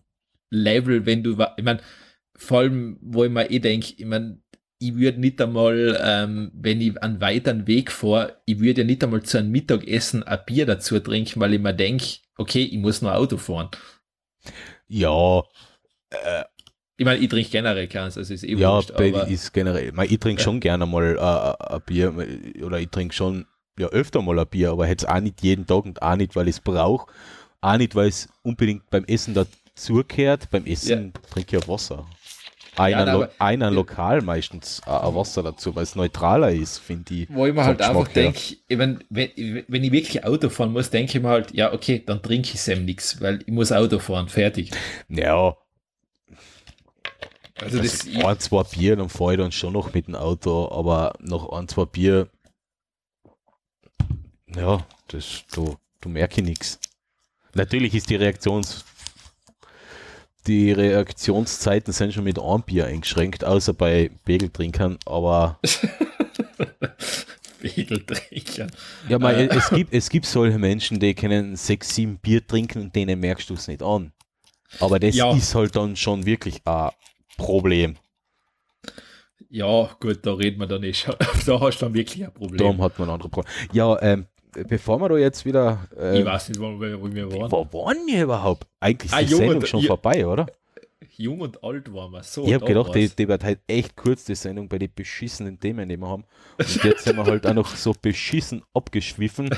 Level, wenn du, ich meine, vor allem, wo ich mir eh denke, ich meine, ich würde nicht einmal, ähm, wenn ich einen weiteren Weg fahre, ich würde ja nicht einmal zu einem Mittagessen ein Bier dazu trinken, weil ich mir denke, okay, ich muss nur Auto fahren. Ja, Ich meine, ich trinke generell keins, also ist eh ja, wurscht, ist generell, mein, ich trinke Ja. schon gerne mal äh, ein Bier oder ich trinke schon ja, öfter mal ein Bier, aber jetzt auch nicht jeden Tag und auch nicht, weil ich es brauche, auch nicht, weil es unbedingt beim Essen dazugehört. Beim Essen trinke ich ja Wasser. Einer, Ja, Lo einer lokal meistens ein Wasser dazu, weil es neutraler ist, finde ich. wo ich mir halt einfach Geschmack denke, ich mein, wenn, wenn ich wirklich Auto fahren muss, denke ich mir halt, ja, okay, dann trinke ich Sam nichts, weil ich muss Auto fahren, fertig. Ja, Also das, das ein, zwei Bier, dann fahre ich dann schon noch mit dem Auto, aber noch ein, zwei Bier, ja, das, du, du merke ich nichts. Natürlich ist die Reaktions, die Reaktionszeiten sind schon mit einem Bier eingeschränkt, außer bei Begeltrinkern, aber Wegeltrinker. ja, mal, Äh. es, gibt, es gibt solche Menschen, die können sechs, sieben Bier trinken und denen merkst du es nicht an. Aber das Ja. ist halt dann schon wirklich ein Problem. Ja, gut, da reden wir dann nicht. Da hast du dann wirklich ein Problem. Darum hat man andere Probleme. Ja, ähm, bevor wir da jetzt wieder. Äh, ich weiß nicht, wo wir, wo wir waren. wo waren wir überhaupt? Eigentlich ist Ah, die Sendung da- schon ja. vorbei, oder? Jung und alt waren wir. So, ich habe da gedacht, die, die wird halt echt kurz, die Sendung, bei den beschissenen Themen, die wir haben. Und jetzt sind wir halt auch noch so beschissen abgeschwiffen.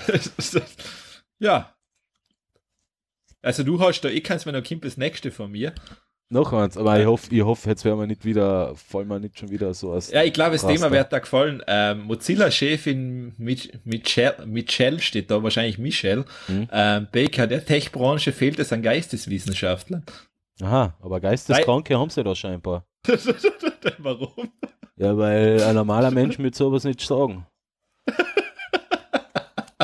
ja. Also du hast da, ich kann es mir noch Kind das nächste von mir. Noch eins, aber ich hoffe, ich hoffe, jetzt werden wir nicht wieder, fallen wir nicht schon wieder so aus. Ja, ich glaube, das. Thema wird da gefallen. Ähm, Mozilla-Chefin Mich- Michelle, Michelle steht da, wahrscheinlich Michelle. Mhm. Ähm, Baker, der Tech-Branche fehlt es an Geisteswissenschaftlern. Aha, aber Geisteskranke haben sie da scheinbar. Warum? Ja, weil ein normaler Mensch mit sowas nicht sagen.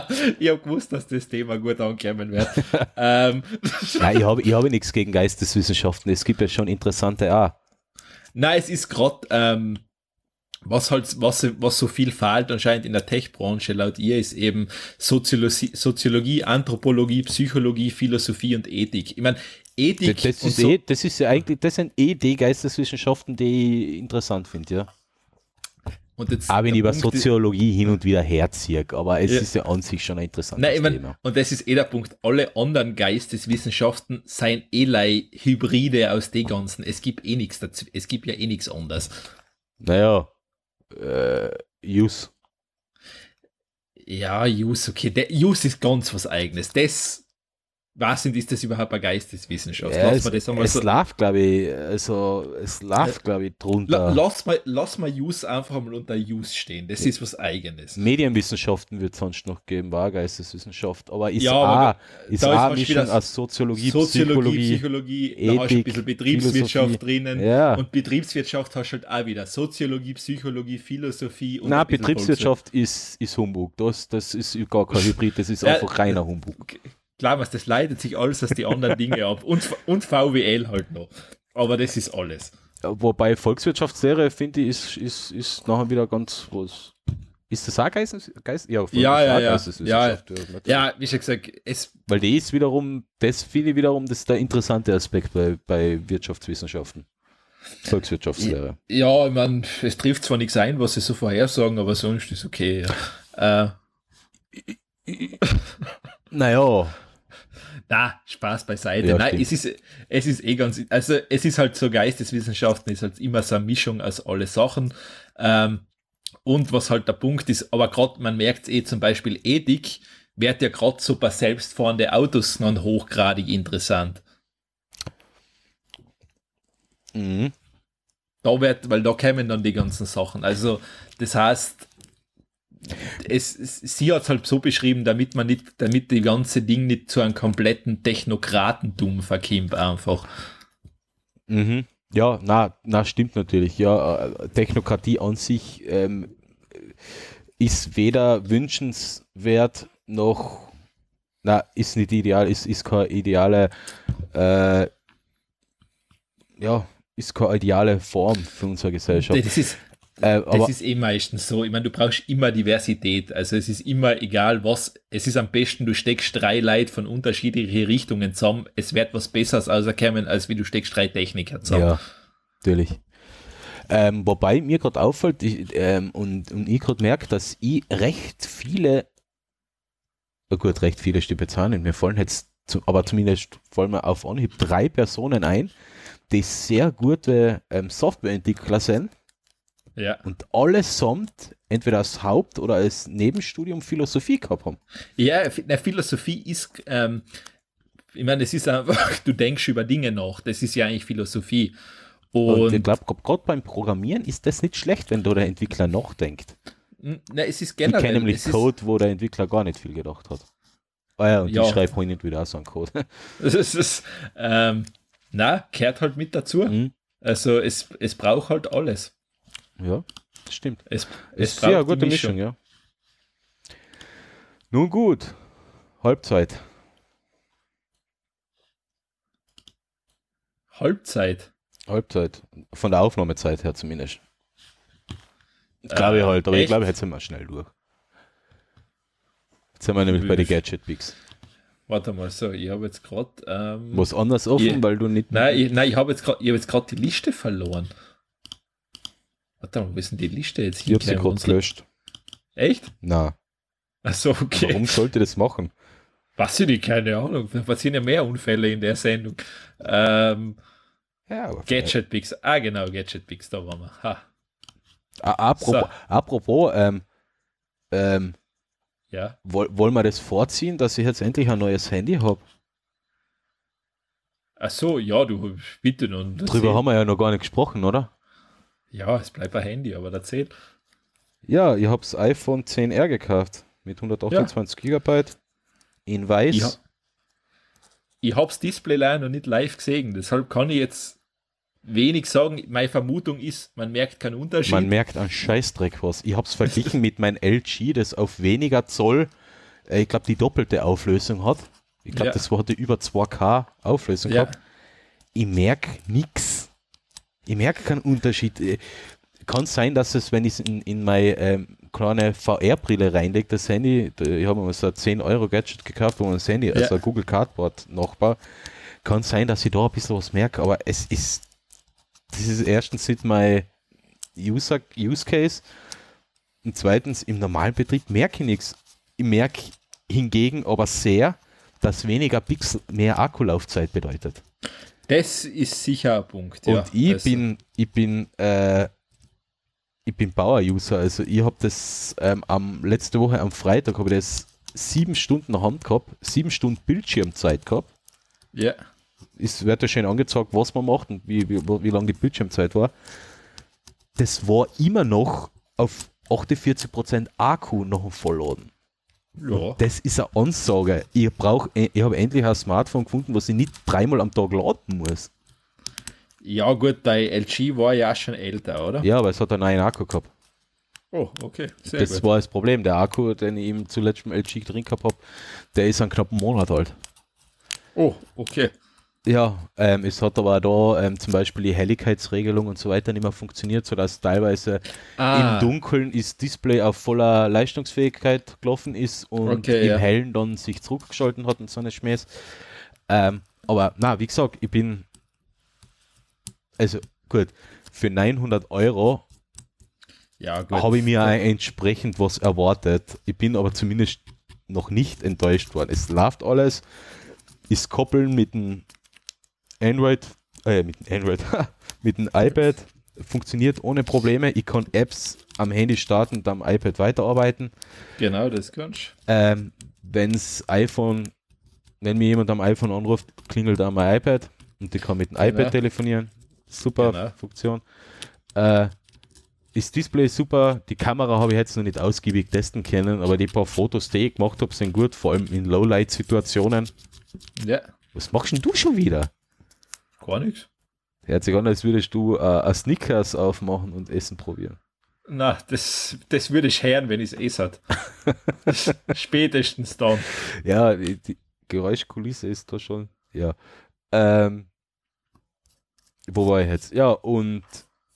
Ich habe gewusst, dass das Thema gut ankommen wird. ähm, Nein, ich habe ich habe nichts gegen Geisteswissenschaften. Es gibt ja schon interessante auch. Nein, es ist gerade, ähm, was halt, was, was so viel fehlt anscheinend in der Tech-Branche laut ihr, ist eben Soziologie, Soziologie, Anthropologie, Psychologie, Philosophie und Ethik. Ich meine, Ethik Das, das, ist so, eh, das ist ja eigentlich, das sind eh die Geisteswissenschaften, die ich interessant finde, ja. Und jetzt Auch wenn ich über Punkt Soziologie hin und wieder herziehe, aber es Ja. ist ja an sich schon ein interessantes Nein, ich mein, Thema. und das ist eh der Punkt. Alle anderen Geisteswissenschaften seien eh Hybride aus den ganzen. Es gibt eh nichts dazu. Es gibt ja eh nichts anderes. Naja, äh, Use. Ja, Use, okay. Der Use ist ganz was eigenes. Das, was sind, ist das überhaupt eine Geisteswissenschaft? Ja, lass es mal das einmal es so, läuft, glaube ich, also es läuft, glaube ich, drunter. lass, mal, lass mal Use einfach mal unter Use stehen. Das ist was Eigenes. Medienwissenschaften wird es sonst noch geben, war Geisteswissenschaft, aber ist Ja, auch, aber ist da ist auch Mischung wieder aus Soziologie, Soziologie, Psychologie. Psychologie, da hast du ein Ethik, bisschen Betriebswirtschaft Philosophie. drinnen Ja. und Betriebswirtschaft hast du halt auch wieder Soziologie, Psychologie, Philosophie und Nein, Betriebswirtschaft ist, ist Humbug. Das, das ist gar kein Hybrid, das ist Ja, einfach reiner Humbug. Klar, was das leitet sich alles aus die anderen Dinge ab und, und VWL halt noch. Aber das ist alles. Wobei Volkswirtschaftslehre, finde ich, ist, ist, ist nachher wieder ganz was. Ist das auch Geistes, Geist? Ja, Ja, ja, ja. Ja. Ja, wie schon gesagt, es Weil die ist wiederum, das finde ich wiederum, das ist der interessante Aspekt bei, bei Wirtschaftswissenschaften. Volkswirtschaftslehre. Ja, ich meine, es trifft zwar nichts ein, was sie so vorhersagen, aber sonst ist okay. Ja. Äh, Naja, na, Spaß beiseite. Ja, Nein, stimmt. es ist, es ist eh ganz, also es ist halt so Geisteswissenschaften, ist halt immer so eine Mischung aus alle Sachen. Ähm, und was halt der Punkt ist, aber gerade, man merkt es eh zum Beispiel Ethik, wird ja gerade so bei selbstfahrende Autos noch hochgradig interessant. mhm. da wird, weil da kämen dann die ganzen Sachen. Also, das heißt, es, es, sie hat es halt so beschrieben, damit man nicht, damit die ganze Ding nicht zu einem kompletten Technokratentum verkimmt einfach. Mhm. Ja, na, na, stimmt natürlich. Ja, äh, Technokratie an sich ähm, ist weder wünschenswert noch, na, ist nicht ideal, ist, ist keine ideale, äh, ja, ist keine ideale Form für unsere Gesellschaft. Das ist, Äh, das ist eh meistens so. Ich meine, du brauchst immer Diversität. Also es ist immer egal was. Es ist am besten, du steckst drei Leute von unterschiedlichen Richtungen zusammen. Es wird was Besseres auserkommen, als wie du steckst drei Techniker zusammen. Ja, natürlich. Ähm, wobei mir gerade auffällt ich, ähm, und, und ich gerade merke, dass ich recht viele, oh gut, recht viele Stücke zahlen, mir fallen jetzt, zu, aber zumindest fallen mir auf Anhieb drei Personen ein, die sehr gute ähm, Softwareentwickler sind ja. und allesamt entweder als Haupt- oder als Nebenstudium Philosophie gehabt haben. Ja, na, Philosophie ist, ähm, ich meine, es ist einfach, du denkst über Dinge nach. Das ist ja eigentlich Philosophie. Und, Und, ich glaube, gerade beim Programmieren ist das nicht schlecht, wenn da der Entwickler nachdenkt. na, es ist Ich generell. kenne nämlich Code, wo der Entwickler gar nicht viel gedacht hat. Ah ja, und Ja. ich schreibe heute nicht wieder auch so einen Code. Es ist, es, ähm, na, kehrt halt mit dazu. Mhm. Also es, es braucht halt alles. Ja, das stimmt. Es, Es ist ja eine braucht die gute Mischung. ja. Nun gut, Halbzeit. Halbzeit. Halbzeit. Von der Aufnahmezeit her zumindest. Glaube ich Äh, halt, aber ich echt? glaube, jetzt sind wir schnell durch. Jetzt sind wir nämlich bei den Gadget Picks. Warte mal, so, ich habe jetzt gerade. Ähm, Was anders offen, Ich- weil du nicht. nein, ich, nein, ich habe jetzt gerade ich hab jetzt gerade die Liste verloren. Warte mal, wo ist denn die Liste jetzt ich habe sie Unsere- gelöscht. Echt? Na, Achso, okay. warum sollte das machen? Was ich nicht, keine Ahnung. Da passieren ja mehr Unfälle in der Sendung. Ähm, Ja, Gadget Picks. Ah, genau, Gadget Picks, da waren wir. Ha. A- Apropos, So. apropos ähm, ähm, Ja. woll, wollen wir das vorziehen, dass ich jetzt endlich ein neues Handy habe? Achso, ja, du, bitte nun. das Drüber haben wir ja noch gar nicht gesprochen, oder? Ja, es bleibt ein Handy, aber da zählt. Ja, ich habe das iPhone 10R gekauft mit 128 Gigabyte in weiß. Ich, ha ich hab's Display leider noch nicht live gesehen, deshalb kann ich jetzt wenig sagen. Meine Vermutung ist, man merkt keinen Unterschied. Man merkt an Scheißdreck was. Ich habe es verglichen mit meinem LG, das auf weniger Zoll, äh, ich glaube, die doppelte Auflösung hat. Ich glaube, Ja. das hatte über 2K Auflösung ja, gehabt. Ich merke nichts. Ich merke keinen Unterschied. Kann sein, dass es, wenn ich es in, in meine ähm, kleine VR-Brille reinlege, das Handy, ich habe mir so ein 10 Euro Gadget gekauft, wo man das Handy, also ein Google Cardboard Nachbar, kann sein, dass ich da ein bisschen was merke, aber es ist, das ist erstens nicht mein User, Use Case und zweitens im normalen Betrieb merke ich nichts. Ich merke hingegen aber sehr, dass weniger Pixel mehr Akkulaufzeit bedeutet. Das ist sicher ein Punkt. Und ja. ich Also, bin, ich bin, äh, ich bin Power-User. Also ich habe das ähm, am letzte Woche am Freitag habe ich das sieben Stunden Hand gehabt, sieben Stunden Bildschirmzeit gehabt. Ja. Es wird ja schön angezeigt, was man macht und wie, wie, wie lange die Bildschirmzeit war. Das war immer noch auf 48% Akku noch ein Vollladen. Ja. Das ist eine Ansage. Ich, brauch, ich habe endlich ein Smartphone gefunden, was ich nicht dreimal am Tag laden muss. Ja, gut, dein LG war ja auch schon älter, oder? Ja, aber es hat einen neuen Akku gehabt. Oh, okay. Sehr das gut. war das Problem. Der Akku, den ich eben zuletzt im LG drin gehabt habe, der ist einen knappen Monat alt. Oh, okay. Ja, ähm, es hat aber da ähm, zum Beispiel die Helligkeitsregelung und so weiter nicht mehr funktioniert, sodass teilweise Ah. im Dunkeln das Display auf voller Leistungsfähigkeit gelaufen ist und Okay, im ja. Hellen dann sich zurückgeschalten hat und so eine Schmähs. Ähm, aber na, wie gesagt, ich bin also gut, für 900 Euro Ja, habe ich mir auch entsprechend was erwartet. Ich bin aber zumindest noch nicht enttäuscht worden. Es läuft alles, ist koppeln mit dem Android, äh, mit dem Android, mit dem iPad, funktioniert ohne Probleme. Ich kann Apps am Handy starten und am iPad weiterarbeiten. Genau, das kannst Ähm, wenn's iPhone, wenn mir jemand am iPhone anruft, klingelt da mein iPad und ich kann mit dem Genau. iPad telefonieren. Super Genau. Funktion. Äh, das Display ist super, die Kamera habe ich jetzt noch nicht ausgiebig testen können, aber die paar Fotos, die ich gemacht habe, sind gut, vor allem in Lowlight-Situationen. du. Ja. Was machst denn du schon wieder? Gar nichts. Hört sich an, als würdest du äh, ein Snickers aufmachen und Essen probieren. Na, das, das würde ich hören, wenn ich es eh hat. Spätestens dann. Ja, die, Geräuschkulisse ist da schon. Ja. Ähm, wo war ich jetzt? Ja, und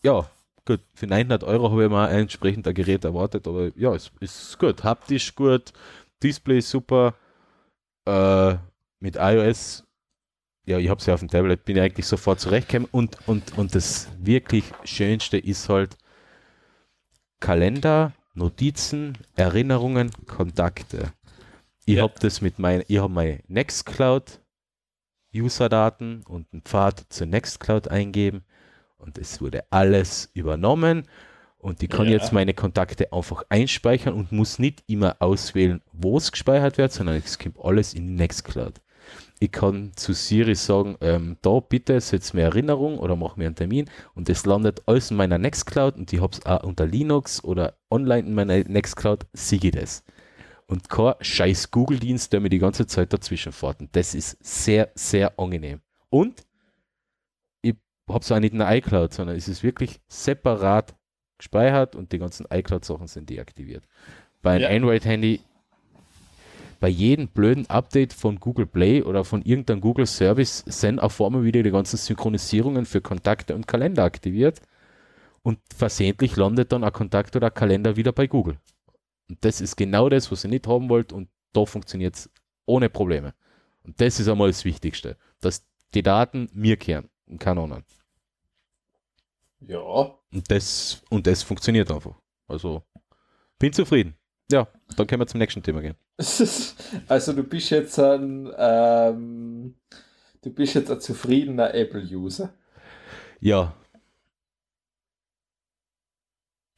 ja, gut, für 900 Euro habe ich mal ein entsprechend ein Gerät erwartet, aber ja, es ist gut. Haptisch gut, Display super. Äh, mit iOS, ja, ich habe es ja auf dem Tablet, bin ich eigentlich sofort zurechtgekommen und, und, und das wirklich Schönste ist halt Kalender, Notizen, Erinnerungen, Kontakte. Ich Ja. habe das mit meinen, ich habe meine Nextcloud Userdaten und einen Pfad zur Nextcloud eingeben und es wurde alles übernommen und ich kann Ja. jetzt meine Kontakte einfach einspeichern und muss nicht immer auswählen, wo es gespeichert wird, sondern es kommt alles in die Nextcloud. Ich kann zu Siri sagen, ähm, da bitte setz mir Erinnerung oder mach mir einen Termin und es landet alles in meiner Nextcloud und ich habe es auch unter Linux oder online in meiner Nextcloud, sehe ich das. Und kein scheiß Google-Dienst, der mir die ganze Zeit dazwischen fährt. Und das ist sehr, sehr angenehm. Und ich habe es auch nicht in der iCloud, sondern es ist wirklich separat gespeichert und die ganzen iCloud-Sachen sind deaktiviert. Bei einem Ja. Android-Handy, bei jedem blöden Update von Google Play oder von irgendeinem Google-Service sind auf einmal wieder die ganzen Synchronisierungen für Kontakte und Kalender aktiviert und versehentlich landet dann ein Kontakt oder ein Kalender wieder bei Google. Und das ist genau das, was ihr nicht haben wollt und da funktioniert es ohne Probleme. Und das ist einmal das Wichtigste, dass die Daten mir kehren und anderen. Ja. Und das, und das funktioniert einfach. Also, bin zufrieden. Ja, dann können wir zum nächsten Thema gehen. Also du bist jetzt ein, ähm, du bist jetzt ein zufriedener Apple-User. Ja.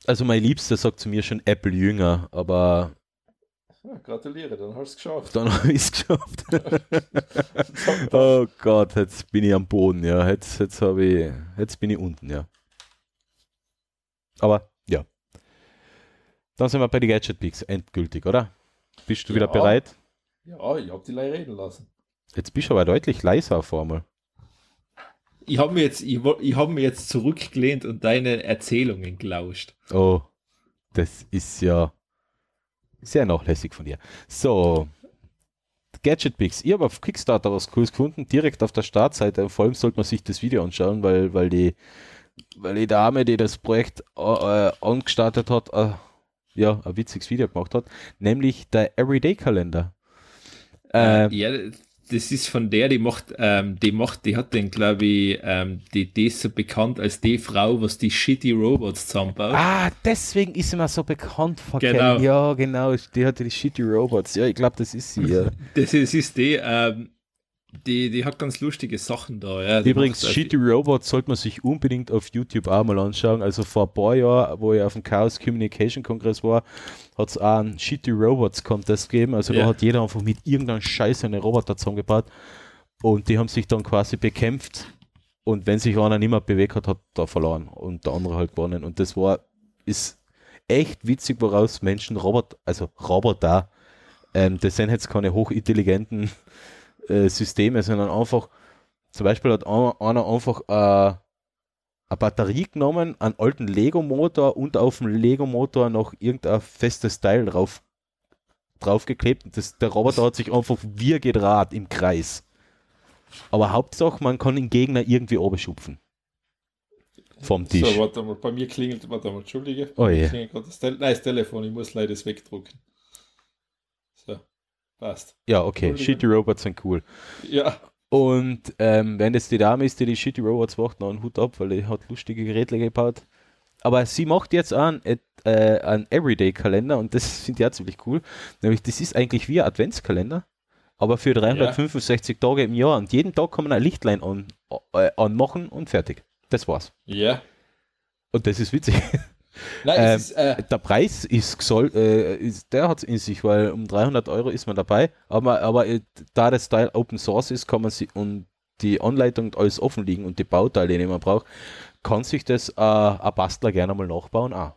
Also, mein Liebster sagt zu mir schon Apple Jünger, aber Ja, gratuliere, dann hast du es geschafft. dann habe ich es geschafft. oh Gott, jetzt bin ich am Boden, ja. Jetzt, jetzt, ich, jetzt bin ich unten, ja. Aber. Dann sind wir bei den Gadget Picks endgültig, oder? Bist du wieder Ja. bereit? Ja, ich habe die Leute reden lassen. Jetzt bist du aber deutlich leiser auf einmal. Ich habe mir, jetzt- ich, ich hab mir jetzt zurückgelehnt und deine Erzählungen gelauscht. Oh, das ist ja sehr nachlässig von dir. So, Gadget Picks. Ich habe auf Kickstarter was Cooles gefunden, direkt auf der Startseite. Vor allem sollte man sich das Video anschauen, weil, weil, die, weil die Dame, die das Projekt äh, angestartet hat, äh, ja, ein witziges Video gemacht hat, nämlich der Everyday-Kalender. Äh, ja, das ist von der, die macht, ähm, die macht, die hat den, glaube ich, ähm, die, die ist so bekannt als die Frau, was die shitty Robots zusammenbaut. Ah, deswegen ist sie mal so bekannt vor Genau. Ja, genau. Die hatte die Shitty Robots. Ja, ich glaube, das ist sie. Ja. Das ist, ist die, ähm, die, die hat ganz lustige Sachen da. Ja. Übrigens, Shitty Robots sollte man sich unbedingt auf YouTube auch mal anschauen. Also vor ein paar Jahren, wo ich auf dem Chaos Communication Kongress war, hat es auch einen Shitty Robots Contest gegeben. Also ja. da hat jeder einfach mit irgendeinem Scheiß eine Roboter zusammengebaut und die haben sich dann quasi bekämpft. Und wenn sich einer nicht mehr bewegt hat, hat er verloren und der andere halt gewonnen. Und das war, ist echt witzig, woraus Menschen Roboter, also Roboter, ähm, das sind jetzt keine hochintelligenten äh, Systeme, sondern einfach, zum Beispiel hat einer einfach äh, eine Batterie genommen, einen alten Lego-Motor und auf dem Lego-Motor noch irgendein festes Teil drauf, draufgeklebt. Und das, der Roboter hat sich einfach wie Rad im Kreis. Aber Hauptsache, man kann den Gegner irgendwie oben schupfen. Vom Tisch. So, warte mal, bei mir klingelt, warte mal, entschuldige. Oh je. Nein, das Telefon, ich muss leider das wegdrucken. Passt. Ja, okay, Shitty Robots sind cool. Ja. Und ähm, wenn das die Dame ist, die die Shitty Robots macht, noch einen Hut ab, weil die hat lustige Geräte gebaut. Aber sie macht jetzt einen, äh, einen Everyday-Kalender und das finde ich auch ziemlich cool. Nämlich, das ist eigentlich wie ein Adventskalender, aber für 365 ja. Tage im Jahr. Und jeden Tag kann man ein Lichtlein an, äh, anmachen und fertig. Das war's. Ja. Und das ist witzig. Nein, ähm, ist, äh, der Preis ist, soll, äh, ist der hat es in sich, weil um 300 Euro ist man dabei, aber, aber äh, da das Teil Open Source ist, kann man sie und die Anleitung alles offen liegen und die Bauteile, die man braucht, kann sich das äh, ein Bastler gerne mal nachbauen auch.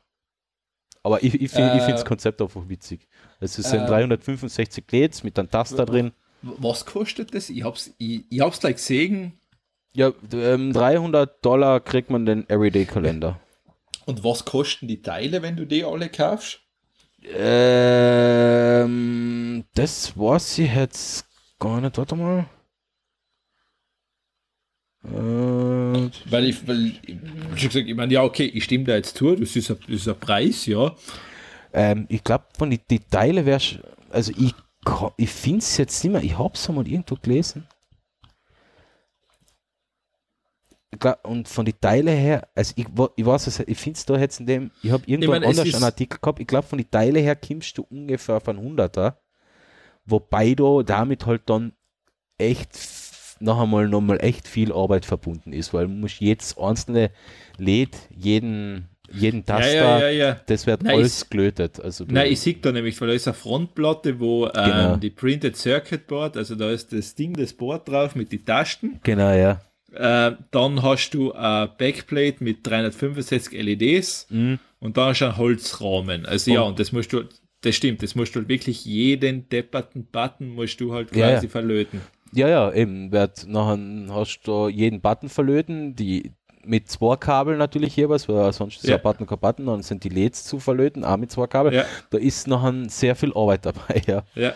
Aber ich, ich finde äh, das Konzept einfach witzig. Es sind 365 LEDs mit einem Taster drin. Was kostet das? Ich hab's, ich, ich hab's gleich gesehen. Ja, ähm, 300 Dollar kriegt man den Everyday-Kalender. Und was kosten die Teile, wenn du die alle kaufst? Ähm, das weiß ich jetzt gar nicht. Warte mal. Äh, weil ich, weil ich, gesagt, ich meine, ja, okay, ich stimme da jetzt zu, das ist ein, das ist ein Preis, ja. Ähm, ich glaube, von den die Teile wärst, also ich, ich finde es jetzt nicht mehr, ich habe es einmal irgendwo gelesen. Und von den Teilen her, also ich, ich weiß es, ich finde es da jetzt in dem, ich habe irgendwo ich mein, anders einen Artikel gehabt, ich glaube von den Teilen her kommst du ungefähr von 100er, wobei du damit halt dann echt noch einmal nochmal echt viel Arbeit verbunden ist, weil man muss jetzt einzelne LED, jeden jeden Taster, ja, ja, ja, das wird nein, alles gelötet. Also nein, ich sehe da nämlich, weil da ist eine Frontplatte, wo ähm, genau. die Printed Circuit Board, also da ist das Ding, das Board drauf mit den Tasten. Genau, ja. Äh, dann hast du eine Backplate mit 365 LEDs mhm. und dann hast du einen Holzrahmen. Also ja, und das musst du, das stimmt, das musst du halt wirklich jeden depperten Button musst du halt quasi ja, ja. verlöten. Ja, ja, eben. Wird, nachher hast du jeden Button verlöten, die mit zwei Kabeln natürlich jeweils, weil sonst ist ja. ein Button kein Button, dann sind die LEDs zu verlöten, auch mit zwei Kabeln. Ja. Da ist noch sehr viel Arbeit dabei, ja. ja.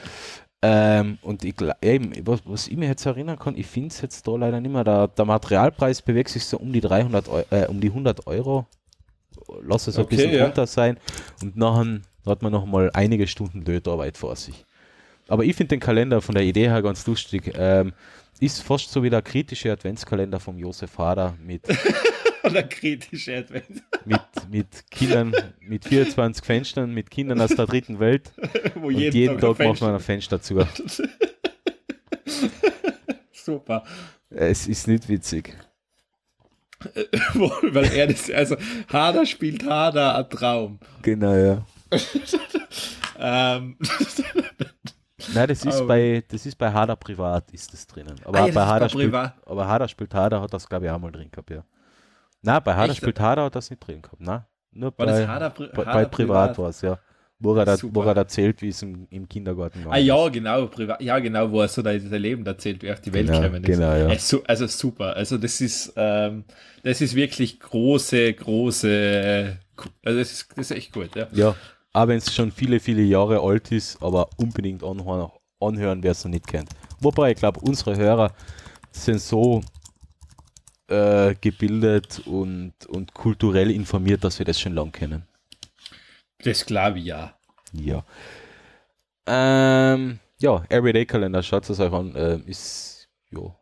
Ähm, und ich, eben, was, was ich mir jetzt erinnern kann, ich finde es jetzt da leider nicht mehr, der, der Materialpreis bewegt sich so um die 300 Euro, äh, um die 100 Euro. Lass es okay, ein bisschen ja. runter sein. Und nachher hat man noch mal einige Stunden Lötarbeit vor sich. Aber ich finde den Kalender von der Idee her ganz lustig. Ähm, ist fast so wie der kritische Adventskalender vom Josef Hader mit der kritische Advent. Mit, mit Kindern, mit 24 Fenstern, mit Kindern aus der dritten Welt. Wo jeden, jeden Tag, Tag macht man ein Fenster zu. Super. Es ist nicht witzig. Weil er das, also Hader spielt Hader ein Traum. Genau, ja. ähm. Nein, das ist, oh. bei, das ist bei Hader privat, ist das drinnen. Aber, ah, ja, bei Hader spielt, aber Hader spielt Hader, hat das glaube ich auch mal drin gehabt, ja. Na, bei Hader spielt Hader hat das nicht drin gehabt, na? Nur war bei, Hader, bei, Hader bei Privat, war es, ja. Wo er, da, wo er erzählt, wie es im, im Kindergarten war. Ah ja, genau, privat, ja genau, wo er so sein Leben erzählt, wie er auf die Welt genau, gekommen ist. Genau, ja. Also, also super, also das ist, ähm, das ist wirklich große, große, also das ist, das ist echt gut, ja. Ja, auch wenn es schon viele, viele Jahre alt ist, aber unbedingt anhören, anhören wer es noch nicht kennt. Wobei, ich glaube, unsere Hörer sind so äh, gebildet und, und kulturell informiert, dass wir das schon lange kennen. Das glaube ich ja. Ja. Ähm, ja, Everyday-Kalender, schaut es euch an. Äh, ist ja,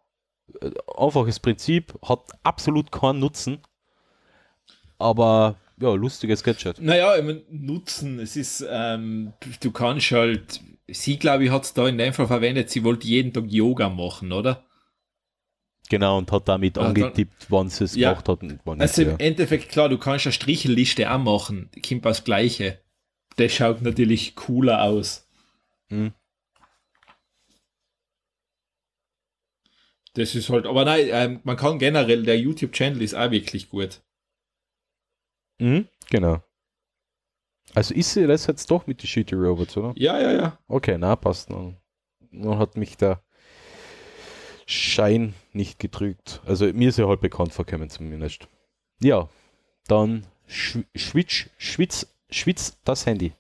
äh, einfaches Prinzip, hat absolut keinen Nutzen, aber ja, lustiges Gadget. Naja, ich mein, Nutzen, es ist, ähm, du kannst halt, sie glaube ich hat es da in dem Fall verwendet, sie wollte jeden Tag Yoga machen, oder? Genau, und hat damit dann- angetippt, wann sie es Ja. gemacht hat und wann nicht. Also ja. im Endeffekt, klar, du kannst eine Strichelliste auch machen. Kommt das Gleiche. Das schaut natürlich cooler aus. Mhm. Das ist halt, aber nein, ähm, man kann generell, der YouTube-Channel ist auch wirklich gut. Mhm, genau. Also ist sie das jetzt doch mit den Shitty Robots, oder? Ja, ja, ja. Okay, na, passt. Dann, dann hat mich der Schein nicht getrügt. Also mir ist er halt bekannt vorkommen zumindest. Ja, dann Switch, Schwitz, Schwitz das Handy.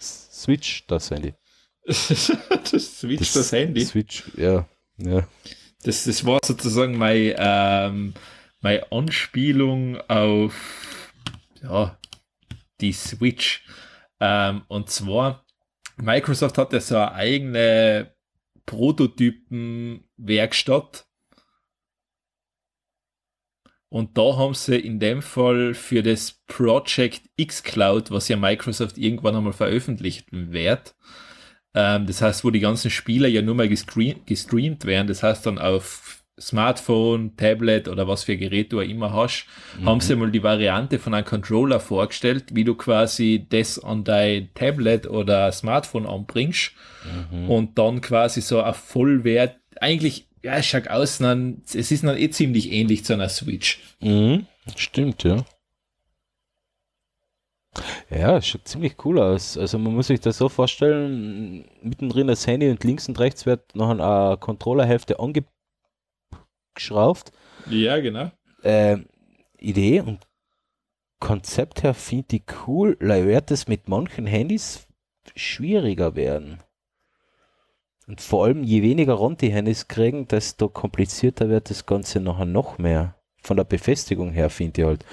Switch das Handy. das switcht das, Handy. Switch, ja. ja. Das, das war sozusagen meine, ähm, meine Anspielung auf ja, die Switch. Ähm, und zwar, Microsoft hat ja so eine eigene Prototypen-Werkstatt. Und da haben sie in dem Fall für das Project xCloud, was ja Microsoft irgendwann einmal veröffentlichen wird, ähm, das heißt, wo die ganzen Spiele ja nur mal gestream gestreamt werden, das heißt dann auf Smartphone, Tablet oder was für Gerät du auch immer hast, haben sie mal die Variante von einem Controller vorgestellt, wie du quasi das an dein Tablet oder Smartphone anbringst und dann quasi so ein Vollwert, eigentlich, ja, es schaut aus, dann, es ist dann eh ziemlich ähnlich zu einer Switch. Mhm, stimmt, ja. Ja, es schaut ziemlich cool aus. Also man muss sich das so vorstellen, mittendrin das Handy und links und rechts wird noch eine Controllerhälfte angeschraubt. Ja, genau. Ähm, Idee und Konzept her finde ich cool, leider wird es mit manchen Handys schwieriger werden. Und vor allem, je weniger Rund die Handys kriegen, desto komplizierter wird das Ganze nachher noch mehr. Von der Befestigung her finde ich halt.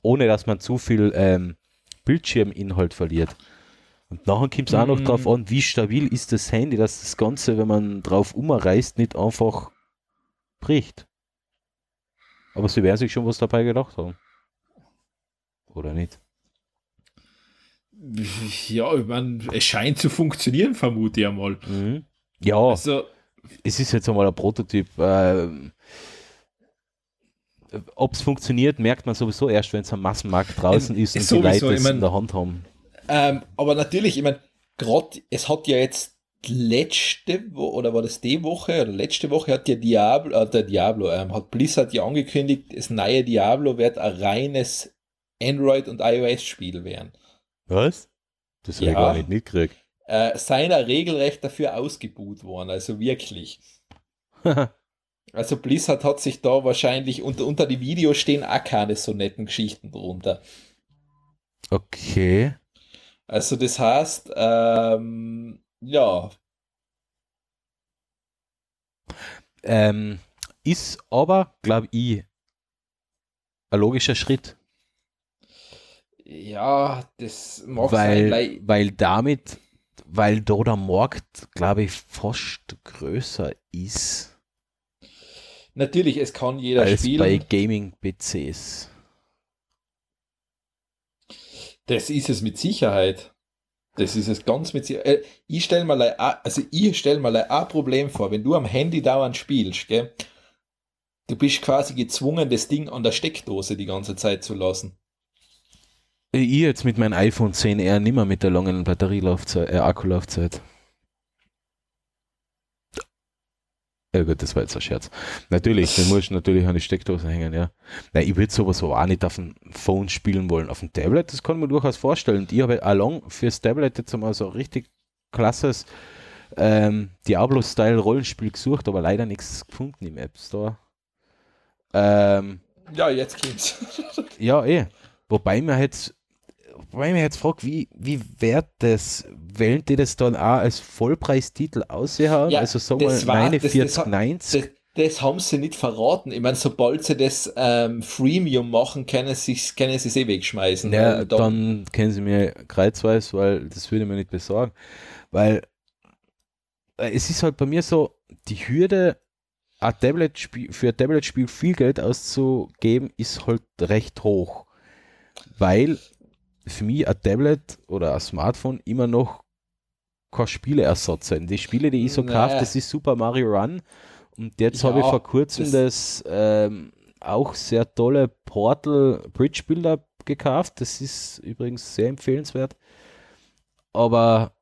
Ohne dass man zu viel ähm, Bildschirminhalt verliert. Und nachher kommt es auch noch Mm. drauf an, wie stabil ist das Handy, dass das Ganze, wenn man drauf umreißt, nicht einfach bricht. Aber sie werden sich schon was dabei gedacht haben. Oder nicht? Ja, ich meine, es scheint zu funktionieren, vermute ich einmal. Mhm. Ja, Also, es ist jetzt einmal ein Prototyp. Ähm, Ob es funktioniert, merkt man sowieso erst, wenn es am Massenmarkt draußen ist und sowieso, die Leute ich es mein- in der Hand haben. Ähm, aber natürlich, ich meine, gerade, es hat ja jetzt letzte Woche, oder war das die Woche, oder letzte Woche hat ja Diablo, äh, der Diablo, ähm, hat Blizzard ja angekündigt, das neue Diablo wird ein reines Android- und iOS-Spiel werden. Was? Das habe Ja. ich gar nicht mitgekriegt. Äh, seiner regelrecht dafür ausgebuht worden, also wirklich. Also Blizzard hat sich da wahrscheinlich, unter, unter die Videos stehen auch keine so netten Geschichten drunter. okay. Also das heißt, ähm, ja, Ähm, ist aber, glaube ich, ein logischer Schritt. ja, das mag sein, weil, weil weil damit, weil da der Markt, glaube ich, fast größer ist natürlich, es kann jeder als bei spielen. Gaming-PCs. Das ist es mit Sicherheit. Das ist es ganz mit Sicherheit. Äh, Ich stelle mal, ein- also ich stelle mal ein Problem vor, wenn du am Handy dauernd spielst, gell, du bist quasi gezwungen, das Ding an der Steckdose die ganze Zeit zu lassen. Ich jetzt mit meinem iPhone 10R nimmer mit der langen Batterielaufzeit, äh, Akkulaufzeit. Ja gut, das war jetzt ein Scherz. Natürlich, den musst du natürlich an die Steckdose hängen, ja. Nein, ich würde sowas aber auch nicht auf dem Phone spielen wollen. Auf dem Tablet, das kann man durchaus vorstellen. Und ich habe auch lang fürs Tablet jetzt mal so ein richtig klasses ähm, Diablo-Style-Rollenspiel gesucht, aber leider nichts gefunden im App Store. Ähm, Ja, jetzt kommt's. ja, eh. Wobei mir jetzt, wobei mir jetzt fragt, wie, wie wert das, wählen die das dann auch als Vollpreistitel aushauen? Ja, also sagen wir das war- das- das 49, hat- 90? Das, das haben sie nicht verraten. Ich meine, sobald sie das ähm, Freemium machen, können sie können sie es eh wegschmeißen. Ja, Weil dann kennen sie mir kreuzweise, weil das würde ich mir nicht besorgen. Weil äh, es ist halt bei mir so, die Hürde, ein Tablet für ein Tablet-Spiel viel Geld auszugeben, ist halt recht hoch. Weil für mich ein Tablet oder ein Smartphone immer noch kein Spieleersatz sind. Die Spiele, die ich so Naja. kaufe, das ist Super Mario Run Und jetzt Ja, habe ich vor kurzem das, ähm, auch sehr tolle Portal Bridge Builder gekauft. Das ist übrigens sehr empfehlenswert. Aber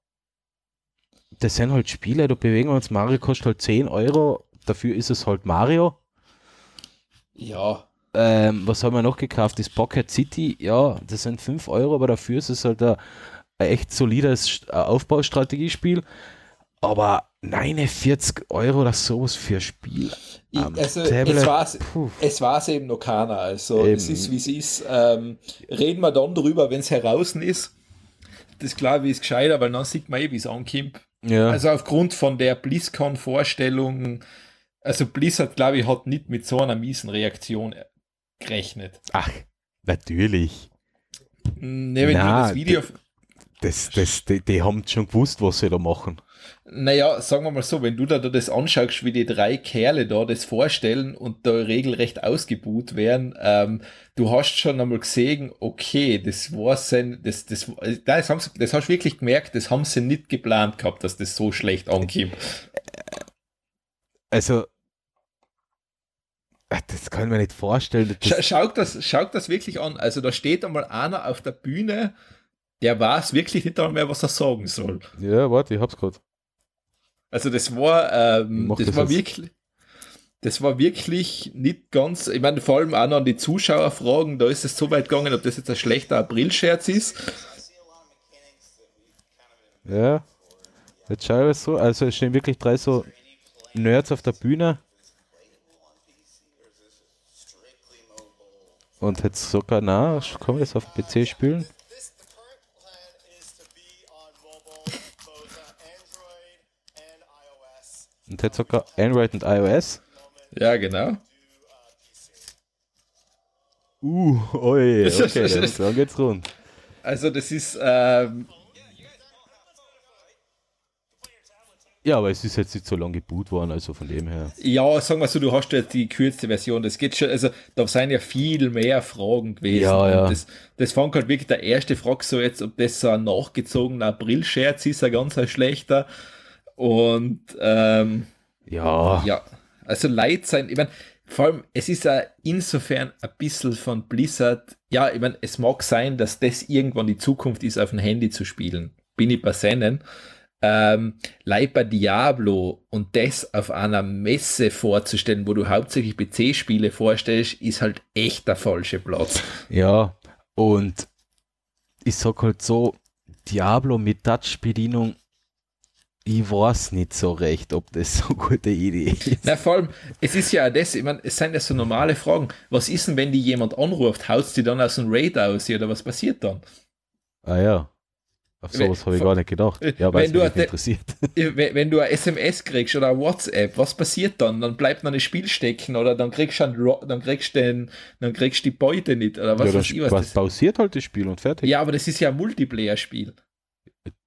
das sind halt Spiele, da bewegen wir uns. Mario kostet halt 10 Euro. Dafür ist es halt Mario. Ja, Ähm, was haben wir noch gekauft? Das Pocket City, ja, das sind 5 Euro, aber dafür ist es halt ein, ein echt solides äh, Aufbaustrategiespiel. Aber 49 Euro oder sowas für ein Spiel. ich, also es puh. es war's eben noch keiner. Also Eben. es ist, wie es ist. Ähm, reden wir dann drüber, wenn es heraus ist. Das ist klar, wie es gescheiter, weil dann sieht man eh, wie es ankommt. Ja, Also aufgrund von der BlizzCon-Vorstellung, also Blizzard, glaube ich, hat nicht mit so einer miesen Reaktion gerechnet. ach, natürlich. Ne, wenn Na, du das Video, Das, das, die, die haben schon gewusst, was sie da machen. naja, sagen wir mal so, wenn du da, da das anschaust, wie die drei Kerle da das vorstellen und da regelrecht ausgebuht werden, ähm, du hast schon einmal gesehen, okay, das war sein, das, das, nein, das, haben sie, das hast du wirklich gemerkt, das haben sie nicht geplant gehabt, dass das so schlecht ankommt. Also, äh, das kann mir nicht vorstellen. Das, schaut, das, schaut das wirklich an. Also da steht einmal einer auf der Bühne, der weiß wirklich nicht einmal mehr, was er sagen soll. ja, warte, ich hab's gerade. Also das war, ähm, das, das war wirklich, das war wirklich nicht ganz, ich meine, vor allem auch noch an die Zuschauer fragen, da ist es so weit gegangen, ob das jetzt ein schlechter April-Scherz ist. Ja, jetzt schau ich es so. Also, es stehen wirklich drei so Nerds auf der Bühne. Und jetzt sogar, na, kann man das auf dem PC spielen? Und jetzt sogar Android und iOS. Ja, genau. Uh, oi, okay, dann, dann geht's rund. Also das ist, ähm, Ja, aber es ist jetzt nicht so lange geboot worden, also von dem her. ja, sagen wir so, du hast jetzt die kürzeste Version, das geht schon, also da sind ja viel mehr Fragen gewesen. Ja, ja. Und Das, das fand halt wirklich der erste Frage so jetzt, ob das so ein nachgezogener April-Scherz ist, ein ganz ein schlechter. Und ähm, Ja, Ja, also Leid sein, ich meine, vor allem, es ist ja insofern ein bisschen von Blizzard, ja, ich meine, es mag sein, dass das irgendwann die Zukunft ist, auf dem Handy zu spielen. Bin ich bei Sennen. Ähm, bei Diablo und das auf einer Messe vorzustellen, wo du hauptsächlich PC-Spiele vorstellst, ist halt echt der falsche Platz. ja. Und ich sag halt so, Diablo mit Touch-Bedienung, ich weiß nicht so recht, ob das so eine gute Idee ist. Na, vor allem, es ist ja das, ich meine, es sind ja so normale Fragen. Was ist denn, wenn die jemand anruft, haut die dann aus dem Raid aus oder was passiert dann? Ah ja. Auf sowas habe ich gar nicht gedacht. Ja, weil Wenn es du mich nicht interessiert. wenn, wenn du ein SMS kriegst oder ein WhatsApp, was passiert dann? Dann bleibt noch ein Spiel stecken oder dann kriegst du, einen, dann kriegst du den, dann kriegst du die Beute nicht oder was ja, weiß ich was. was pausiert halt das Spiel und fertig. ja, aber das ist ja ein Multiplayer-Spiel.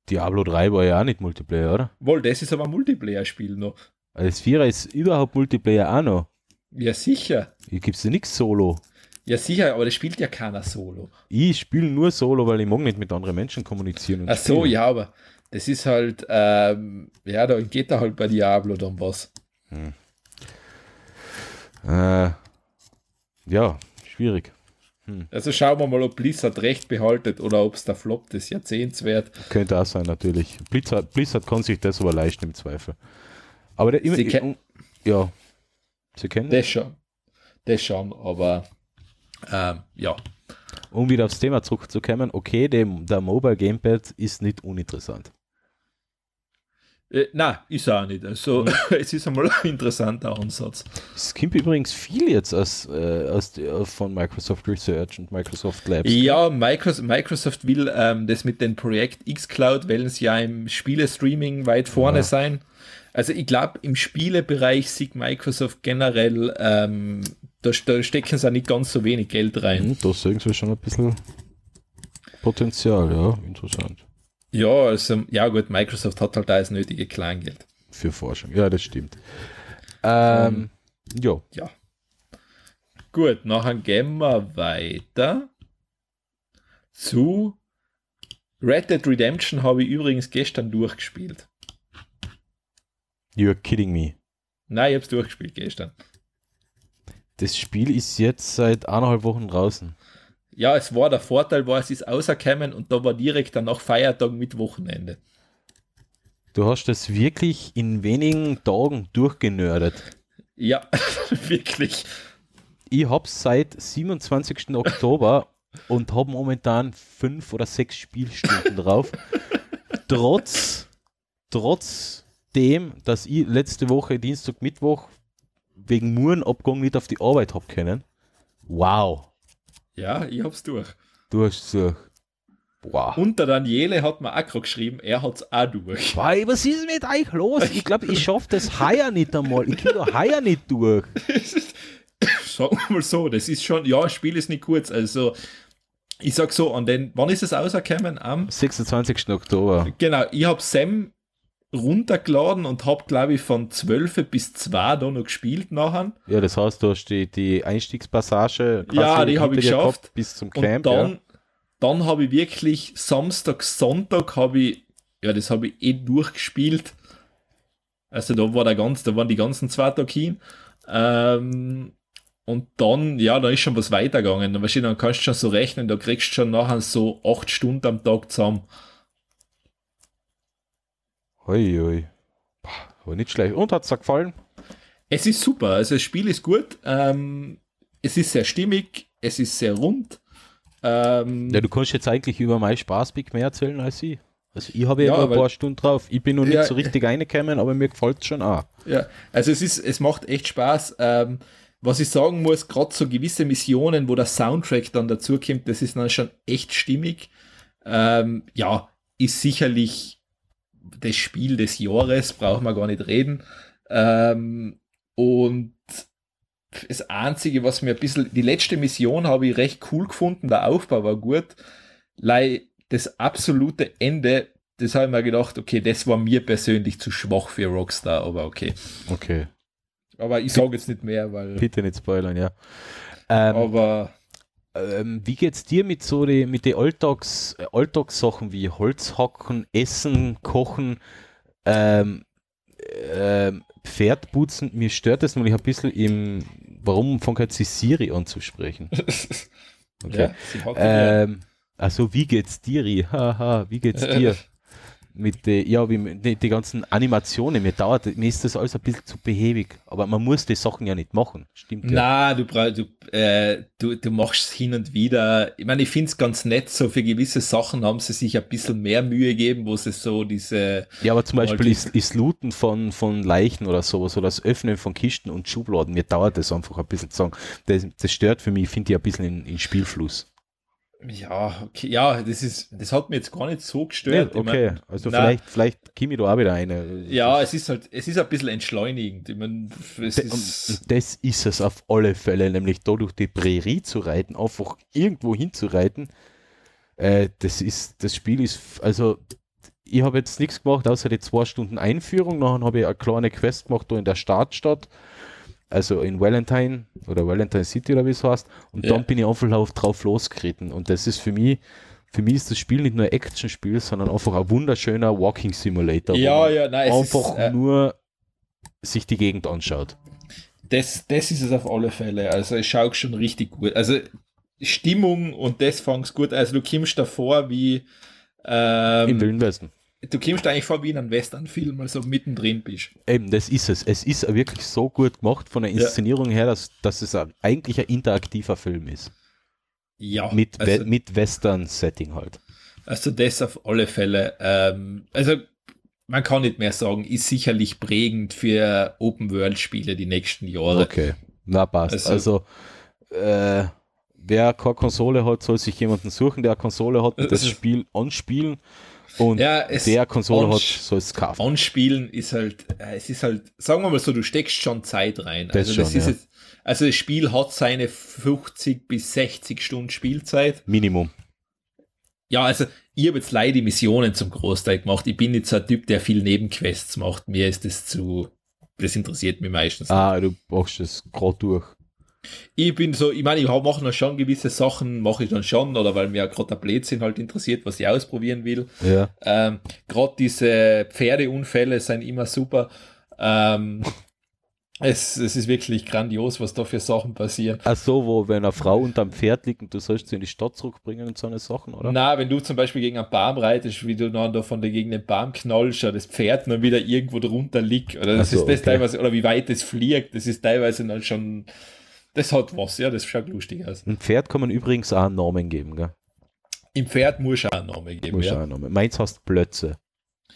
Diablo 3 war ja auch nicht Multiplayer, oder? Wohl, das ist aber ein Multiplayer-Spiel noch. Das Vierer ist überhaupt Multiplayer auch noch. Ja, sicher. Hier gibt es ja nichts Solo. Ja, sicher, aber das spielt ja keiner solo. Ich spiele nur Solo, weil ich mag nicht mit anderen Menschen kommunizieren. Ach so, spielen. ja, aber das ist halt, ähm, ja, da geht da halt bei Diablo dann was. Äh, ja, schwierig. Also schauen wir mal, ob Blizzard recht behaltet oder ob es der Flop des Jahrzehnts wird. Könnte auch sein, natürlich. Blizzard, Blizzard kann sich das aber leisten im Zweifel. Aber der immer. Ja. Sie kennen Das schon. Das schon, aber ähm, ja. Um wieder aufs Thema zurückzukommen, okay, dem, der Mobile Gamepad ist nicht uninteressant. Äh, na, ist auch nicht. Also es ist einmal ein interessanter Ansatz. Es kommt übrigens viel jetzt aus, äh, aus der, von Microsoft Research und Microsoft Labs. Ja, Microsoft, Microsoft will ähm, das mit dem Projekt xCloud, wollen sie ja im Spielestreaming weit vorne Ja. sein. Also ich glaube, im Spielebereich sieht Microsoft generell, ähm, da, da stecken sie auch nicht ganz so wenig Geld rein. Hm, da sehen sie schon ein bisschen Potenzial, ja, interessant. Ja, also, ja gut, Microsoft hat halt da das nötige Kleingeld. Für Forschung, ja, das stimmt. Ähm, ja, Ja. Gut, nachher gehen wir weiter zu Red Dead Redemption habe ich übrigens gestern durchgespielt. you're kidding me. Nein, ich hab's durchgespielt gestern. Das Spiel ist jetzt seit eineinhalb Wochen draußen. Ja, es war der Vorteil, war, es ist außerkommen und da war direkt dann noch Feiertag mit Wochenende. Du hast das wirklich in wenigen Tagen durchgenördet. Ja, wirklich. Ich hab's seit 27. Oktober und habe momentan fünf oder sechs Spielstunden drauf. Trotz, trotz dem, dass ich letzte Woche Dienstag, Mittwoch wegen Murenabgang nicht auf die Arbeit hab können. Wow. Ja, ich hab's durch. Du hast es durch. Wow. Und der Daniele hat mir auch geschrieben, er hat's auch durch. Weil, was ist mit euch los? Ich glaube, ich schaffe das heuer nicht einmal. Ich da heuer nicht durch. Sagen wir mal so, das ist schon, ja, das Spiel ist nicht kurz. Also, ich sag so, an den, wann ist es rausgekommen? Am 26. Oktober. Genau, ich habe Sam runtergeladen und habe, glaube ich, von 12 bis 2 da noch gespielt nachher. Ja, das heißt, du hast die, die Einstiegspassage Ja, die habe ich geschafft. gehabt bis zum Und Camp. dann, ja. dann habe ich wirklich Samstag, Sonntag habe ich, ja, das habe ich eh durchgespielt. Also da war der ganz, da waren die ganzen zwei Tage hin. Ähm, und dann, ja, da ist schon was weitergegangen. Dann, weißt du, dann kannst du schon so rechnen, da kriegst du schon nachher so acht Stunden am Tag zusammen. Boah, War nicht schlecht. Und hat es dir gefallen? Es ist super, also das Spiel ist gut. Ähm, es ist sehr stimmig, es ist sehr rund. Ähm, Ja, du kannst jetzt eigentlich über meinen Spaßpick mehr erzählen als ich. Also ich habe ja, Ja, ein paar Stunden drauf. Ich bin noch nicht Ja. so richtig reingekommen, aber mir gefällt es schon auch. Ja, also es ist, es macht echt Spaß. Ähm, was ich sagen muss, gerade so gewisse Missionen, wo der Soundtrack dann dazu kommt, das ist dann schon echt stimmig. Ähm, ja, ist sicherlich das Spiel des Jahres, brauchen wir gar nicht reden. Ähm, und das Einzige, was mir ein bisschen, die letzte Mission habe ich recht cool gefunden, der Aufbau war gut. Lei, das absolute Ende, das habe ich mir gedacht, okay, das war mir persönlich zu schwach für Rockstar, aber okay. Okay. Aber ich sage jetzt nicht mehr, weil. Bitte nicht spoilern, ja. Ähm, Aber ähm, wie geht's dir mit so die, mit den Alltags, äh, Alltagssachen wie Holzhacken, Essen, Kochen, ähm, ähm, Pferd putzen? Mir stört das, weil ich ein bisschen im, warum fängt jetzt die Siri an zu sprechen? Okay. ja. Ähm, also wie geht's dir? Haha, wie geht's dir? Mit der, ja, wie, die, die ganzen Animationen, mir dauert, mir ist das alles ein bisschen zu behäbig, aber man muss die Sachen ja nicht machen, stimmt ja. Na, du, brauch- du, äh, du, du machst es hin und wieder. Ich meine, ich finde es ganz nett, so für gewisse Sachen haben sie sich ein bisschen mehr Mühe gegeben, wo sie so diese. Ja, aber zum Beispiel ist, ist Looten von, von Leichen oder sowas oder das Öffnen von Kisten und Schubladen, mir dauert das einfach ein bisschen zu sagen. Das, das stört für mich, finde ich, ein bisschen in, in Spielfluss. Ja, okay, ja, das ist, das hat mir jetzt gar nicht so gestört. Ich okay, mein, also na, vielleicht, vielleicht ich da auch wieder eine. Ja, es ist halt, es ist ein bisschen entschleunigend. Ich mein, es D- ist, Das ist es auf alle Fälle, nämlich da durch die Prärie zu reiten, einfach irgendwo hinzureiten. Äh, das ist, das Spiel ist, also ich habe jetzt nichts gemacht, außer die zwei Stunden Einführung. Nachher habe ich eine kleine Quest gemacht da in der Startstadt, also in Valentine oder Valentine City oder wie es heißt. Und Ja. dann bin ich einfach auf, drauf losgeritten. Und das ist für mich, für mich ist das Spiel nicht nur ein Actionspiel, sondern einfach ein wunderschöner Walking Simulator. ja, ja, nein, einfach ist, äh, nur sich die Gegend anschaut. das, das ist es auf alle Fälle. Also es schaut schon richtig gut. Also Stimmung und das fangst gut. Also du kommst davor wie Im ähm, Wilden Westen. Du kommst eigentlich vor wie in einem Westernfilm, also mittendrin bist. Eben, das ist es. Es ist wirklich so gut gemacht von der Ja. Inszenierung her, dass, dass es ein, eigentlich ein interaktiver Film ist. Ja, Mit, also, mit Western-Setting halt. also das auf alle Fälle. Ähm, also man kann nicht mehr sagen, ist sicherlich prägend für Open-World-Spiele die nächsten Jahre. Okay, na passt. Also- Also, äh, wer keine Konsole hat, soll sich jemanden suchen, der eine Konsole hat und das Also- Spiel anspielen. Und Ja, es der Konsole hat, soll es kaufen. Anspielen ist halt, äh, es ist halt, sagen wir mal so, du steckst schon Zeit rein. Das also, schon, ist ja. jetzt, also das Spiel hat seine 50 bis 60 Stunden Spielzeit. Minimum. Ja, also ich habe jetzt leider die Missionen zum Großteil gemacht. Ich bin nicht so ein Typ, der viel Nebenquests macht. Mir ist das zu, das interessiert mich meistens. nicht. Ah, du machst das gerade durch. Ich bin so, ich meine, ich mache noch schon gewisse Sachen, mache ich dann schon, oder weil mir gerade der Blödsinn halt interessiert, was ich ausprobieren will. Ja. Ähm, Gerade diese Pferdeunfälle sind immer super. Ähm, Es, es ist wirklich grandios, was da für Sachen passieren. Ach so, wo, wenn eine Frau unterm Pferd liegt und du sollst sie in die Stadt zurückbringen und so eine Sachen, oder? Na, wenn du zum Beispiel gegen einen Baum reitest, wie du dann da von der gegen den Baum knallst, oder das Pferd dann wieder irgendwo drunter liegt, oder das so, ist das okay. teilweise, oder wie weit es fliegt, das ist teilweise dann schon, das hat was, ja, das schaut lustig aus. Ein Pferd kann man übrigens auch einen Namen geben, gell? Im Pferd muss auch einen Namen geben, Muss auch ja. einen Namen. Meins heißt Plötze.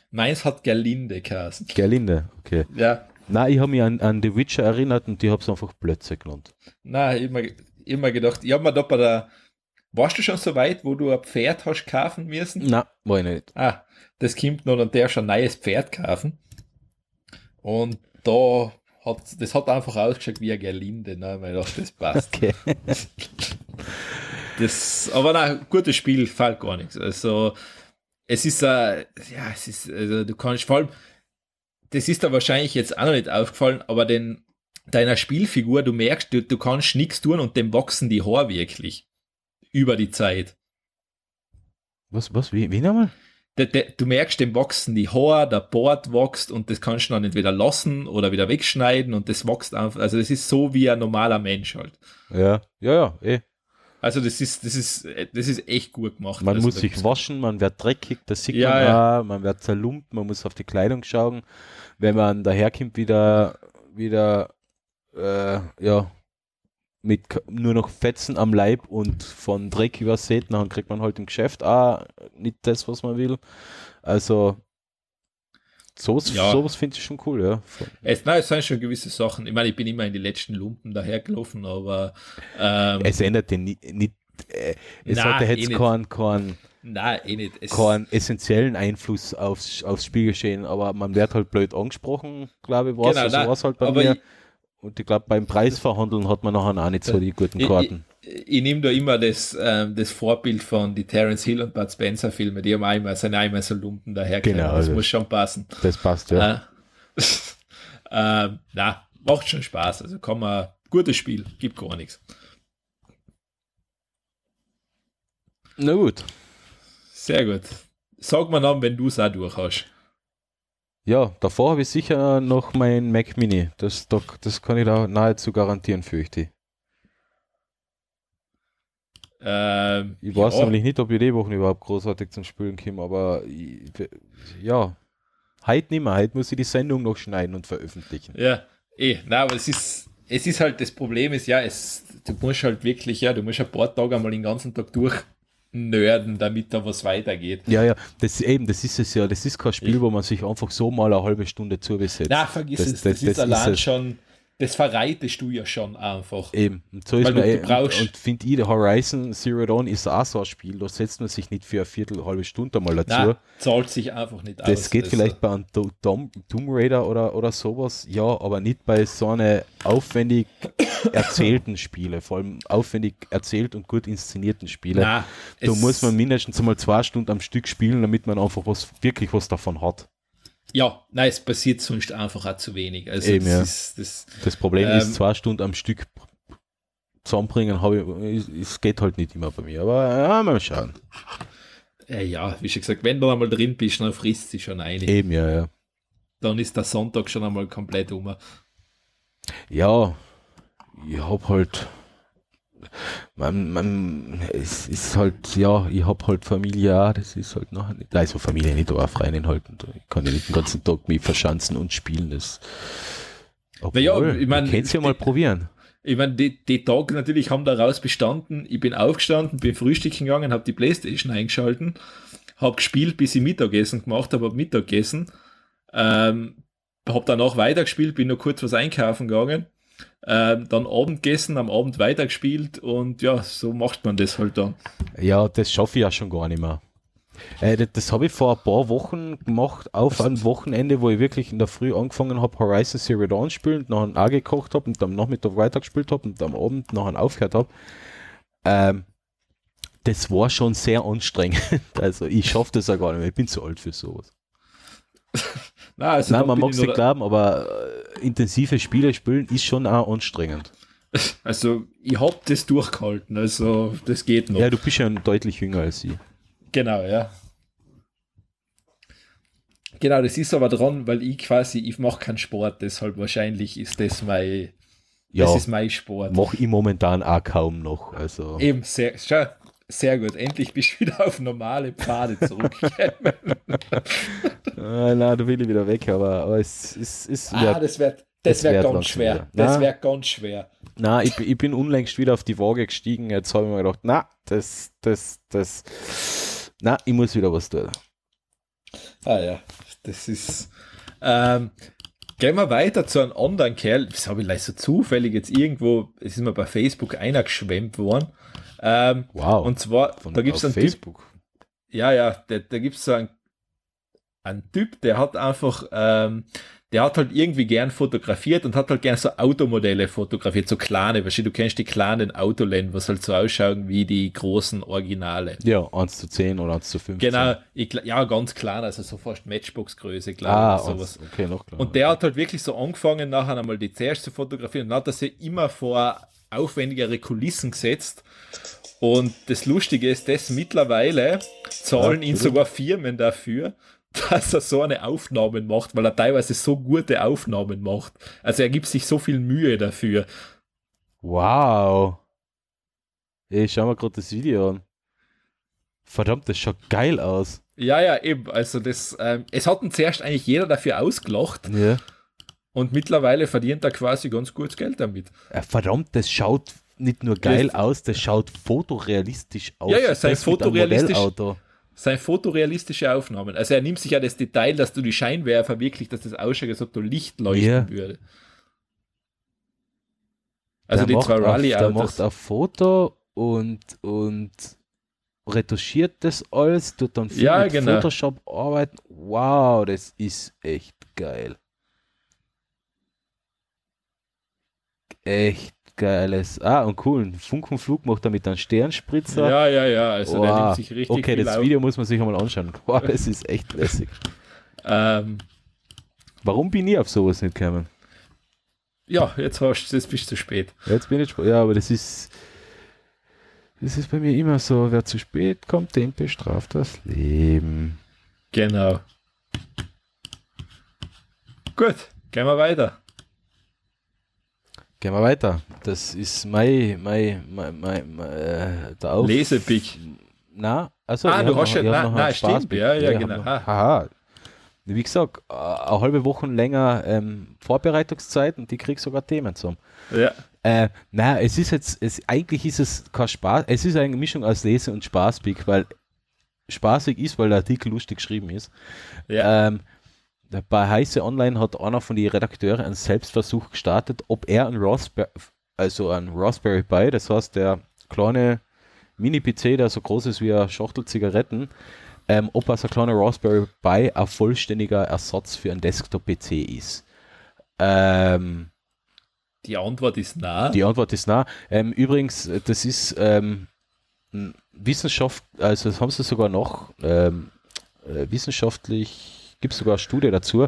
Meins hat Gerlinde geheißen. Gerlinde, okay. Ja, Nein, ich habe mich an, an The Witcher erinnert und die habe es einfach Plötze genannt. na, immer, immer gedacht, ich hab mir da bei der, warst du schon so weit, wo du ein Pferd hast kaufen müssen? Na, war ich nicht. Ah, das kommt noch und der schon ein neues Pferd kaufen. Und da hat, das hat einfach ausgeschaut wie eine Gerlinde, ne? weil dachte, das passt. Okay. Das, aber nein, gutes Spiel, fällt gar nichts. Also, es ist, äh, ja, es ist, also, du kannst vor allem, das ist da wahrscheinlich jetzt auch noch nicht aufgefallen, aber den, deiner Spielfigur, du merkst, du, du kannst nichts tun und dem wachsen die Haare wirklich. Über die Zeit. Was, was, wie, wie nochmal? Der, der, du merkst, dem wachsen die Haare, der Bart wächst und das kannst du dann entweder lassen oder wieder wegschneiden und das wächst einfach. Also, das ist so wie ein normaler Mensch halt. Ja, ja, ja, eh. Also, das ist, das ist, das ist echt gut gemacht. Man also, muss sich waschen, man wird dreckig, das sieht Ja, man ja. auch, man wird zerlumpt, man muss auf die Kleidung schauen. Wenn man daherkommt, wieder, wieder, äh, ja, mit nur noch Fetzen am Leib und von Dreck übersät, dann kriegt man halt im Geschäft auch nicht das, was man will. Also, sowas, Ja. sowas finde ich schon cool, ja. Es, nein, es sind schon gewisse Sachen. Ich meine, ich bin immer in die letzten Lumpen dahergelaufen, aber ähm, Es ändert den nicht, äh, es Na, hatte eh jetzt nicht. keinen, keinen, nein, eh nicht. Es, keinen essentiellen Einfluss aufs, aufs Spielgeschehen, aber man wird halt blöd angesprochen, glaube ich, war Genau, so nein, war's halt bei mir. ich- Und ich glaube, beim Preisverhandeln hat man nachher auch nicht so die guten ich, Karten. ich, ich nehme da immer das, ähm, das Vorbild von die Terence Hill und Bud Spencer Filme, die haben immer, sind immer so Lumpen dahergekommen. Genau, das das- muss schon passen. Das passt, ja. Äh, ähm, na, macht schon Spaß. Also kann man, gutes Spiel, gibt gar nichts. Na gut. Sehr gut. Sag mal dann, wenn du es auch durch hast. Ja, davor habe ich sicher noch mein Mac Mini. Das, das, kann ich da nahezu garantieren, fürchte ich. Ähm, Ich weiß ja, nämlich nicht, ob ich die Woche überhaupt großartig zum Spülen komme, aber ich, ja, heute nicht mehr. Heute muss ich die Sendung noch schneiden und veröffentlichen. Ja, eh, na, aber es ist, es ist halt, das Problem ist ja, es, du musst halt wirklich, ja, du musst ein paar Tage einmal den ganzen Tag durch nörden, damit da was weitergeht. Ja, ja, das eben, das ist es ja. Das ist kein Spiel, wo man sich einfach so mal eine halbe Stunde zubesetzt. Na, vergiss Das- es, das- das, ist ist allein es. schon, das verreitest du ja schon einfach. Eben. Und so ist man, du- eh- brauchst- und, und finde ich, der Horizon Zero Dawn ist auch so ein Spiel, da setzt man sich nicht für eine Viertel, halbe Stunde mal dazu. Na, zahlt sich einfach nicht aus. das geht vielleicht bei einem Tomb Raider oder, oder sowas, ja, aber nicht bei so einer aufwendig erzählten Spiele, vor allem aufwendig erzählt und gut inszenierten Spiele. Na, da muss man mindestens einmal zwei Stunden am Stück spielen, damit man einfach was, wirklich was davon hat. Ja, nein, es passiert sonst einfach auch zu wenig. Also Eben, das ja. ist, das, Das Problem Ähm, ist, zwei Stunden am Stück zusammenbringen, ich, es geht halt nicht immer bei mir, aber ja, mal schauen. äh, ja, wie schon gesagt, wenn du einmal drin bist, dann frisst sie schon eine. Eben, ja, ja. Dann ist der Sonntag schon einmal komplett um. Ja, ich hab halt, man, man, es ist halt, ja, ich hab halt Familie auch, das ist halt nachher nicht, also Familie nicht, aber auch Freundin halt, ich kann ja nicht den ganzen Tag mich verschanzen und spielen, das, obwohl, ja, ich mein, könnt's ja mal probieren. Ich meine, die, die Tage natürlich haben daraus bestanden. Ich bin aufgestanden, bin frühstücken gegangen, habe die Playstation eingeschalten, habe gespielt, bis ich Mittagessen gemacht habe, habe Mittagessen, ähm, habe danach weitergespielt, bin noch kurz was einkaufen gegangen, ähm, dann Abend gegessen, am Abend weitergespielt und ja, so macht man das halt dann. Ja, das schaffe ich ja schon gar nicht mehr. Äh, das das habe ich vor ein paar Wochen gemacht, auf einem Wochenende, wo ich wirklich in der Früh angefangen habe, Horizon Zero Dawn spielen, nachher auch gekocht habe und am Nachmittag weitergespielt habe und am Abend nachher aufgehört habe. Ähm, das war schon sehr anstrengend. Also ich schaffe das ja gar nicht mehr. Ich bin zu alt für sowas. Na, also Nein, man mag es nicht glauben, aber äh, intensive Spiele spielen ist schon auch anstrengend. Also ich habe das durchgehalten, also das geht noch. Ja, du bist ja deutlich jünger als ich. Genau, ja. Genau, das ist aber dran, weil ich quasi, ich mache keinen Sport, deshalb wahrscheinlich ist das mein, Ja, das ist mein Sport. mache ich momentan auch kaum noch. Also, Eben, sehr, schau, sehr gut. Endlich bist du wieder auf normale Pfade zurückgekommen. äh, nein, da will ich wieder weg, aber, aber es ist. ah, das wird das das wär wird ganz schwer. wieder. Das Na. wäre ganz schwer. Na, ich, bin- ich bin unlängst wieder auf die Waage gestiegen. Jetzt habe ich mir gedacht, na, das, das, das. Na, ich muss wieder was tun. Ah ja, das ist. Ähm, gehen wir weiter zu einem anderen Kerl. Das habe ich leider so zufällig jetzt irgendwo, es ist mir bei Facebook einer geschwemmt worden. Ähm, Wow. und zwar, Von, da gibt es einen Typ, Facebook. ja, ja, da, da gibt es so einen, einen Typ, der hat einfach, ähm, der hat halt irgendwie gern fotografiert und hat halt gern so Automodelle fotografiert, so kleine, weißt du, du kennst die kleinen Autorennen, was halt so ausschauen wie die großen Originale. Ja, 1 zu 10 oder 1 zu 15. Genau, ich, ja, ganz klein, also so fast Matchbox-Größe, glaube Ah, sowas. 1, okay, noch klar. Und der hat halt wirklich so angefangen, nachher einmal die zuerst zu fotografieren und hat das ja immer vor aufwendigere Kulissen gesetzt. Und das Lustige ist, dass mittlerweile zahlen Ja, ihn sogar Firmen dafür, dass er so eine Aufnahmen macht, weil er teilweise so gute Aufnahmen macht. Also er gibt sich so viel Mühe dafür. Wow. Ey, schau mal gerade das Video an. Verdammt, das schaut geil aus. Ja, ja, eben. Also das, ähm, es hat ihn zuerst eigentlich jeder dafür ausgelacht Ja. Und mittlerweile verdient er quasi ganz gutes Geld damit. Verdammt, das schaut nicht nur geil Das- aus, das schaut fotorealistisch aus. Ja, ja, sein fotorealistisch- sein fotorealistische Aufnahmen. Also er nimmt sich ja das Detail, dass du die Scheinwerfer wirklich, dass das ausschaut, als ob da Licht leuchten Ja. würde. Also Der die zwei auf- Der macht ein Foto und, und retuschiert das alles, tut dann viel Ja, mit genau. Photoshop arbeiten. Wow, das ist echt geil. Echt geiles. Ah, und cool. Ein Funkenflug macht er mit einem Sternspritzer. Ja, ja, ja. Also der Wow. nimmt sich richtig okay, das auf. Video muss man sich einmal anschauen. Wow, das ist echt lässig. Ähm, Warum bin ich auf sowas nicht gekommen? ja, jetzt hast du, jetzt bist du zu spät. Jetzt bin ich ja, aber das ist das ist bei mir immer so, wer zu spät kommt, den bestraft das Leben. Genau. Gut, gehen wir weiter. Gehen wir weiter. Das ist mein, mein, mein, mein, mein äh, der Auf Lesepick. Na, also Ah, du hast ja- na- stimmt, ja, ja, genau. noch- Ah. Haha. Wie gesagt, eine halbe Woche länger ähm, Vorbereitungszeit und die krieg sogar Themen zum. Ja, Äh, na, es ist jetzt, es, eigentlich ist es kein Spaß, es ist eine Mischung aus Lese- und Spaßpick, weil spaßig ist, weil der Artikel lustig geschrieben ist. ja. Ähm, bei Heiße Online hat einer von den Redakteuren einen Selbstversuch gestartet, ob er ein Raspberry, also ein Raspberry Pi, das heißt der kleine Mini-PC, der so groß ist wie eine Schachtel Zigaretten, ähm, ob also ein kleiner Raspberry Pi ein vollständiger Ersatz für einen Desktop-PC ist. Ähm, die Antwort ist nah. die Antwort ist nah. Ähm, übrigens, das ist ähm, Wissenschaft, also das haben sie sogar noch ähm, äh, wissenschaftlich, gibt es sogar eine Studie dazu.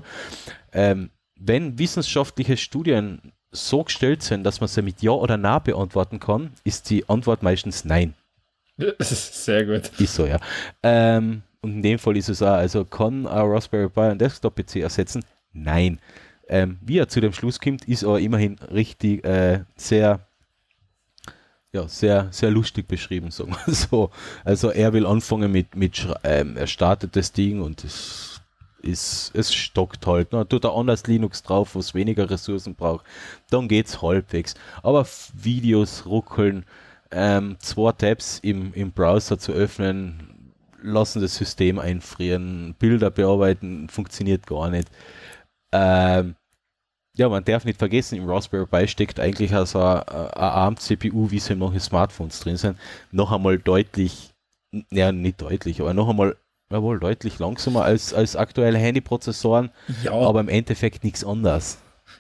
Ähm, wenn wissenschaftliche Studien so gestellt sind, dass man sie mit Ja oder Na beantworten kann, ist die Antwort meistens Nein. Das ist sehr gut. Ist so, ja. Ähm, und in dem Fall ist es auch, also kann ein Raspberry Pi einen Desktop-PC ersetzen? Nein. Ähm, wie er zu dem Schluss kommt, ist aber immerhin richtig äh, sehr, ja, sehr, sehr lustig beschrieben, sagen wir so. Also er will anfangen mit, mit ähm, er startet das Ding und es ist, es stockt halt. Ne? Tut er anders Linux drauf, wo es weniger Ressourcen braucht, dann geht's halbwegs. Aber Videos ruckeln, ähm, zwei Tabs im, im Browser zu öffnen, lassen das System einfrieren, Bilder bearbeiten, funktioniert gar nicht. Ähm, ja, man darf nicht vergessen, im Raspberry Pi steckt eigentlich also eine ARM-CPU, wie sie in manchen Smartphones drin sind, noch einmal deutlich, ja, nicht deutlich, aber noch einmal, jawohl, deutlich langsamer als, als aktuelle Handyprozessoren, Ja, aber im Endeffekt nichts anderes.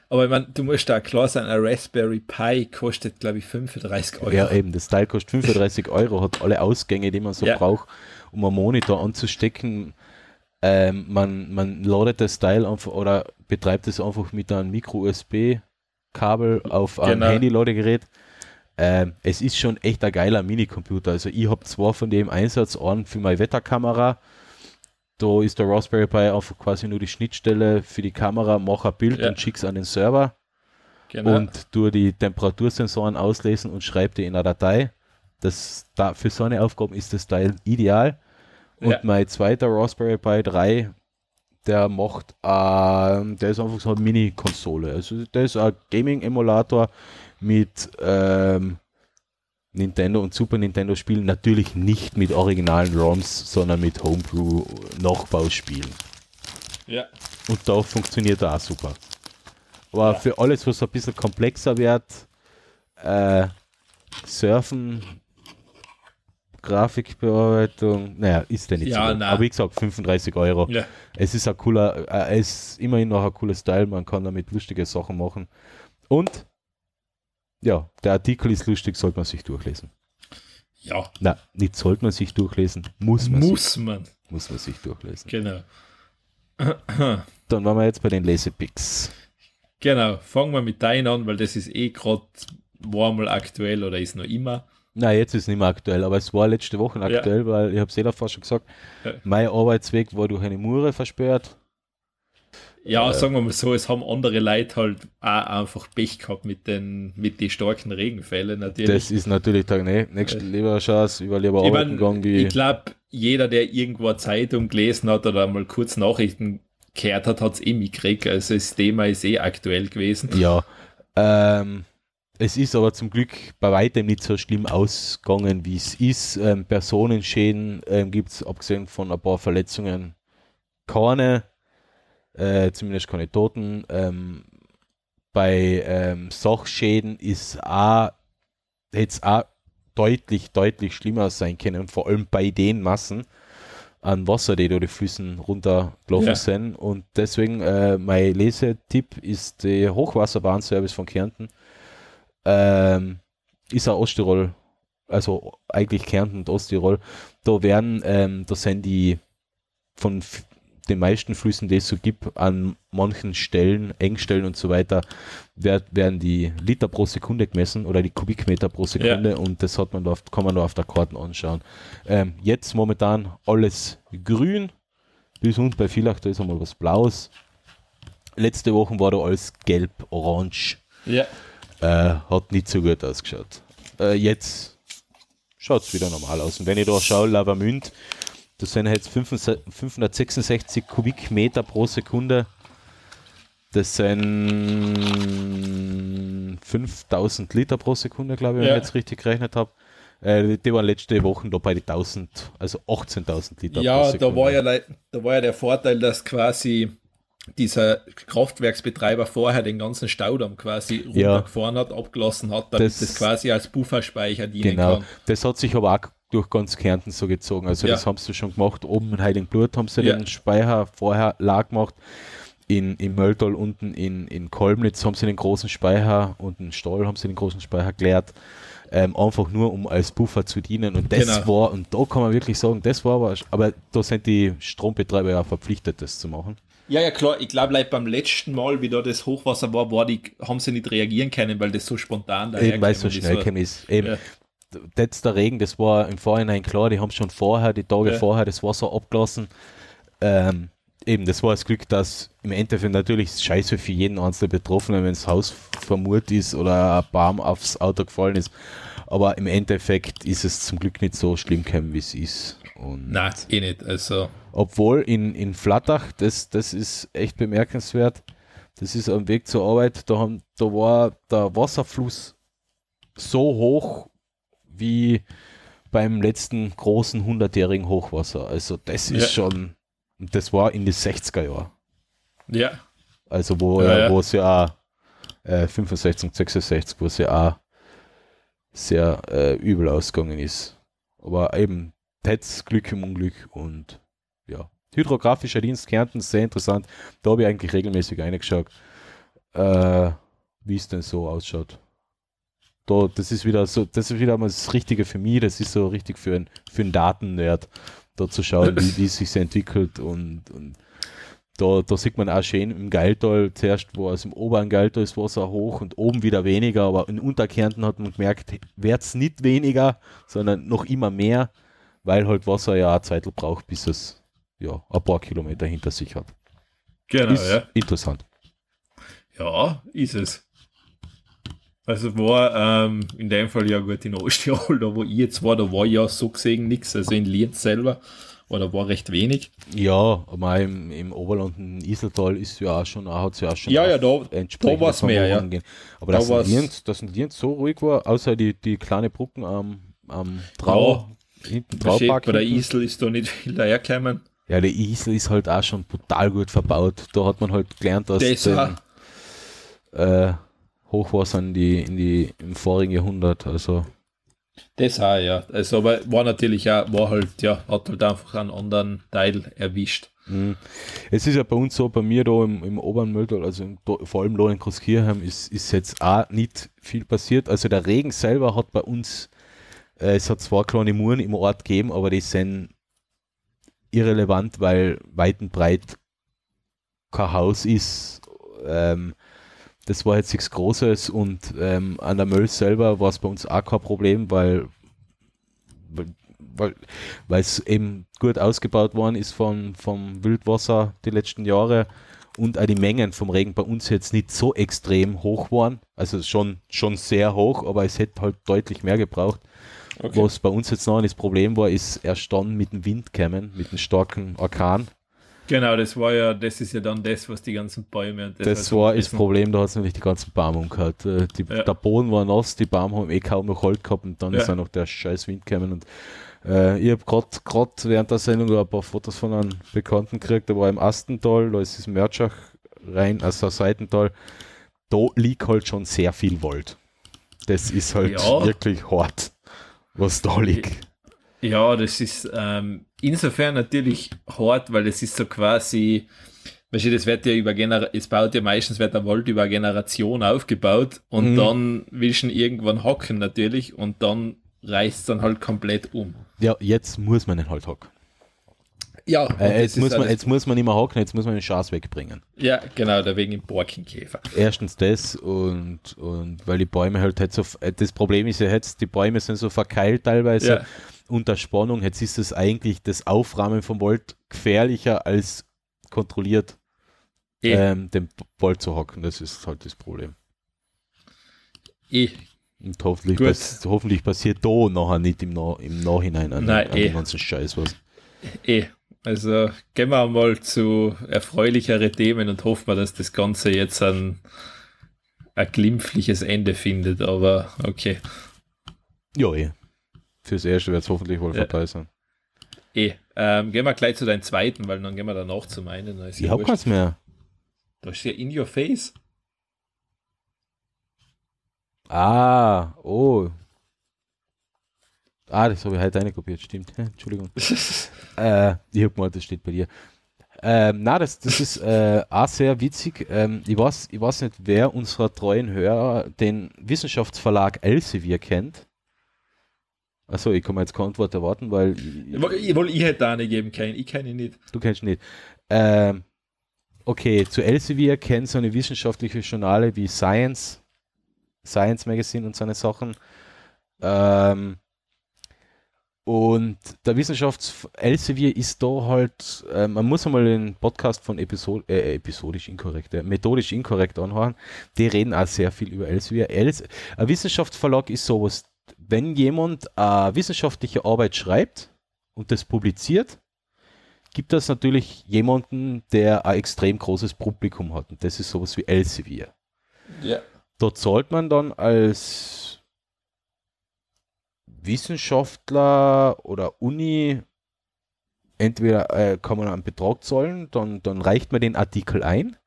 aber ich mein, du musst da klar sein, ein Raspberry Pi kostet, glaube ich, 35 Euro. Ja, eben, das Teil kostet 35 Euro, hat alle Ausgänge, die man so Ja. braucht, um einen Monitor anzustecken. Ähm, man, man ladet das Teil einfach oder betreibt es einfach mit einem Micro-USB-Kabel auf einem Genau. Handy-Ladegerät. Ähm, es ist schon echt ein geiler Minicomputer. Also ich habe zwar von dem Einsatz einen für meine Wetterkamera. Da ist der Raspberry Pi einfach quasi nur die Schnittstelle für die Kamera, mach ein Bild Ja. und schick's an den Server Genau. und tu die Temperatursensoren auslesen und schreib die in eine Datei. Das, da, für so eine Aufgabe ist das Teil ideal. Und Ja. mein zweiter Raspberry Pi 3, der macht, ähm, der ist einfach so eine Mini-Konsole. Also der ist ein Gaming-Emulator mit ähm, Nintendo und Super Nintendo Spielen, natürlich nicht mit originalen ROMs, sondern mit Homebrew-Nachbauspielen. ja. Und da funktioniert er auch super. Aber Ja. für alles, was ein bisschen komplexer wird, äh, Surfen, Grafikbearbeitung, naja, ist der nicht Ja, so. Aber wie gesagt, 35 Euro. ja. Es ist ein cooler, äh, es ist immerhin noch ein cooles Teil, man kann damit lustige Sachen machen. Und ja, der Artikel ist lustig, sollte man sich durchlesen. Ja, Na, nicht sollte man sich durchlesen, muss man, Sich, muss man. muss man sich durchlesen. Genau. Dann waren wir jetzt bei den Lesepicks. Genau. Fangen wir mit deinen an, weil das ist eh gerade, war mal aktuell oder ist noch immer. Na, jetzt ist es nicht mehr aktuell, aber es war letzte Woche Ja. aktuell, weil ich habe es eh davor schon gesagt, Ja. mein Arbeitsweg war durch eine Mure versperrt. Ja, sagen wir mal so, es haben andere Leute halt auch einfach Pech gehabt mit den, mit den starken Regenfällen natürlich. Das ist natürlich der ne, nächste lieber Chance, über lieber ich mein, gegangen wie. ich glaube, jeder, der irgendwo eine Zeitung gelesen hat oder mal kurz Nachrichten gehört hat, hat es eh mitgekriegt. Also das Thema ist eh aktuell gewesen. Ja. Ähm, es ist aber zum Glück bei weitem nicht so schlimm ausgegangen, wie es ist. Ähm, Personenschäden ähm, gibt es, abgesehen von ein paar Verletzungen, keine. Äh, zumindest keine Toten. Ähm, bei ähm, Sachschäden ist hätte es auch deutlich, deutlich schlimmer sein können, vor allem bei den Massen an Wasser, die da die Füßen runtergelaufen Ja. sind. Und deswegen, äh, mein Lesetipp ist der Hochwasserbahnservice von Kärnten. Ähm, ist auch Osttirol, also eigentlich Kärnten und Osttirol. Da werden, ähm, da sind die von den meisten Flüssen, die es so gibt, an manchen Stellen, Engstellen und so weiter, werd, werden die Liter pro Sekunde gemessen oder die Kubikmeter pro Sekunde und das hat man da kann man da auf der Karte anschauen. Ähm, jetzt momentan alles grün, bis und bei Villach, da ist einmal was Blaues. Letzte Woche war da alles gelb, orange. Ja. Äh, hat nicht so gut ausgeschaut. Äh, jetzt schaut es wieder normal aus. Und wenn ich da schaue, Lavamünd, das sind jetzt 566 Kubikmeter pro Sekunde. Das sind 5000 Liter pro Sekunde, glaube ich, wenn Ja. ich jetzt richtig gerechnet habe. Äh, die waren letzte Woche da bei den 1000, also 18.000 Liter pro Ja, Sekunde. da war ja, da war ja der Vorteil, dass quasi dieser Kraftwerksbetreiber vorher den ganzen Staudamm quasi Ja. runtergefahren hat, abgelassen hat, damit Das- das, quasi als Bufferspeicher dienen Genau, kann. das hat sich aber auch durch ganz Kärnten so gezogen. Also Ja. das haben sie schon gemacht. Oben in Heiligenblut haben sie Ja. den Speicher vorher lag gemacht. In, in Mölltal unten in, in Kolmnitz haben sie den großen Speicher und in Stall haben sie den großen Speicher geleert. Ähm, einfach nur um als Buffer zu dienen. Und das Genau. war, und da kann man wirklich sagen, das war aber, aber da sind die Strombetreiber ja verpflichtet, das zu machen. Ja, ja, klar. Ich glaube, like beim letzten Mal, wie da das Hochwasser war, war die, haben sie nicht reagieren können, weil das so spontan Eben weil es so schnell gekommen ist. Eben, Ja. Der Regen, das war im Vorhinein klar, die haben schon vorher, die Tage Ja. vorher das Wasser abgelassen. Ähm, eben, das war das Glück, dass im Endeffekt natürlich scheiße für jeden einzelnen Betroffenen, wenn das Haus vermurt ist oder ein Baum aufs Auto gefallen ist. Aber im Endeffekt ist es zum Glück nicht so schlimm gekommen, wie es ist. Und Nein, eh nicht. Also, obwohl in, in Flattach, das, das ist echt bemerkenswert, das ist am Weg zur Arbeit, da, haben, da war der Wasserfluss so hoch wie beim letzten großen hundertjährigen Hochwasser. Also das ist Ja. schon, das war in den 60er Jahren. ja. Also wo, Ja, ja, ja. wo es ja auch äh, 65, 66, wo es ja auch sehr äh, übel ausgegangen ist. Aber eben, Tetz, Glück im Unglück und ja. Hydrographischer Dienst Kärnten, sehr interessant. Da habe ich eigentlich regelmäßig reingeschaut, äh, wie es denn so ausschaut. Da, das ist wieder so, das ist wieder mal das Richtige für mich, das ist so richtig für einen für einen Datennerd, da zu schauen, wie, wie es sich entwickelt und, und da, da sieht man auch schön im Geiltal zuerst, wo es im oberen Geiltal ist Wasser hoch und oben wieder weniger, aber in Unterkärnten hat man gemerkt, wird es nicht weniger, sondern noch immer mehr, weil halt Wasser ja auch Zeit braucht, bis es ja, ein paar Kilometer hinter sich hat. Genau, ist ja. interessant. Ja, ist es. Also war ähm, in dem Fall ja gut in Osttirol, da wo ich jetzt war, da war ja so gesehen nichts. Also in Lienz selber war da war recht wenig. Ja, aber im, im Oberland, im Iseltal ist ja auch schon, hat ja auch schon Ja, ja, da- da war's mehr, ja. Gegeben. Aber Da das war's- sind Lienz, das sind Lienz so ruhig war, außer die, die kleine Brücken am, am Trau, hinten Versteht, Traupark. bei der hinten. Isel ist da nicht viel dahergekommen. Ja, der Isel ist halt auch schon brutal gut verbaut. Da hat man halt gelernt, dass Das den, äh, Hochwasser in die, in die, im vorigen Jahrhundert, also Das auch, ja. Also, aber war natürlich auch, war halt, ja, hat halt einfach einen anderen Teil erwischt. Mhm. Es ist ja bei uns so, bei mir da im, im oberen Mülltal, also im, vor allem da in Großkirchheim, ist, ist jetzt auch nicht viel passiert. Also der Regen selber hat bei uns, äh, es hat zwar kleine Muren im Ort gegeben, aber die sind irrelevant, weil weit und breit kein Haus ist. Ähm, das war jetzt nichts Großes und ähm, an der Müll selber war es bei uns auch kein Problem, weil weil- es eben gut ausgebaut worden ist von, vom Wildwasser die letzten Jahre und auch die Mengen vom Regen bei uns jetzt nicht so extrem hoch waren. Also schon, schon sehr hoch, aber es hätte halt deutlich mehr gebraucht. Was bei uns jetzt noch das Problem war, ist erst dann mit dem Wind kämen, mit einem starken Orkan. Genau, das war ja, das ist ja dann das, was die ganzen Bäume Das, halt war das Problem, da hat es nämlich die ganzen Bäume umgehauen. Äh, Die, Ja. Der Boden war nass, die Bäume haben eh kaum noch Halt gehabt und dann Ja. ist auch noch der scheiß Wind gekommen. Und äh, ich habe gerade während der Sendung ein paar Fotos von einem Bekannten gekriegt, der war im Astental, da ist das Mörtschach rein, also Seitental. Da liegt halt schon sehr viel Wald. Das ist halt Ja. wirklich hart, was da liegt. Ja, das ist ähm, insofern natürlich hart, weil es ist so quasi, weißt du, das wird ja über Genera es baut ja meistens wird der Wald über Generation aufgebaut und Mhm. dann willst du ihn irgendwann hacken natürlich und dann reißt es dann halt komplett um. Ja, jetzt muss man ihn halt hocken. Ja, Äh, jetzt, muss man, jetzt muss man mehr hocken, jetzt muss man den Schaß wegbringen. ja, genau, der wegen dem Borkenkäfer. Erstens das und, und weil die Bäume halt, halt so, das Problem ist ja jetzt, die Bäume sind so verkeilt teilweise Ja. Unter Spannung. Jetzt ist es eigentlich das Aufrahmen vom Wald gefährlicher als kontrolliert Eh, ähm, den Wald zu hocken. Das ist halt das Problem. eh, Und hoffentlich, pass, hoffentlich passiert da nachher nicht im, Na im Nachhinein an, Nein, an eh. den ganzen Scheiß was. eh. Also gehen wir mal zu erfreulichere Themen und hoffen wir, dass das Ganze jetzt ein, ein glimpfliches Ende findet, aber okay. Ja, eh. Fürs Erste wird es hoffentlich wohl Ja. vorbei sein. Eh, ähm, gehen wir gleich zu deinem zweiten, weil dann gehen wir danach zu meinen. Ich ja hab keins mehr. Da ist ja in your face. Ah, oh. Ah, das habe ich heute kopiert, stimmt. Entschuldigung. Äh, ich hab gemeint, das steht bei dir. Ähm, na, das, das ist äh, auch sehr witzig. Ähm, ich, weiß, ich weiß nicht, wer unserer treuen Hörer den Wissenschaftsverlag Elsevier kennt. Achso, ich kann mir jetzt keine Antwort erwarten, weil Ich, ich, woll- ich hätte da eine geben können, ich kenne ihn nicht. du kennst ihn nicht. Ähm, okay, zu Elsevier kennt so eine wissenschaftliche Journale wie Science, Science Magazine und seine Sachen. Ähm, und der Wissenschafts Elsevier ist da halt, äh, man muss einmal den Podcast von Episod äh, episodisch inkorrekt, äh, methodisch inkorrekt anhören. Die reden auch sehr viel über Elsevier. Els ein Wissenschaftsverlag ist sowas, wenn jemand eine wissenschaftliche Arbeit schreibt und das publiziert, gibt es natürlich jemanden, der ein extrem großes Publikum hat. Und das ist sowas wie Elsevier. Ja. Dort zahlt man dann als Wissenschaftler oder Uni entweder äh, kann man einen Betrag zahlen, dann, dann reicht man den Artikel ein.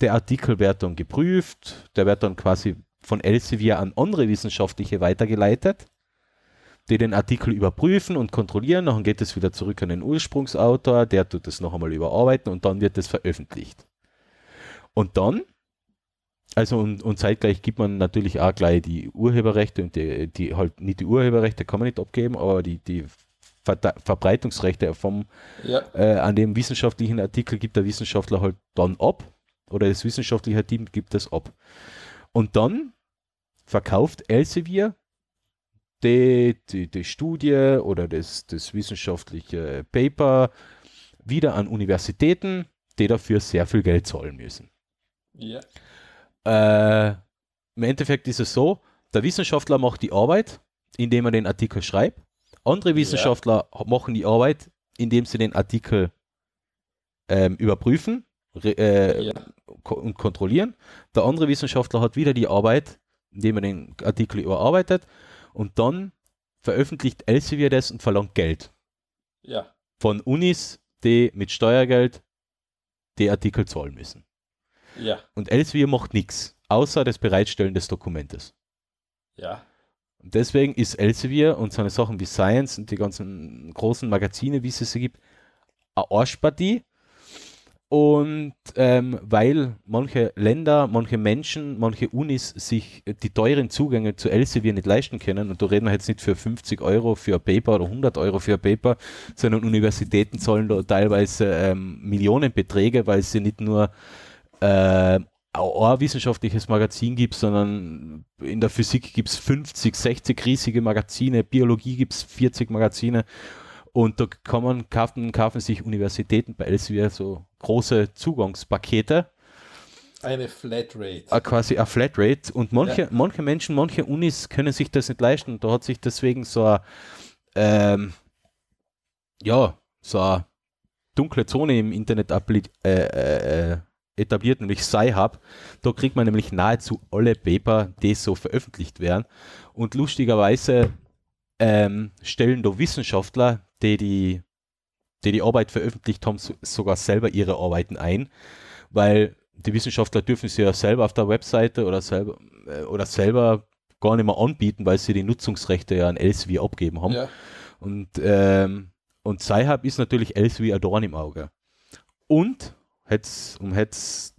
Der Artikel wird dann geprüft, der wird dann quasi von Elsevier an andere Wissenschaftliche weitergeleitet, die den Artikel überprüfen und kontrollieren. Dann geht es wieder zurück an den Ursprungsautor, der tut es noch einmal überarbeiten und dann wird es veröffentlicht. Und dann also und, und zeitgleich gibt man natürlich auch gleich die Urheberrechte und die, die halt nicht die Urheberrechte kann man nicht abgeben, aber die, die Ver Verbreitungsrechte vom Ja. äh, an dem wissenschaftlichen Artikel gibt der Wissenschaftler halt dann ab oder das wissenschaftliche Team gibt es ab. Und dann verkauft Elsevier die, die, die Studie oder das, das wissenschaftliche Paper wieder an Universitäten, die dafür sehr viel Geld zahlen müssen. Ja. Äh, Im Endeffekt ist es so, der Wissenschaftler macht die Arbeit, indem er den Artikel schreibt. Andere Wissenschaftler machen die Arbeit, indem sie den Artikel ähm, überprüfen äh, Ja. ko und kontrollieren. Der andere Wissenschaftler hat wieder die Arbeit, indem er den Artikel überarbeitet und dann veröffentlicht Elsevier das und verlangt Geld Ja. von Unis, die mit Steuergeld die Artikel zahlen müssen. Ja. Und Elsevier macht nichts, außer das Bereitstellen des Dokumentes. Ja. Und deswegen ist Elsevier und seine Sachen wie Science und die ganzen großen Magazine, wie es sie gibt, eine Arschpartie. Und ähm, weil manche Länder, manche Menschen, manche Unis sich die teuren Zugänge zu Elsevier nicht leisten können, und da reden wir jetzt nicht für 50 Euro für ein Paper oder 100 Euro für ein Paper, sondern Universitäten zahlen da teilweise ähm, Millionenbeträge, weil sie nicht nur äh, ein wissenschaftliches Magazin gibt, sondern in der Physik gibt es 50, 60 riesige Magazine, Biologie gibt es 40 Magazine und da man kaufen, kaufen sich Universitäten bei Elsevier so große Zugangspakete, Eine Flatrate. äh, quasi eine Flatrate und manche, manche Menschen, manche Unis können sich das nicht leisten und da hat sich deswegen so ein, ähm, ja, so eine dunkle Zone im Internet äh, äh, etabliert, nämlich Sci-Hub. Da kriegt man nämlich nahezu alle Paper, die so veröffentlicht werden. Und lustigerweise ähm, stellen da Wissenschaftler, die die, die die Arbeit veröffentlicht haben, so, sogar selber ihre Arbeiten ein, weil die Wissenschaftler dürfen sie ja selber auf der Webseite oder selber, äh, oder selber gar nicht mehr anbieten, weil sie die Nutzungsrechte ja an Elsevier abgeben haben. Ja. Und, ähm, und Sci-Hub ist natürlich Elsevier ein Dorn im Auge. Und, hätt's, um jetzt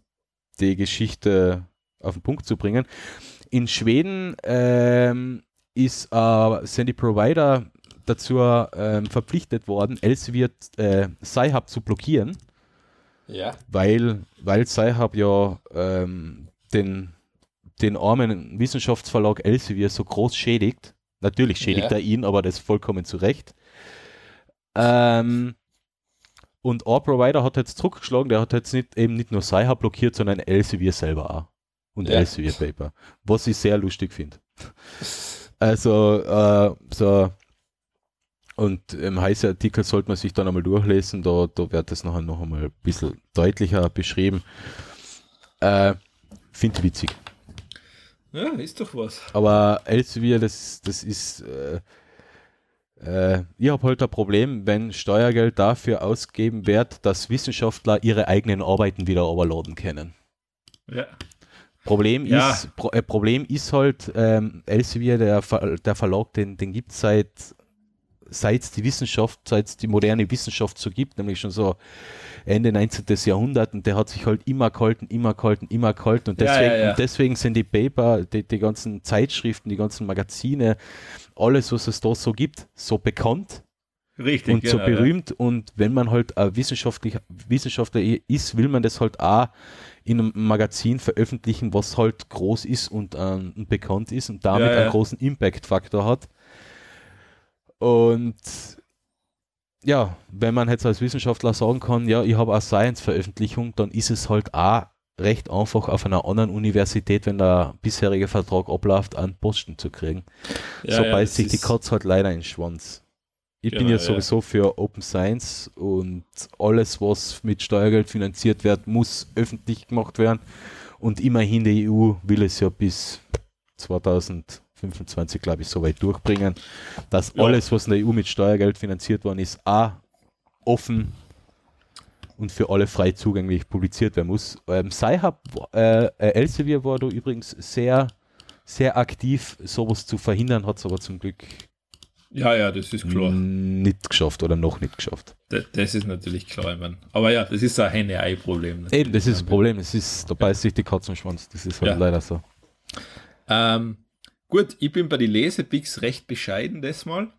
die Geschichte auf den Punkt zu bringen, in Schweden ähm, ist, äh, sind die Provider dazu ähm, verpflichtet worden, Elsevier äh, Sci-Hub zu blockieren, Ja. weil, weil Sci-Hub ja ähm, den, den armen Wissenschaftsverlag Elsevier so groß schädigt. Natürlich schädigt Ja. er ihn, aber das vollkommen zu Recht. Ähm, und ein Provider hat jetzt zurückgeschlagen, der hat jetzt nicht, eben nicht nur Sci-Hub blockiert, sondern Elsevier selber auch. Und Ja. Elsevier Paper. Was ich sehr lustig finde. Also, äh, so, und im heißen Artikel sollte man sich dann einmal durchlesen, da, da wird das nachher noch einmal ein bisschen deutlicher beschrieben. Äh, Finde ich witzig. Ja, ist doch was. Aber Elsevier, das, das ist, äh, äh, ich habe halt ein Problem, wenn Steuergeld dafür ausgegeben wird, dass Wissenschaftler ihre eigenen Arbeiten wieder overladen können. Ja. Problem Ja. ist, Pro, äh, Problem ist halt, ähm, Elsevier, der, Ver, der Verlag, den, den gibt es seit seit es die Wissenschaft, seit es die moderne Wissenschaft so gibt, nämlich schon so Ende 19. Jahrhundert und der hat sich halt immer gehalten, immer gehalten, immer gehalten und Ja, deswegen, ja, ja. Und deswegen sind die Paper, die, die ganzen Zeitschriften, die ganzen Magazine, alles, was es da so gibt, so bekannt Richtig. und so genau, ja. berühmt und wenn man halt ein wissenschaftlicher Wissenschaftler ist, will man das halt auch in einem Magazin veröffentlichen, was halt groß ist und, ähm, bekannt ist und damit Ja, ja. einen großen Impact-Faktor hat. Und ja, wenn man jetzt als Wissenschaftler sagen kann, ja, ich habe eine Science-Veröffentlichung, dann ist es halt auch recht einfach auf einer anderen Universität, wenn der bisherige Vertrag abläuft, einen Posten zu kriegen. Ja, so ja, beißt sich die Katze halt leider in den Schwanz. Ich bin Genau, ja ja. sowieso für Open Science und alles, was mit Steuergeld finanziert wird, muss öffentlich gemacht werden. Und immerhin die EU will es ja bis 2025, glaube ich, so weit durchbringen, dass Ja. alles, was in der EU mit Steuergeld finanziert worden ist, auch offen und für alle frei zugänglich publiziert werden muss. Ähm, Sci-Hub, äh, äh, Elsevier war da übrigens sehr, sehr aktiv, sowas zu verhindern, hat es aber zum Glück Ja, ja, das ist klar. Nicht geschafft oder noch nicht geschafft. Das, das ist natürlich klar, ich mein. Aber ja, das ist ein Henne-Ei-Problem. Eben, das ist das Problem. Es ist, da beißt sich die Katze im Schwanz. Das ist halt Ja. leider so. Ähm, gut, ich bin bei den Lesepicks recht bescheiden das Mal.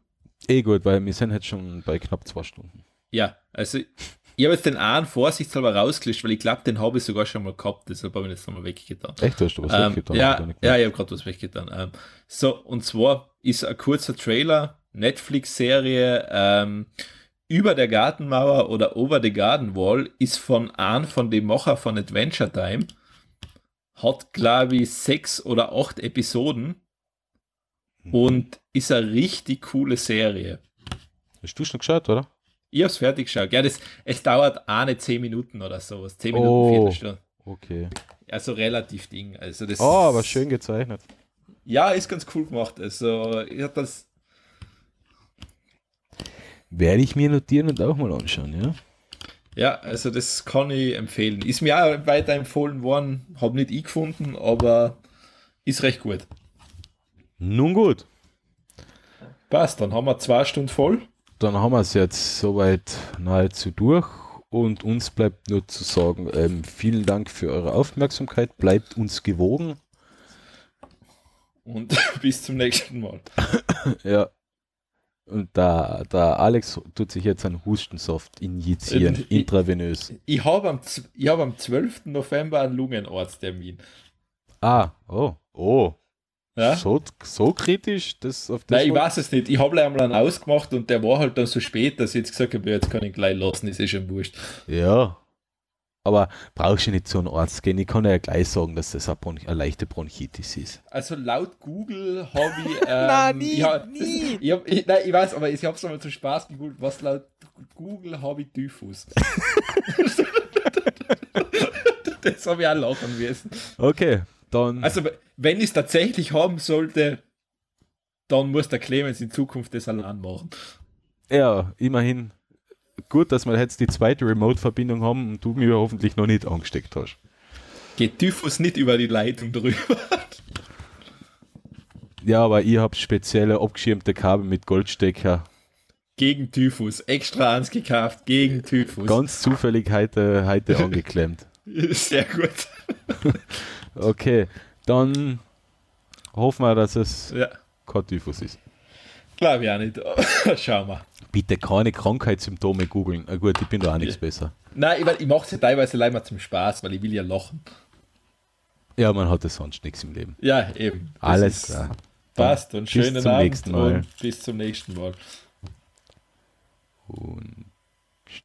Eh gut, weil wir sind jetzt schon bei knapp zwei Stunden. Ja, also ich habe jetzt den einen vorsichtshalber rausgelöscht, weil ich glaube, den habe ich sogar schon mal gehabt, deshalb habe ich ihn jetzt nochmal weggetan. Echt, hast du was Ähm, weggetan? ja, ja, ich habe gerade was weggetan. Ähm, so, und zwar ist ein kurzer Trailer, Netflix-Serie ähm, über der Gartenmauer oder Over the Garden Wall ist von einem von den Macher von Adventure Time. Hat, glaube ich, sechs oder acht Episoden und ist eine richtig coole Serie. Hast du schon geschaut, oder? Ich hab's fertig geschaut. Ja, das, es dauert eine zehn Minuten oder sowas. Zehn Minuten, Oh. Viertelstunde. Okay. Also relativ Ding. Also das Oh, aber schön gezeichnet. Ja, ist ganz cool gemacht. Also, ich hab das. Werde ich mir notieren und auch mal anschauen, ja? Ja, also das kann ich empfehlen. Ist mir auch weiterempfohlen worden, habe nicht ich gefunden, aber ist recht gut. Nun gut, Passt, dann haben wir zwei Stunden voll. dann haben wir es jetzt soweit nahezu durch und uns bleibt nur zu sagen, ähm, vielen Dank für eure Aufmerksamkeit, bleibt uns gewogen. Und bis zum nächsten Mal. Ja. Und da, da Alex tut sich jetzt einen Hustensaft injizieren, ich- intravenös. Ich habe am, ich hab am 12. November einen Lungenarzttermin. Ah, oh, oh. Ja? So, so kritisch? Das auf das Nein, ich weiß es nicht. Ich habe einmal einen ausgemacht und der war halt dann so spät, dass ich jetzt gesagt habe, jetzt kann ich gleich lassen, ist eh schon wurscht. Ja. Aber brauchst du nicht zu einem Arzt gehen. Ich kann ja gleich sagen, dass das eine, Bronch eine leichte Bronchitis ist. Also laut Google habe ich. Ähm, Nein, nie, ich hab, nie. Ich, hab, ich, nein, ich weiß, aber ich habe es einmal zum Spaß gegoogelt. Was laut Google habe ich Typhus. das habe ich auch lachen müssen. Okay, dann. Also, wenn ich es tatsächlich haben sollte, dann muss der Clemens in Zukunft das allein machen. ja, immerhin gut, dass wir jetzt die zweite Remote-Verbindung haben und du mir hoffentlich noch nicht angesteckt hast. Geht Typhus nicht über die Leitung drüber. Ja, aber ich habe spezielle abgeschirmte Kabel mit Goldstecker. Gegen Typhus. Extra eins gekauft. Gegen Typhus. Ganz zufällig heute, heute angeklemmt. Sehr gut. Okay, dann hoffen wir, dass es Ja, kein Typhus ist. glaube ich auch nicht. Schauen wir. Bitte keine Krankheitssymptome googeln. Na gut, ich bin da auch nichts besser. Nein, ich, mein, ich mache es ja teilweise leider zum Spaß, weil ich will ja lachen. Ja, man hat ja sonst nichts im Leben. Ja, eben. Das Alles klar. Passt und schönen Abend und bis zum nächsten Mal. Und